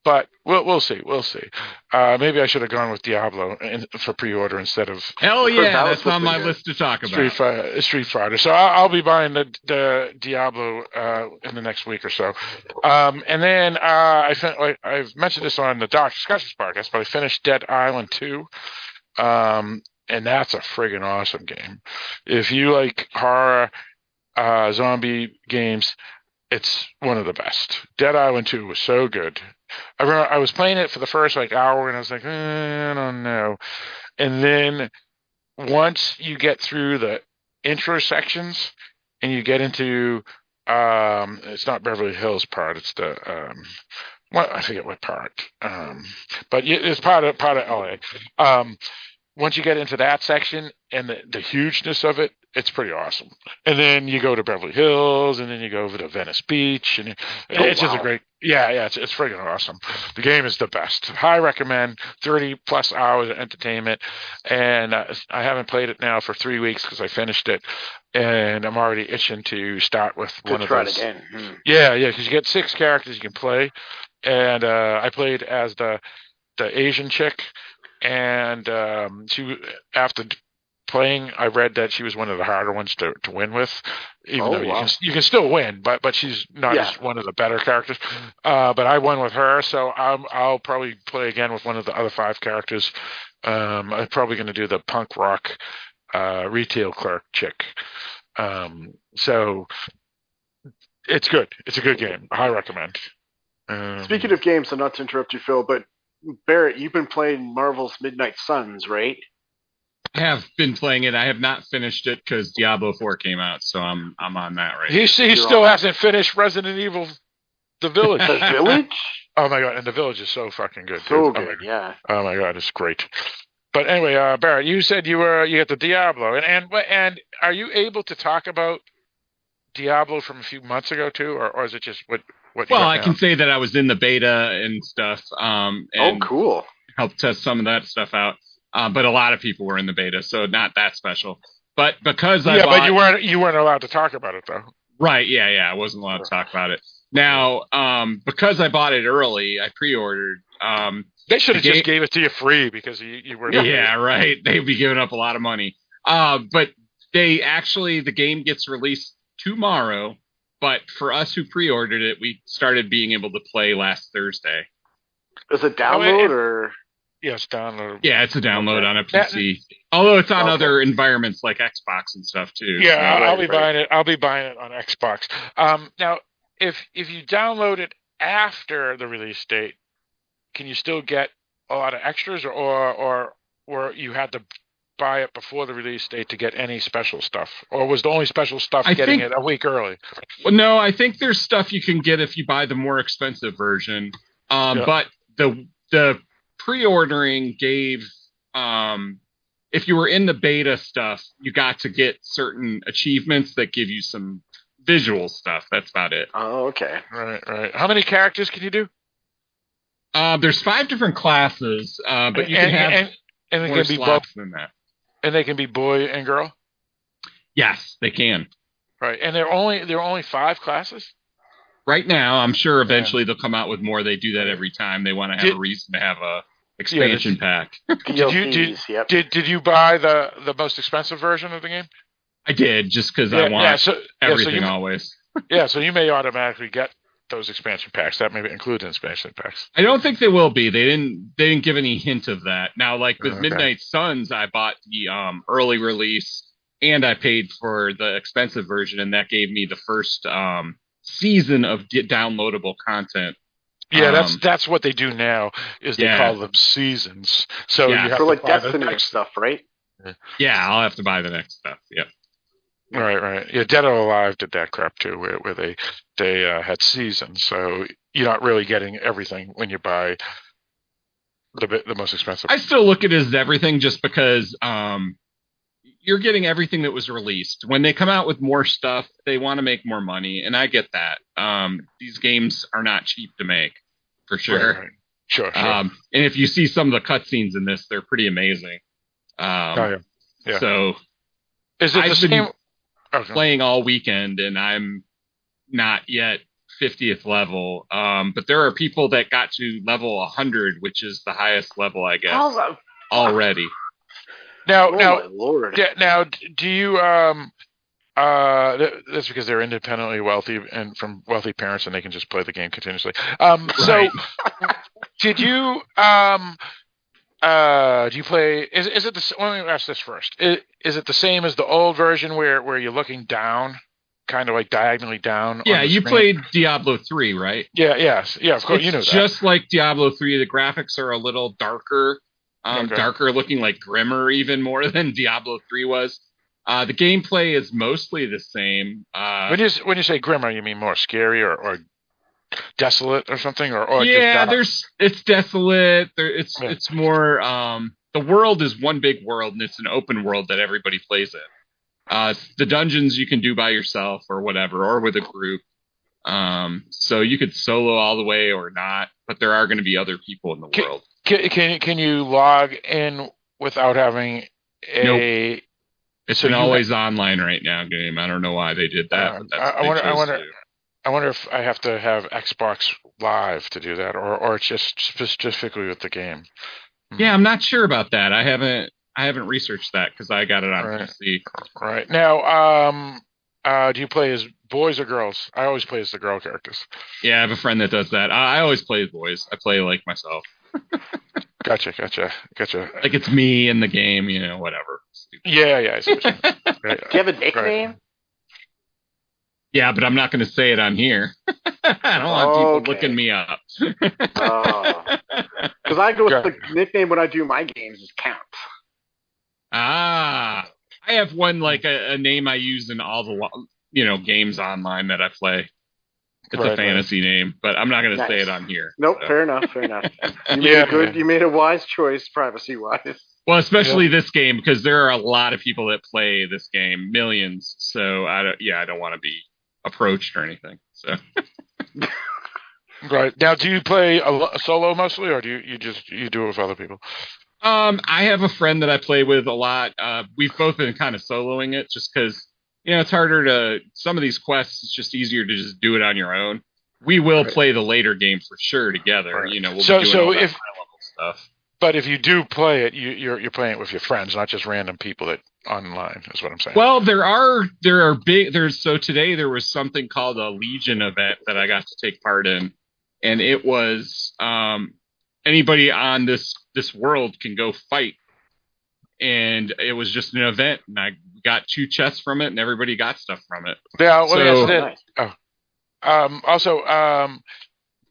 But we'll we'll see, we'll see. Uh, maybe I should have gone with Diablo in, for pre-order instead of Hell yeah, That that's on my list to talk about. Street Fighter. Street Fighter. So I'll, I'll be buying the the Diablo uh, in the next week or so. Um, and then uh, I fin- like, I've mentioned this on the Dark Discussions podcast, but I finished Dead Island two. Um, and that's a friggin' awesome game. If you like horror, uh, zombie games, it's one of the best. Dead Island 2 was so good. I remember I was playing it for the first like hour and I was like, eh, I don't know. And then once you get through the intro sections and you get into um it's not Beverly Hills part, it's the um what I forget what part. Um but it's part of part of LA. Um once you get into that section and the, the hugeness of it, it's pretty awesome. And then you go to Beverly Hills, and then you go over to Venice Beach, and Oh, it's just a great, yeah, yeah, it's it's friggin' awesome. The game is the best. High recommend. Thirty plus hours of entertainment, and uh, I haven't played it now for three weeks because I finished it, and I'm already itching to start with To one of those. again. Hmm. Yeah, yeah, because you get six characters you can play, and uh, I played as the the Asian chick, and um, she after playing, I read that she was one of the harder ones to, to win with, even Oh, though you wow. can you can still win, but but she's not Yeah. one of the better characters. Uh, but I won with her, so I'm, I'll probably play again with one of the other five characters. Um, I'm probably going to do the punk rock uh, retail clerk chick. Um, so it's good. It's a good game. I recommend. Um, Speaking of games, and not to interrupt you, Phil, but Barrett, you've been playing Marvel's Midnight Suns, right? I have been playing it. I have not finished it because Diablo 4 came out, so I'm I'm on that right. he he You're still on. hasn't finished Resident Evil, The Village. The Village? oh my god, and The Village is so fucking good. so dude. Oh good, yeah. Oh my god, it's great. But anyway, uh, Barrett, you said you were you got the Diablo, and and and are you able to talk about Diablo from a few months ago too, or, or is it just what what? Well, I can say that I was in the beta and stuff, um, Oh, and cool. helped test some of that stuff out. Uh, but a lot of people were in the beta, so not that special. But because I Yeah, bought, but you weren't you weren't allowed to talk about it though. right, yeah, yeah, I wasn't allowed to talk about it. Now, um, because I bought it early, I pre-ordered. Um, They should have The just gave it to you free because you, you were yeah, right. They'd be giving up a lot of money. Uh, but they actually, the game gets released tomorrow, but for us who pre-ordered it, we started being able to play last Thursday. Is it Oh, download it- or? Yes, download. Yeah, it's a download Okay. on a PC. Although it's on Okay. other environments like Xbox and stuff too. Yeah, so- I'll, I'll be Right, right. buying it. I'll be buying it on Xbox. Um, now, if if you download it after the release date, can you still get a lot of extras, or or or, or you had to buy it before the release date to get any special stuff, or was the only special stuff I getting think- it a week early? Well, no, I think there's stuff you can get if you buy the more expensive version. Um, Yeah. But the the pre-ordering gave um, if you were in the beta stuff, you got to get certain achievements that give you some visual stuff. That's about it. Oh, okay. Right, right. How many characters can you do? Uh, there's five different classes, uh, but you and, can have and, and they more can be both, slots than that. And they can be boy and girl. Yes, they can. Right, and they're only they're only five classes. Right now, I'm sure eventually they'll come out with more. They do that every time. They want to have Did- a reason to have a expansion pack. Did you did, yep. did did you buy the the most expensive version of the game? I did just because I want yeah, so- yeah, so everything you- always. Yeah, so you may automatically get those expansion packs. That may include expansion packs. I don't think they will be. They didn't. They didn't give any hint of that. Now, like with Okay. Midnight Suns, I bought the um, early release and I paid for the expensive version, and that gave me the first um, season of get downloadable content. Yeah, that's Um, that's what they do now. Is they yeah. call them seasons. So Yeah. you have For to like buy the Destiny next- stuff, right? Yeah, I'll have to buy the next stuff. Yeah. Right, right. Yeah, Dead or Alive did that crap too, where where they they uh, had seasons. So you're not really getting everything when you buy the bit the most expensive. I still look at it as everything just because um, you're getting everything that was released. When they come out with more stuff, they want to make more money, and I get that. Um, these games are not cheap to make, for sure. Right, right. Sure, sure. Um, and if you see some of the cutscenes in this, they're pretty amazing. Um, oh yeah. Yeah. So Is it the I've same? Been Okay. playing all weekend, and I'm not yet 50th level. Um, but there are people that got to level 100, which is the highest level, I guess, How's already. Now, Oh now, lord. d- now, do you um uh th- that's because they're independently wealthy and from wealthy parents and they can just play the game continuously. Um, so did you um uh do you play is is it the let me ask this first is, is it the same as the old version where where you're looking down kind of like diagonally down Yeah, you screen? played Diablo 3, right? yeah yes yeah of course it's you know that just like Diablo 3. The graphics are a little darker, um, Okay. darker looking, like grimmer even more than Diablo 3 was. Uh, the gameplay is mostly the same. Uh, when you when you say grimmer you mean more scary or, or desolate or something or, or yeah, dark? there's it's desolate. There, it's Yeah. it's more. Um, the world is one big world, and it's an open world that everybody plays in. Uh, the dungeons you can do by yourself or whatever, or with a group. Um, so you could solo all the way or not, but there are going to be other people in the Can- world. Can can can you log in without having a? It's so an always online right now game. I don't know why they did that. I- I wonder- I wonder- do. I wonder if I have to have Xbox Live to do that, or or just specifically with the game. Yeah, I'm not sure about that. I haven't I haven't researched that because I got it on Right. PC. Right now, um, uh, do you play as boys or girls? I always play as the girl characters. Yeah, I have a friend that does that. I, I always play as boys. I play like myself. Gotcha, gotcha, gotcha. Like it's me in the game, you know, whatever. Yeah, yeah. I see what you mean. Right. Do you have a nickname? Yeah, but I'm not going to say it on here. I don't want people looking me up. Because I go with the nickname when I do my games is Count. ah, I have one like a, a name I use in all the you know games online that I play. It's Right, a right. fantasy name, but I'm not going to say it on here. Nope, So- fair enough, fair enough. You made Yeah, a good, man. you made a wise choice, privacy wise. Well, especially this game because there are a lot of people that play this game, millions. So I don't, yeah, I don't want to be approached or anything. So Right now, do you play a solo mostly, or do you, you just you do it with other people? Um, I have a friend that I play with a lot. Uh, we've both been kind of soloing it just because, you know, it's harder to, some of these quests, it's just easier to just do it on your own. We will Right. play the later game for sure together. Right. You know, we'll So- be doing so all that if- high level stuff. But if you do play it, you, you're you're playing it with your friends, not just random people that online. Is what I'm saying. Well, there are there are big there's so today there was something called a Legion event that I got to take part in, and it was um, anybody on this this world can go fight, and it was just an event, and I got two chests from it, and everybody got stuff from it. Yeah, well, So- that's it. Oh. Um, also, um,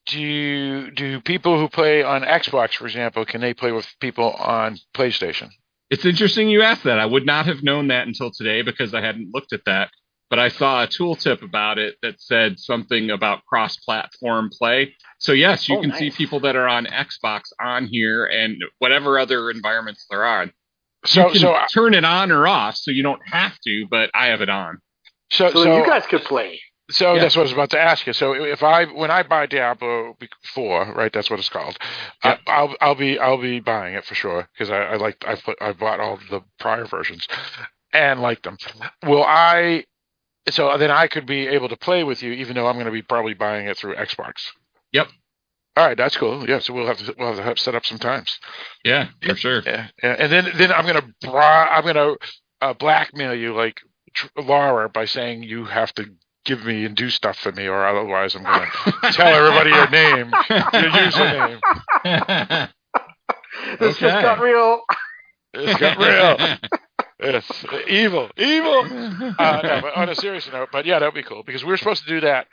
do do people who play on Xbox, for example, can they play with people on PlayStation? It's interesting you asked that. I would not have known that until today because I hadn't looked at that. But I saw a tooltip about it that said something about cross-platform play. So yes, you Oh, can see people that are on Xbox on here and whatever other environments they're on. So, you can so, uh, turn it on or off, so you don't have to. But I have it on. so, So, so, you guys could play. So Yeah. that's what I was about to ask you. So, if I when I buy Diablo Four, right, that's what it's called. I, I'll I'll be I'll be buying it for sure because I, I like I put I bought all the prior versions and liked them. Will I? So then I could be able to play with you, even though I'm going to be probably buying it through Xbox. Yep. All right, that's cool. Yeah, so we'll have to we'll have to set up some times. Yeah, for sure. Yeah, yeah. and then then I'm gonna bra- I'm gonna uh, blackmail you like tr- Laura by saying you have to give me and do stuff for me, or otherwise I'm gonna tell everybody your name, your username. This Okay. just got real. It's got real. It's evil, evil. Uh, no, but on a serious note, but yeah, that'd be cool because we were supposed to do that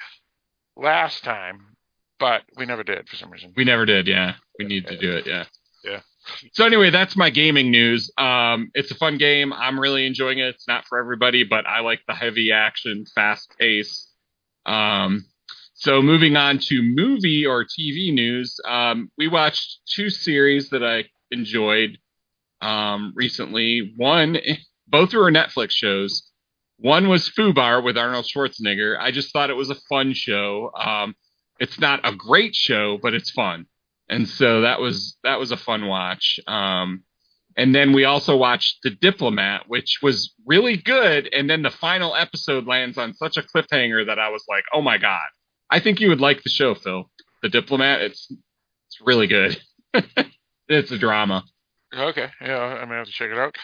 last time, but we never did for some reason. We never did, yeah. We need to do it, yeah. So anyway, that's my gaming news. Um, it's a fun game. I'm really enjoying it. It's not for everybody, but I like the heavy action, fast pace. Um, so moving on to movie or TV news, um, we watched two series that I enjoyed um, recently. One, both were Netflix shows. One was Fubar with Arnold Schwarzenegger. I just thought it was a fun show. Um, it's not a great show, but it's fun, and so that was that was a fun watch. Um, and then we also watched The Diplomat, which was really good. And then the final episode lands on such a cliffhanger that I was like, "Oh my god!" I think you would like the show, Phil. The Diplomat. It's it's really good. it's a drama. Okay, yeah, I'm gonna have to check it out.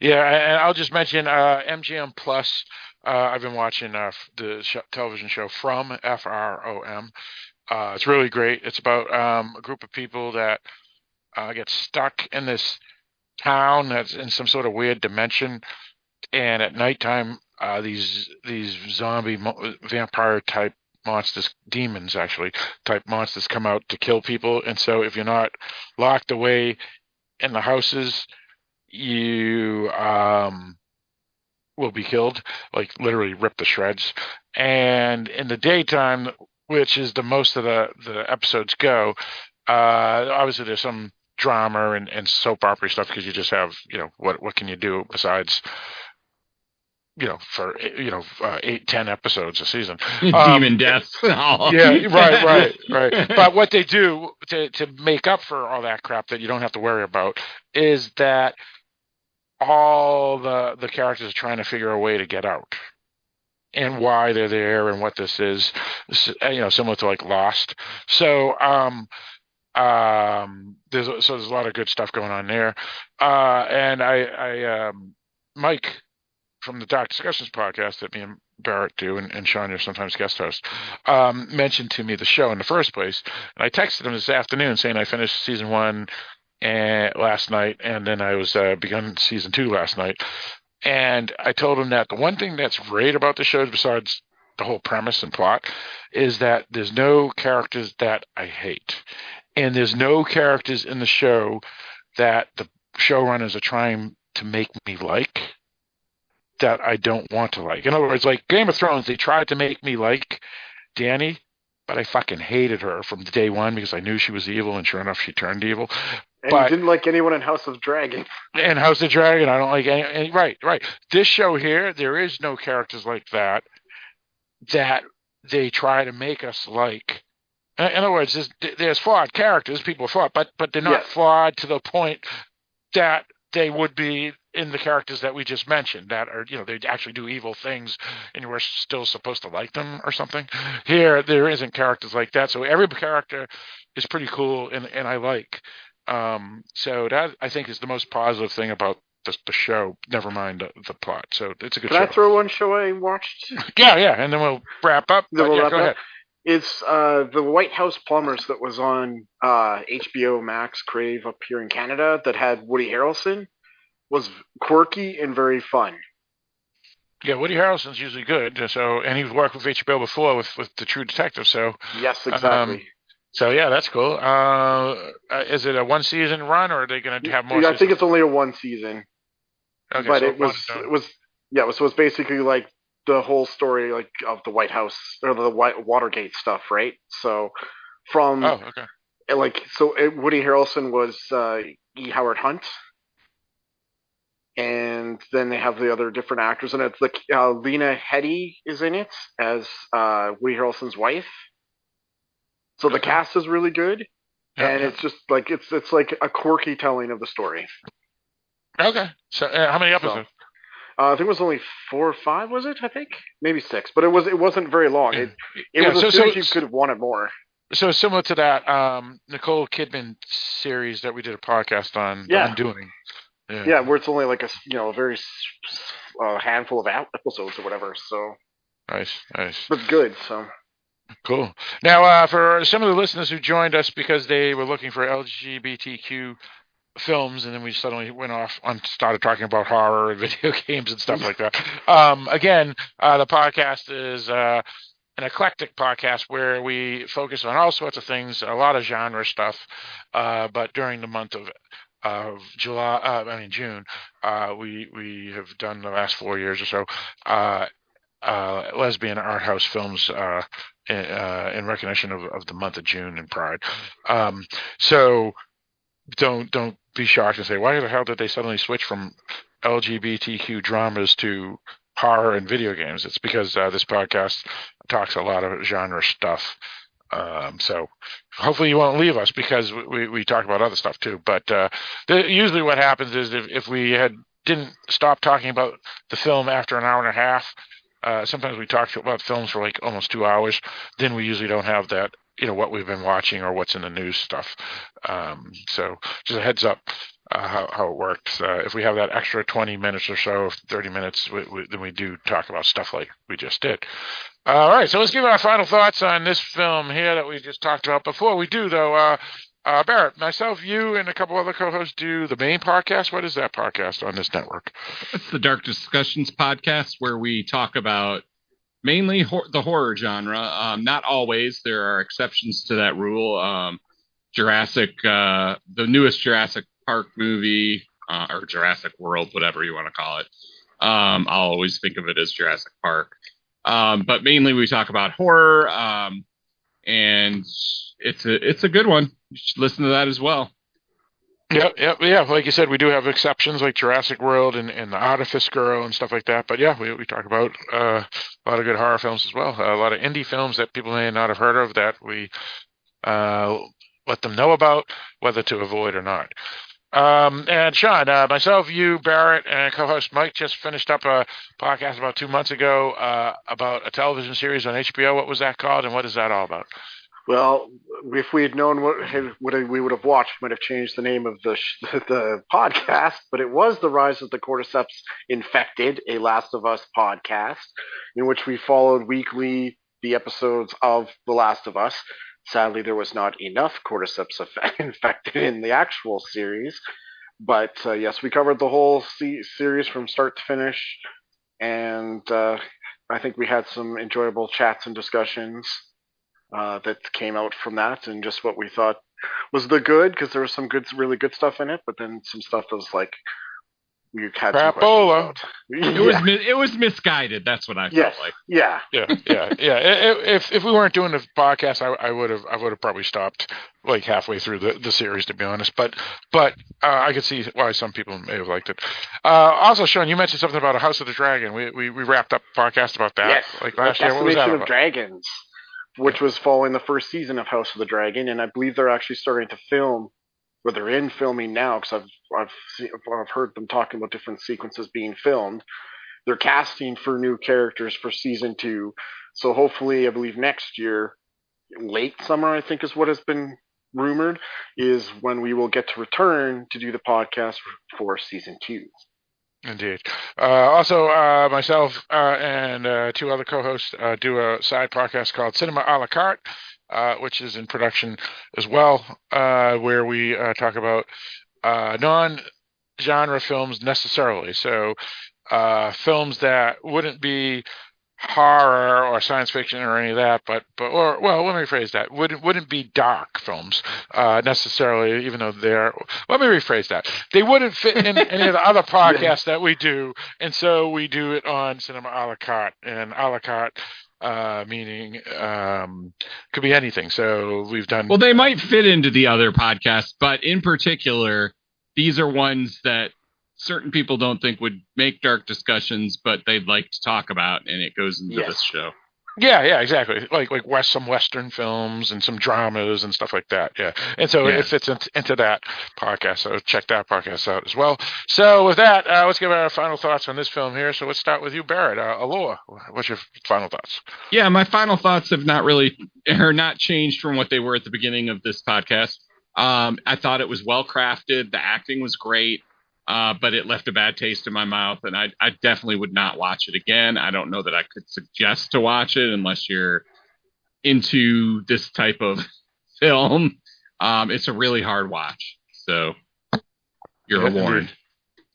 Yeah, and I'll just mention uh, MGM Plus. Uh, I've been watching uh, the television show From F R O M. Uh, it's really great. It's about um, a group of people that uh, get stuck in this town that's in some sort of weird dimension, and at nighttime, uh, these these zombie mo- vampire type monsters, demons actually type monsters come out to kill people. And so, if you're not locked away in the houses, you um, will be killed, like literally ripped to shreds. And in the daytime, which is the most of the the episodes go, uh, obviously there's some drama and, and soap opera stuff because you just have you know what what can you do besides you know for you know uh, eight ten episodes a season Um, Demon deaths. Oh. yeah, right, right, right. But what they do to to make up for all that crap that you don't have to worry about is that all the the characters are trying to figure a way to get out and why they're there and what this is, you know, similar to like Lost. So um um there's so there's a lot of good stuff going on there. Uh and I I um Mike from the Dark Discussions podcast that me and Barrett do, and, and Sean, you're sometimes guest host, um, mentioned to me the show in the first place. And I texted him this afternoon saying I finished season one and, last night, and then I was uh, begun season two last night. And I told him that the one thing that's great about the show, besides the whole premise and plot, is that there's no characters that I hate. And there's no characters in the show that the showrunners are trying to make me like that I don't want to like. In other words, like Game of Thrones, they tried to make me like Danny, but I fucking hated her from day one because I knew she was evil, and sure enough, she turned evil. And But- you didn't like anyone in House of Dragon. And House of Dragon, I don't like any, any. Right, right. This show here, there is no characters like that that they try to make us like. In other words, there's, there's flawed characters, people are flawed, but but they're not Yes. flawed to the point that they would be in the characters that we just mentioned that are you know they actually do evil things and we're still supposed to like them or something here there isn't characters like that so every character is pretty cool and and i like Um, so that I think is the most positive thing about the, the show. Never mind the, the plot. So it's a good Can show. I throw one show I watched? yeah, yeah, and then we'll wrap up. Then we'll yeah, wrap go up. ahead. It's uh, the White House Plumbers that was on uh, HBO Max Crave up here in Canada that had Woody Harrelson was quirky and very fun. Yeah, Woody Harrelson's usually good. So, and he's worked with HBO before with with the True Detective. So, Yes, exactly. Um, so yeah, that's cool. Uh, uh, is it a one season run, or are they going to have more? Yeah, I think it's only a one season, Okay, but so it was one it was yeah, so it was basically like the whole story like of the White House or the White Watergate stuff, right? So from. Oh, okay. like so it, Woody Harrelson was uh, E. Howard Hunt, and then they have the other different actors, and it's like uh, Lena Headey is in it as uh, Woody Harrelson's wife. So the cast is really good, and it's just like it's it's like a quirky telling of the story. okay. So, uh, how many episodes? Uh, I think it was only four or five, was it? I think maybe six, but it was it wasn't very long. It it Yeah, was so- as soon so- you could have wanted more. So similar to that um, Nicole Kidman series that we did a podcast on, Yeah. Undoing. Yeah. Yeah, where it's only like a you know a very uh, handful of episodes or whatever. So, Nice, nice. but good. So Cool. Now, uh, for some of the listeners who joined us because they were looking for LGBTQ films, and then we suddenly went off and started talking about horror and video games and stuff like that. Um, again, uh, the podcast is uh, an eclectic podcast where we focus on all sorts of things, a lot of genre stuff. Uh, but during the month of of July, uh, I mean June, uh, we we have done the last four years or so. Lesbian art house films uh, in, recognition of, of the month of June and Pride. Um, so don't don't be shocked and say why the hell did they suddenly switch from LGBTQ dramas to horror and video games? It's because uh, this podcast talks a lot of genre stuff. Um, so hopefully you won't leave us because we, we, we talk about other stuff too. But uh, the, usually what happens is if, if we had didn't stop talking about the film after an hour and a half, uh, sometimes we talk about films for like almost two hours. Then we usually don't have that, you know, what we've been watching or what's in the news stuff. Um, so just a heads up uh, how, how it works. Uh, if we have that extra 20 minutes or so, 30 minutes, we, we, then we do talk about stuff like we just did. All right, so let's give our final thoughts on this film here that we just talked about. Before we do, though, uh, uh, Barrett, myself, you, and a couple other co-hosts do the main podcast. What is that podcast on this network? It's the Dark Discussions podcast where we talk about mainly hor- the horror genre. Um, not always. There are exceptions to that rule. Um, Jurassic, uh, the newest Jurassic Park movie, uh, or Jurassic World, whatever you want to call it. Um, I'll always think of it as Jurassic Park. Um, but mainly we talk about horror. And it's a it's a good one. You should listen to that as well. Yep, yep, yeah. Like you said, we do have exceptions like Jurassic World and, and the Artifice Girl and stuff like that. But yeah, we we talk about uh, a lot of good horror films as well. a lot of indie films that people may not have heard of that we uh, let them know about, whether to avoid or not. Um, and Sean, uh, myself, you, Barrett, and co-host Mike just finished up a podcast about two months ago uh, about a television series on HBO. What was that called, and what is that all about? Well, if we had known what, what we would have watched, we might have changed the name of the the podcast. But it was the Rise of the Cordyceps Infected, a Last of Us podcast, in which we followed weekly the episodes of The Last of Us. Sadly, there was not enough cordyceps infected in the actual series, but uh, yes, we covered the whole se- series from start to finish, and uh, I think we had some enjoyable chats and discussions uh, that came out from that, and just what we thought was the good, because there was some good, really good stuff in it, but then some stuff that was like had Crapola. about. It was mi- it was misguided. That's what I felt Yes. like. Yeah. yeah, yeah, yeah. If if we weren't doing the podcast, I, I would have I would have probably stopped like halfway through the, the series to be honest. But but uh, I could see why some people may have liked it. Uh, also, Sean, you mentioned something about a House of the Dragon. We we, we wrapped up a podcast about that yes. like last year. What was that Decimation of about? Dragons, which was following the first season of House of the Dragon, and I believe they're actually starting to film, or they're in filming now, because I've I've seen, I've heard them talking about different sequences being filmed. They're casting for new characters for season two, so hopefully, I believe next year, late summer, I think is what has been rumored, is when we will get to return to do the podcast for season two. Indeed. Uh, also, uh, myself uh, and uh, two other co-hosts uh, do a side podcast called Cinema a la carte, uh, which is in production as well, where we talk about non-genre films necessarily. So, films that wouldn't be horror or science fiction or any of that, but but or well, let me rephrase that. Wouldn't wouldn't be dark films uh, necessarily, even though they're. Let me rephrase that. They wouldn't fit in any of the other podcasts that we do, and so we do it on Cinema a la carte and a la carte. Uh, meaning um, could be anything. So we've done. Well, they might fit into the other podcasts, but in particular, these are ones that certain people don't think would make dark discussions, but they'd like to talk about, and it goes into yes. this show. Yeah, yeah, exactly. Like like west some western films and some dramas and stuff like that. Yeah, and so yeah. it fits into, into that podcast. So check that podcast out as well. So with that, uh, let's give our final thoughts on this film here. So let's start with you, Barrett. Uh, Aloha, what's your final thoughts? Yeah, my final thoughts have not really are not changed from what they were at the beginning of this podcast. Um, I thought it was well crafted. The acting was great uh, but it left a bad taste in my mouth, and I, I definitely would not watch it again. I don't know that I could suggest to watch it unless you're into this type of film. Um, it's a really hard watch, so you're yeah, warned.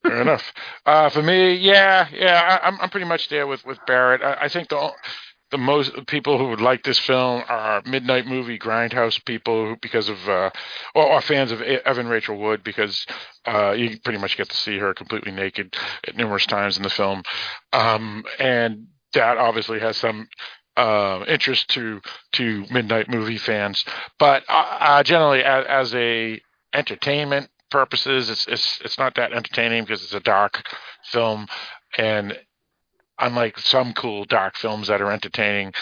Fair enough. Uh, for me, yeah, yeah, I, am I'm pretty much there with with Barrett. I, I think the the most people who would like this film are midnight movie grindhouse people because of uh, or, or, fans of Evan Rachel Wood because uh, you pretty much get to see her completely naked numerous times in the film, um, and that obviously has some uh, interest to to midnight movie fans. But uh, uh, generally, as, as a entertainment purposes, it's it's it's not that entertaining because it's a dark film and unlike some cool dark films that are entertaining,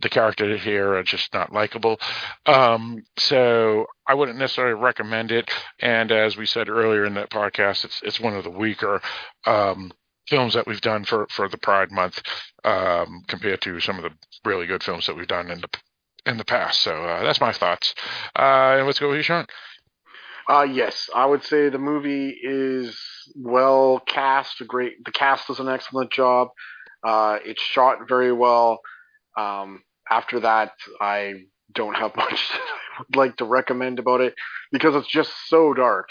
the characters here are just not likable. Um, so I wouldn't necessarily recommend it. And as we said earlier in that podcast, it's it's one of the weaker um, films that we've done for for the Pride Month um, compared to some of the really good films that we've done in the in the past. So uh, that's my thoughts. Uh, and let's go with you, Sean. Uh, yes, I would say the movie is well cast. A great, the cast does an excellent job. Uh, it's shot very well. Um, after that, I don't have much I would like to recommend about it because it's just so dark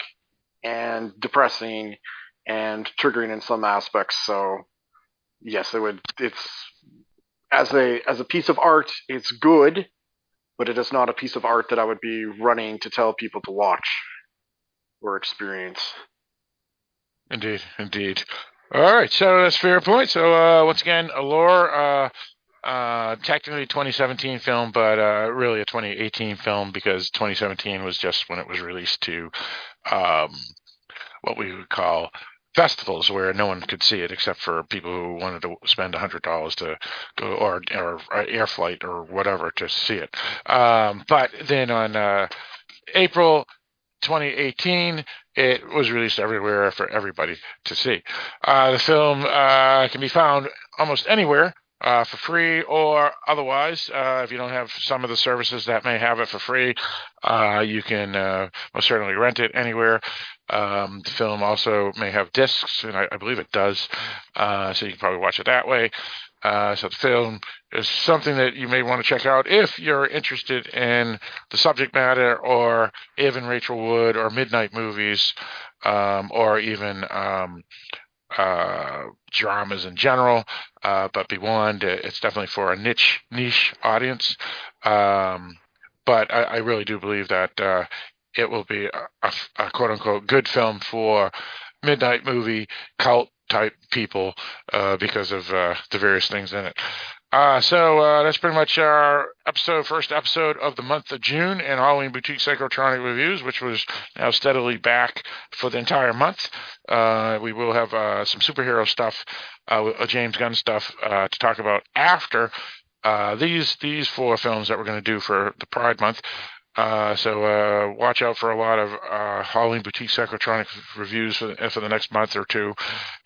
and depressing and triggering in some aspects. So, yes, it would. It's as a as a piece of art, it's good, but it is not a piece of art that I would be running to tell people to watch or experience. Indeed, indeed. All right, so that's fair point. So uh, once again, Allure, uh, uh, technically 2017 film, but uh, really a 2018 film because 2017 was just when it was released to um, what we would call festivals where no one could see it except for people who wanted to spend hundred dollars to go or or air flight or whatever to see it. Um, but then on uh, April 2018, it was released everywhere for everybody to see. Uh, the film uh, can be found almost anywhere uh, for free or otherwise. Uh, if you don't have some of the services that may have it for free, uh, you can uh, most certainly rent it anywhere. Um, the film also may have discs, and I, I believe it does, so you can probably watch it that way. Uh, so the film is something that you may want to check out if you're interested in the subject matter or Evan Rachel Wood or midnight movies um, or even um, uh, dramas in general. Uh, but be warned, it's definitely for a niche niche audience. Um, but I, I, really do believe that uh, it will be a, a, a quote unquote good film for midnight movie cult type people uh, because of uh, the various things in it. Uh, so uh, that's pretty much our episode, first episode of the month of June in Halloween Boutique Psychotronic Reviews, which was now steadily back for the entire month. Uh, we will have uh, some superhero stuff, James Gunn stuff to talk about after these these four films that we're going to do for the Pride Month. Uh, so uh, watch out for a lot of uh, Halloween Boutique Psychotronic reviews for the, for the next month or two.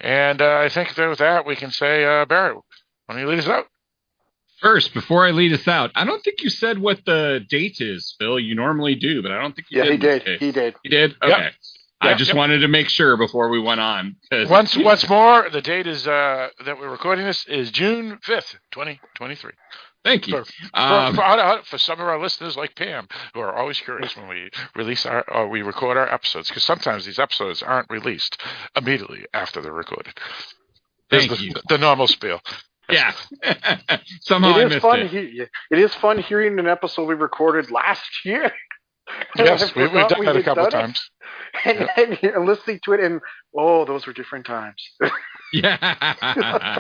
And uh, I think that with that, we can say, uh, Barry, why don't you lead us out? First, before I lead us out, I don't think you said what the date is, Phil. You normally do, but I don't think you Yeah, did. Yeah, he did. case. He did. He did. Yep. Okay. I Yep, just yep. wanted to make sure before we went on. Once once more, the date is uh, that we're recording this is June fifth, twenty twenty three. Thank you. For, for, Um, for, for- for some of our listeners like Pam, who are always curious when we release our or we record our episodes, because sometimes these episodes aren't released immediately after they're recorded. There's Thank the, you. the normal spiel. Yeah. Somehow I it is missed fun. it. He, it is fun hearing an episode we recorded last year. Yes, we, we've done we that a couple done it. times. And, and listening to it, and oh, those were different times. Yeah.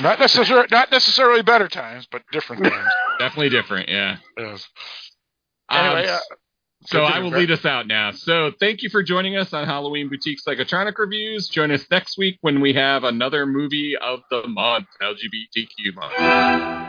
Not necessarily not necessarily better times, but different times. Definitely different. Yeah. Yes. Um, uh, so I will lead us out now. So thank you for joining us on Halloween Boutique Psychotronic Reviews. Join us next week when we have another movie of the month, LGBTQ month.